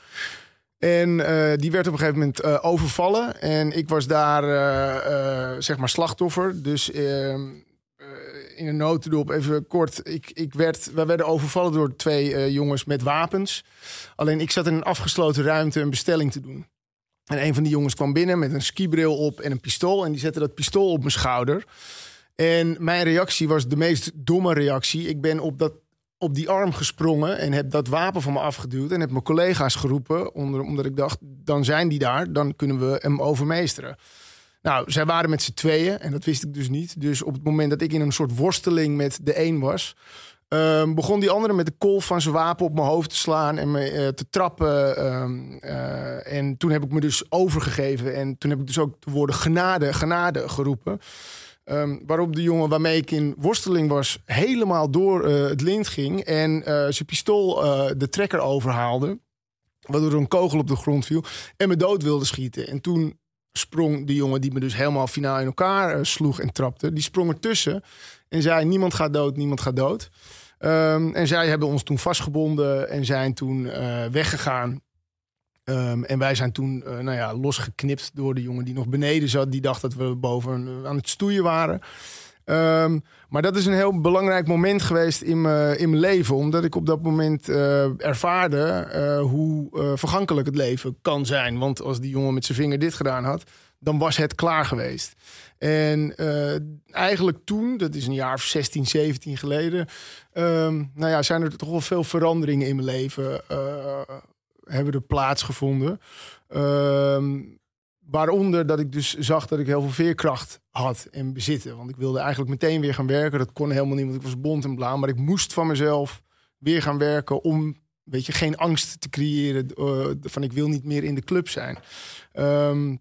En eh, die werd op een gegeven moment eh, overvallen. En ik was daar, eh, zeg maar, slachtoffer. Dus ehm, eh, in een notendop, even kort. Ik, ik werd, wij werden overvallen door twee jongens met wapens. Alleen ik zat in een afgesloten ruimte een bestelling te doen. En een van die jongens kwam binnen met een skibril op en een pistool. En die zette dat pistool op mijn schouder. En mijn reactie was de meest domme reactie. Ik ben op, dat, op die arm gesprongen en heb dat wapen van me afgeduwd. En heb mijn collega's geroepen, onder, omdat ik dacht, dan zijn die daar. Dan kunnen we hem overmeesteren. Nou, zij waren met z'n tweeën en dat wist ik dus niet. Dus op het moment dat ik in een soort worsteling met de een was... ehm, begon die andere met de kolf van zijn wapen op mijn hoofd te slaan en me eh, te trappen. ehm, eh, en toen heb ik me dus overgegeven. En toen heb ik dus ook de woorden genade, genade geroepen. Ehm, waarop de jongen waarmee ik in worsteling was helemaal door eh, het lint ging. En eh, zijn pistool eh, de trekker overhaalde. Waardoor er een kogel op de grond viel. En me dood wilde schieten. En toen sprong de jongen die me dus helemaal finaal in elkaar sloeg en trapte. Die sprong ertussen en zei niemand gaat dood, niemand gaat dood. Ehm, en zij hebben ons toen vastgebonden en zijn toen weggegaan. Ehm, en wij zijn toen eh, nou ja, losgeknipt door de jongen die nog beneden zat. Die dacht dat we boven eh, aan het stoeien waren. Ehm, maar dat is een heel belangrijk moment geweest in mijn in mijn leven. Omdat ik op dat moment eh, ervaarde hoe vergankelijk het leven kan zijn. Want als die jongen met zijn vinger dit gedaan had, dan was het klaar geweest. En eigenlijk toen, dat is een jaar of 16, 17 geleden... ehm, nou ja, zijn er toch wel veel veranderingen in mijn leven... hebben er plaatsgevonden. Ehm waaronder dat ik dus zag dat ik heel veel veerkracht had en bezitten. Want ik wilde eigenlijk meteen weer gaan werken. Dat kon helemaal niet, want ik was bont en blauw. Maar ik moest van mezelf weer gaan werken om weet je, geen angst te creëren eh, van ik wil niet meer in de club zijn. Ehm,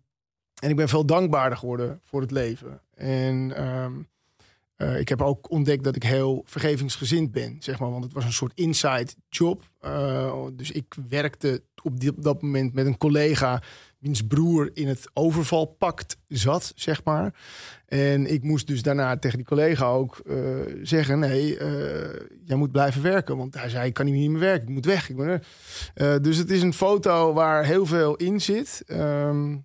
en ik ben veel dankbaarder geworden voor het leven. En ehm, eh, ik heb ook ontdekt dat ik heel vergevingsgezind ben, zeg maar. Want het was een soort inside job. Eh, dus ik werkte op, dat moment met een collega wiens broer in het overvalpact zat, zeg maar. En ik moest dus daarna tegen die collega ook eh, zeggen... nee, jij moet blijven werken. Want hij zei, ik kan niet meer werken, ik moet weg. Ik dus het is een foto waar heel veel in zit. Ehm,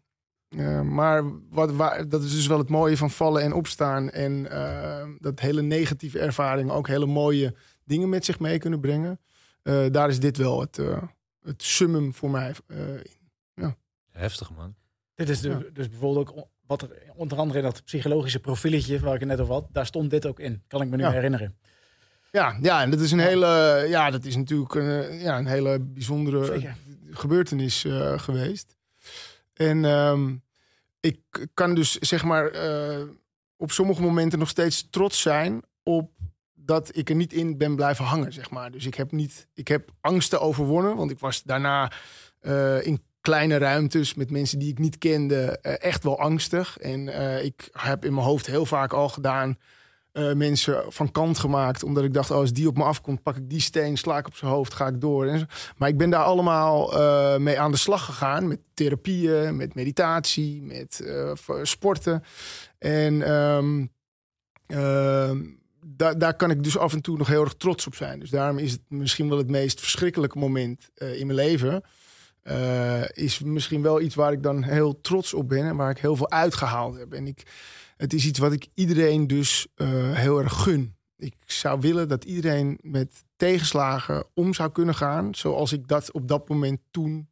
Eh, maar wat, waar, dat is dus wel het mooie van vallen en opstaan. En eh, dat hele negatieve ervaringen ook hele mooie dingen met zich mee kunnen brengen. Eh, daar is dit wel het, eh, het summum voor mij. eh, in. Heftig, man. Dit is de, Ja. dus bijvoorbeeld ook wat er onder andere in dat psychologische profieletje waar ik het net over had, daar stond dit ook in. Kan ik me nu Ja. herinneren. ja, ja, en dat is een hele. Ja, dat is natuurlijk een, ja, een hele bijzondere Zeker. gebeurtenis eh, geweest. En ehm, ik kan dus zeg maar eh, op sommige momenten nog steeds trots zijn op dat ik er niet in ben blijven hangen, zeg maar. Dus ik heb niet, ik heb angsten overwonnen, want ik was daarna eh, in kleine ruimtes met mensen die ik niet kende eh, echt wel angstig. En ik heb in mijn hoofd heel vaak al gedaan eh, mensen van kant gemaakt. Omdat ik dacht, oh, als die op me afkomt, pak ik die steen, sla ik op zijn hoofd, ga ik door. En. Maar ik ben daar allemaal eh, mee aan de slag gegaan. Met therapieën, met meditatie, met eh, sporten. En ehm, ehm, daar, kan ik dus af en toe nog heel erg trots op zijn. Dus daarom is het misschien wel het meest verschrikkelijke moment in mijn leven. Is misschien wel iets waar ik dan heel trots op ben en waar ik heel veel uitgehaald heb. En ik, het is iets wat ik iedereen dus eh, heel erg gun. Ik zou willen dat iedereen met tegenslagen om zou kunnen gaan, zoals ik dat op dat moment toen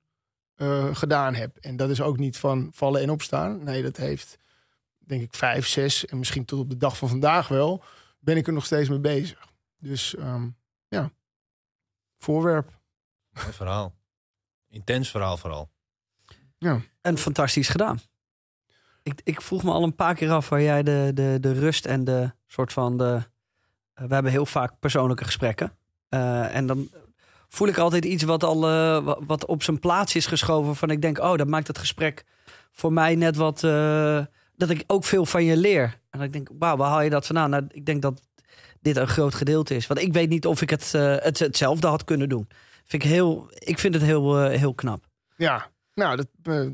eh, gedaan heb. En dat is ook niet van vallen en opstaan. Nee, dat heeft denk ik vijf, zes en misschien tot op de dag van vandaag wel, ben ik er nog steeds mee bezig. Dus ehm, ja, voorwerp. Mooi verhaal. Intens verhaal vooral. En fantastisch gedaan. Ik, ik vroeg me al een paar keer af waar jij de, de, de rust en de soort van de. eh, we hebben heel vaak persoonlijke gesprekken. Eh, en dan voel ik altijd iets wat al eh, wa- wat op zijn plaats is geschoven. Van ik denk, oh, dat maakt het gesprek voor mij net wat. dat ik ook veel van je leer. En dan denk ik, wauw, waar haal je dat vandaan? Nou, ik denk dat dit een groot gedeelte is. Want ik weet niet of ik het, het hetzelfde had kunnen doen. Vind ik, heel, ik vind het heel, heel knap. Ja, nou, dat,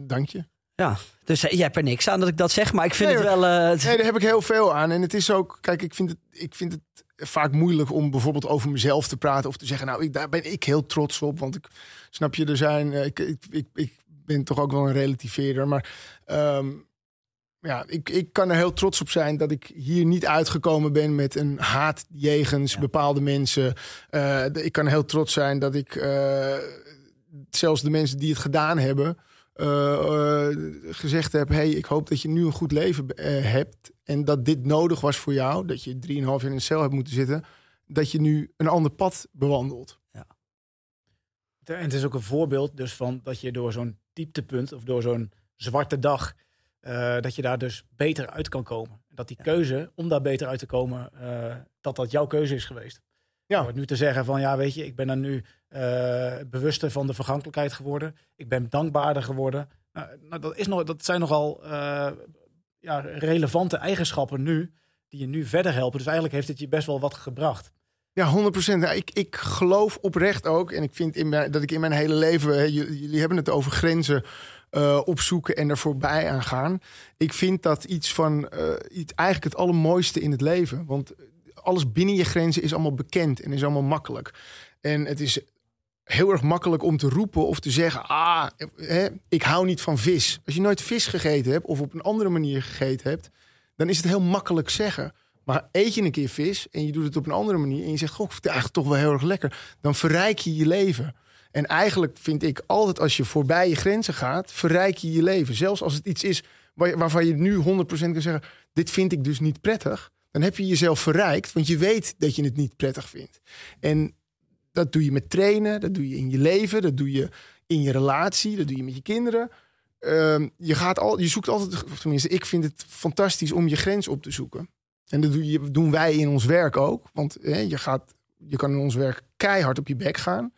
dank je. Dus eh, jij hebt er niks aan dat ik dat zeg, maar ik vind Nee, het wel. eh, Nee, daar heb ik heel veel aan. En het is ook, kijk, ik vind het, ik vind het vaak moeilijk om bijvoorbeeld over mezelf te praten of te zeggen, nou, ik, daar ben ik heel trots op. Want ik snap je, er zijn, eh, ik, ik, ik, ik ben toch ook wel een relativeerder. Maar ehm, ja, ik, ik kan er heel trots op zijn dat ik hier niet uitgekomen ben met een haat jegens Ja. bepaalde mensen. Ik kan heel trots zijn dat ik zelfs de mensen die het gedaan hebben. Eh, eh, gezegd heb: hey, ik hoop dat je nu een goed leven eh, hebt. En dat dit nodig was voor jou. Dat je 3,5 jaar in een cel hebt moeten zitten. Dat je nu een ander pad bewandelt. En het is ook een voorbeeld dus van dat je door zo'n dieptepunt of door zo'n zwarte dag, dat je daar dus beter uit kan komen. Dat die keuze om daar beter uit te komen, dat dat jouw keuze is geweest. Ja. Door nu te zeggen van ja, weet je, ik ben dan nu eh, bewuster van de vergankelijkheid geworden. Ik ben dankbaarder geworden. Nou, nou, dat, is nog, dat zijn nogal eh, ja, relevante eigenschappen nu, die je nu verder helpen. Dus eigenlijk heeft het je best wel wat gebracht. Ja, 100 procent. ik, ik geloof oprecht ook. En ik vind in mijn, dat ik in mijn hele leven. Hè, jullie hebben het over grenzen eh, opzoeken en er voorbij aan gaan. Ik vind dat iets van. iets, eigenlijk het allermooiste in het leven. Want alles binnen je grenzen is allemaal bekend en is allemaal makkelijk. En het is heel erg makkelijk om te roepen of te zeggen: Ah, hè, ik hou niet van vis. Als je nooit vis gegeten hebt of op een andere manier gegeten hebt, dan is het heel makkelijk zeggen. Maar eet je een keer vis en je doet het op een andere manier en je zegt: Goh, ik vind het eigenlijk toch wel heel erg lekker, dan verrijk je je leven. En eigenlijk vind ik altijd als je voorbij je grenzen gaat, verrijk je je leven. Zelfs als het iets is waar- waarvan je nu 100% kan zeggen: Dit vind ik dus niet prettig. Dan heb je jezelf verrijkt, want je weet dat je het niet prettig vindt. En dat doe je met trainen, dat doe je in je leven, dat doe je in je relatie, dat doe je met je kinderen. Ehm, je, gaat al, je zoekt altijd, of tenminste, ik vind het fantastisch om je grens op te zoeken. En dat doen wij in ons werk ook. Want hè, je, gaat, je kan in ons werk keihard op je bek gaan.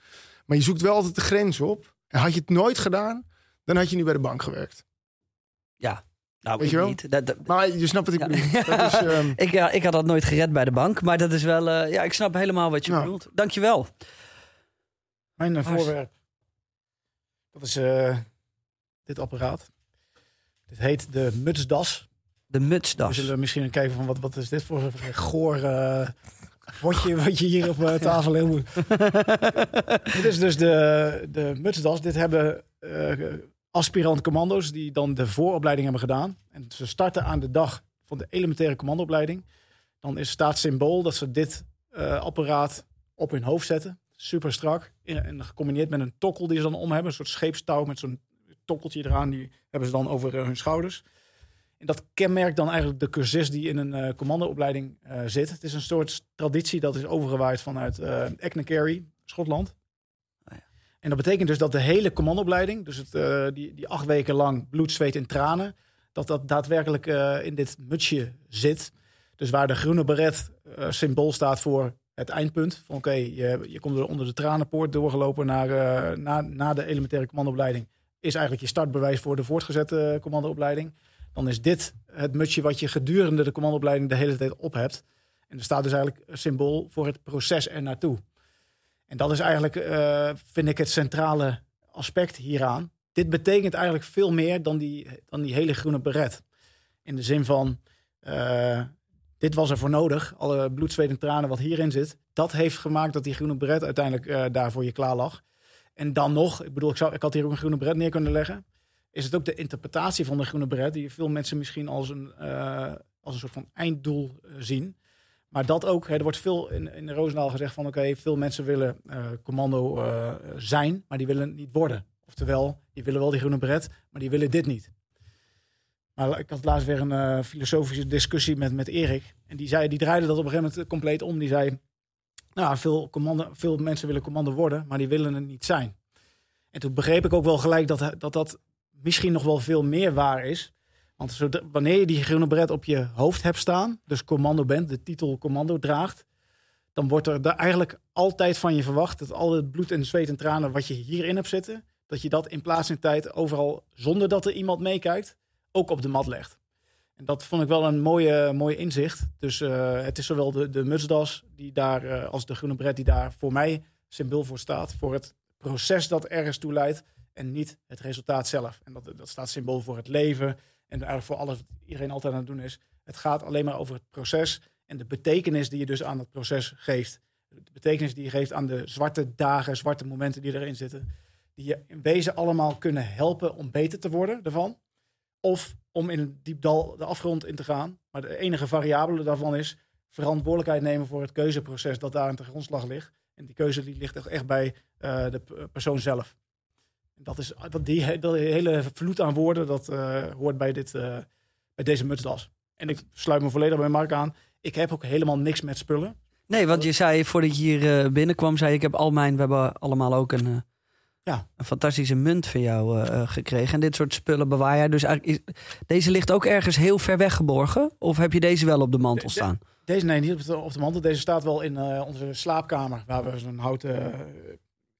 Maar je zoekt wel altijd de grens op. En had je het nooit gedaan, dan had je nu bij de bank gewerkt. Nou, Weet ik je wel? niet. Dat, dat- Maar je snapt wat ik Ja. bedoel. Dat is, ehm, ik, ja, ik had dat nooit gered bij de bank, maar dat is wel. eh, ja, ik snap helemaal wat je Ja. bedoelt. Dankjewel. Mijn eh, voorwerp. Dat is eh, dit apparaat. Dit heet de mutsdas. De We mutsdas. zullen misschien kijken van wat, wat is dit voor een goor eh potje wat je hier op eh, tafel heel dit is dus de, de mutsdas. Dit hebben eh, aspirant commando's die dan de vooropleiding hebben gedaan. En ze starten aan de dag van de elementaire commandoopleiding. Dan is, staat symbool dat ze dit eh, apparaat op hun hoofd zetten. Super strak. En, gecombineerd met een tokkel die ze dan om hebben. Een soort scheepstouw met zo'n tokkeltje eraan. Die hebben ze dan over eh, hun schouders. En dat kenmerkt dan eigenlijk de cursist die in een eh, commandoopleiding zit. Het is een soort traditie dat is overgewaaid vanuit Echnacarry, Schotland. En dat betekent dus dat de hele commandoopleiding, dus het, eh, die, die acht weken lang bloed, zweet en tranen, dat dat daadwerkelijk eh, in dit mutsje zit. Dus waar de groene beret eh, symbool staat voor het eindpunt. Van oké, je, je komt er onder de tranenpoort doorgelopen naar, na, na de elementaire commandoopleiding. Is eigenlijk je startbewijs voor de voortgezette commandoopleiding. Dan is dit het mutsje wat je gedurende de commandoopleiding de hele tijd op hebt. En er staat dus eigenlijk symbool voor het proces er naartoe. En dat is eigenlijk, eh, vind ik, het centrale aspect hieraan. Dit betekent eigenlijk veel meer dan die, dan die hele groene beret. In de zin van, eh, dit was er voor nodig. Alle bloed, zweet en tranen wat hierin zit. Dat heeft gemaakt dat die groene beret uiteindelijk eh, daar voor je klaar lag. En dan nog, ik bedoel, ik, zou, ik had hier ook een groene beret neer kunnen leggen. Is het ook de interpretatie van de groene beret, die veel mensen misschien als een, als een soort van einddoel zien. Maar dat ook, hè, er wordt veel in, in Roosendaal gezegd van oké, veel mensen willen eh, commando eh, zijn, maar die willen niet worden. Oftewel, die willen wel die groene beret, maar die willen dit niet. Maar ik had laatst weer een eh, filosofische discussie met, met Erik. En die, zei, die draaide dat op een gegeven moment compleet om. Die zei, nou, veel, commando, veel mensen willen commando worden, maar die willen het niet zijn. En toen begreep ik ook wel gelijk dat dat, dat misschien nog wel veel meer waar is. Want wanneer je die groene beret op je hoofd hebt staan, dus commando bent, de titel commando draagt, dan wordt er eigenlijk altijd van je verwacht dat al het bloed en zweet en tranen wat je hierin hebt zitten, dat je dat in plaats en tijd overal, zonder dat er iemand meekijkt, ook op de mat legt. En dat vond ik wel een mooie, mooie inzicht. Dus eh, het is zowel de, de mutsdas die daar, eh, als de groene bret die daar voor mij symbool voor staat. Voor het proces dat ergens toe leidt en niet het resultaat zelf. En dat, dat staat symbool voor het leven en eigenlijk voor alles wat iedereen altijd aan het doen is. Het gaat alleen maar over het proces en de betekenis die je dus aan het proces geeft. De betekenis die je geeft aan de zwarte dagen, zwarte momenten die erin zitten. Die je in wezen allemaal kunnen helpen om beter te worden ervan. Of om in een diep dal de afgrond in te gaan. Maar de enige variabele daarvan is verantwoordelijkheid nemen voor het keuzeproces dat daar aan de grondslag ligt. En die keuze die ligt echt- bij eh, de persoon zelf. Dat is dat die, dat hele vloed aan woorden, dat eh, hoort bij, dit, eh, bij deze mutsdas. En ik sluit me volledig bij Mark aan. Ik heb ook helemaal niks met spullen. Nee, want je zei voordat je hier eh, binnenkwam, zei ik heb al mijn, we hebben allemaal ook een, Ja. een fantastische munt van jou gekregen. En dit soort spullen bewaar jij. Dus eigenlijk is, deze ligt ook ergens heel ver weg geborgen? Of heb je deze wel op de mantel De- staan? Deze nee, niet op de, op de mantel. Deze staat wel in onze slaapkamer, waar we zo'n houten,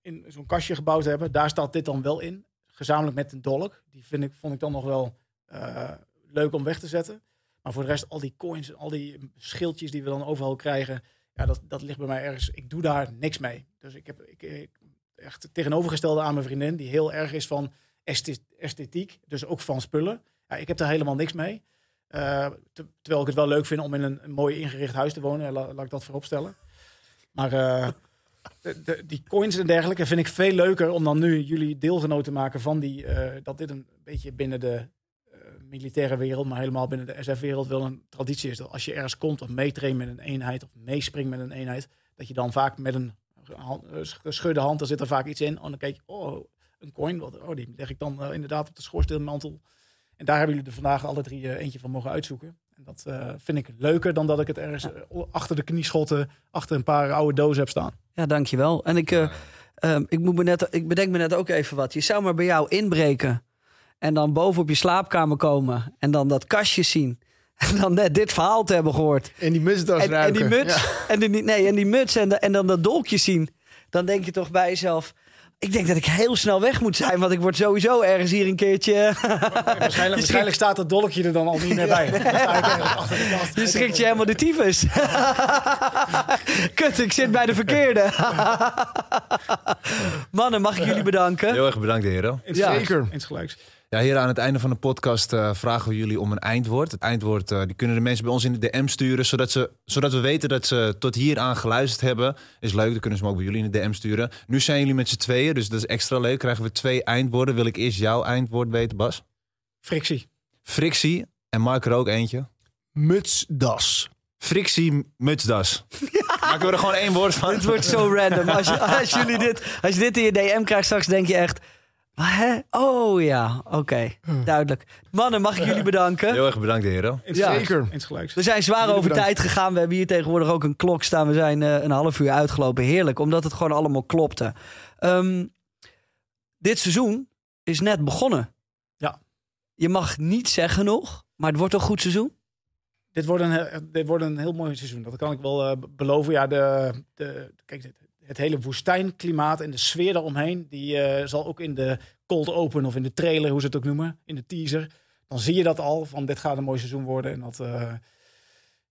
in zo'n kastje gebouwd hebben. Daar staat dit dan wel in, gezamenlijk met een dolk. Die vind ik, vond ik dan nog wel eh, leuk om weg te zetten. Maar voor de rest, al die coins, al die schildjes die we dan overal krijgen, ja, dat, dat ligt bij mij ergens. Ik doe daar niks mee. Dus ik heb ik, echt tegenovergestelde aan mijn vriendin, die heel erg is van esthetiek, dus ook van spullen. Ja, ik heb daar helemaal niks mee. Eh, te- terwijl ik het wel leuk vind om in een, mooi ingericht huis te wonen. La- laat ik dat voorop stellen. Maar eh, die coins en dergelijke vind ik veel leuker om dan nu jullie deelgenoot te maken van die. eh, dat dit een beetje binnen de eh, militaire wereld, maar helemaal binnen de SF-wereld wel een traditie is. Dat als je ergens komt of meetraint met een eenheid of meespringt met een eenheid, dat je dan vaak met een eh, geschudde hand, daar zit er vaak iets in. En dan kijk je, oh, een coin, wat, oh, die leg ik dan inderdaad op de schoorsteenmantel. En daar hebben jullie er vandaag alle drie eentje van mogen uitzoeken. En dat eh, vind ik leuker dan dat ik het ergens eh, achter de knieschotten, achter een paar oude dozen heb staan. Ja, dankjewel. En ik, eh, ehm, ik, moet me net, ik bedenk me net ook even wat. Je zou maar bij jou inbreken en dan boven op je slaapkamer komen en dan dat kastje zien. En dan net dit verhaal te hebben gehoord. En die mutsdas En, en ruiken. die muts, Ja. en, die, nee, en die muts en, de- en dan dat dolkje zien. Dan denk je toch bij jezelf... Ik denk dat ik heel snel weg moet zijn, want ik word sowieso ergens hier een keertje... Waarschijnlijk, waarschijnlijk staat dat dolkje er dan al niet meer bij. Kast. Je schrikt je helemaal de tyfus. Kut, ik zit bij de verkeerde. Mannen, mag ik jullie bedanken? Heel erg bedankt, heren. Ja. Zeker. Eens gelijks. Ja, hier aan het einde van de podcast eh, vragen we jullie om een eindwoord. Het eindwoord eh, die kunnen de mensen bij ons in de DM sturen, zodat, ze, zodat we weten dat ze tot hier aan geluisterd hebben. Is leuk, dan kunnen ze hem ook bij jullie in de DM sturen. Nu zijn jullie met z'n tweeën, dus dat is extra leuk. Krijgen we twee eindwoorden. Wil ik eerst jouw eindwoord weten, Bas? Frictie. Frictie en Mark er ook eentje. Mutsdas. Frictie, mutsdas. Maken we er gewoon één woord van? Dit wordt zo random. Als, je, als, jullie dit, als je dit in je DM krijgt straks, denk je echt... "Wat, Hè? Oh ja, oké. Duidelijk. Mannen, mag ik jullie bedanken? Heel erg bedankt, heren. Ja. Zeker. Insgelijks. We zijn zwaar Jullie over bedankt. tijd gegaan. We hebben hier tegenwoordig ook een klok staan. We zijn eh, een half uur uitgelopen. Heerlijk, omdat het gewoon allemaal klopte. Ehm, dit seizoen is net begonnen. Ja. Je mag niet zeggen nog, maar het wordt een goed seizoen. Dit wordt, een, dit wordt een heel mooi seizoen. Dat kan ik wel eh, beloven. Ja, de, de, kijk, dit- het hele woestijnklimaat en de sfeer daaromheen... die eh, zal ook in de cold open of in de trailer, hoe ze het ook noemen... in de teaser, dan zie je dat al. Van dit gaat een mooi seizoen worden. En dat, eh,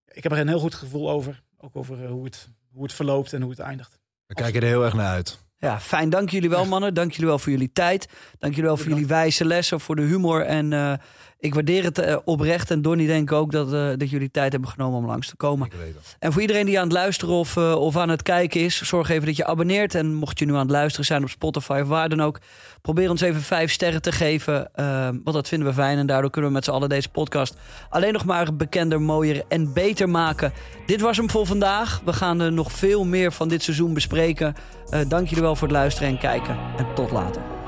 ik heb er een heel goed gevoel over. Ook over eh, hoe, het, hoe het verloopt en hoe het eindigt. We kijken er heel erg naar uit. Ja, fijn. Dank jullie wel, mannen. Dank jullie wel voor jullie tijd. Dank jullie wel voor jullie wijze lessen, voor de humor. En eh, ik waardeer het eh, oprecht. En Donnie denk ik ook dat, eh, dat jullie tijd hebben genomen om langs te komen. En voor iedereen die aan het luisteren of, eh, of aan het kijken is, zorg even dat je abonneert. En mocht je nu aan het luisteren zijn op Spotify of waar dan ook, probeer ons even vijf sterren te geven. want dat vinden we fijn. En daardoor kunnen we met z'n allen deze podcast alleen nog maar bekender, mooier en beter maken. Dit was hem voor vandaag. We gaan er nog veel meer van dit seizoen bespreken. Dank jullie wel voor het luisteren en kijken. En tot later.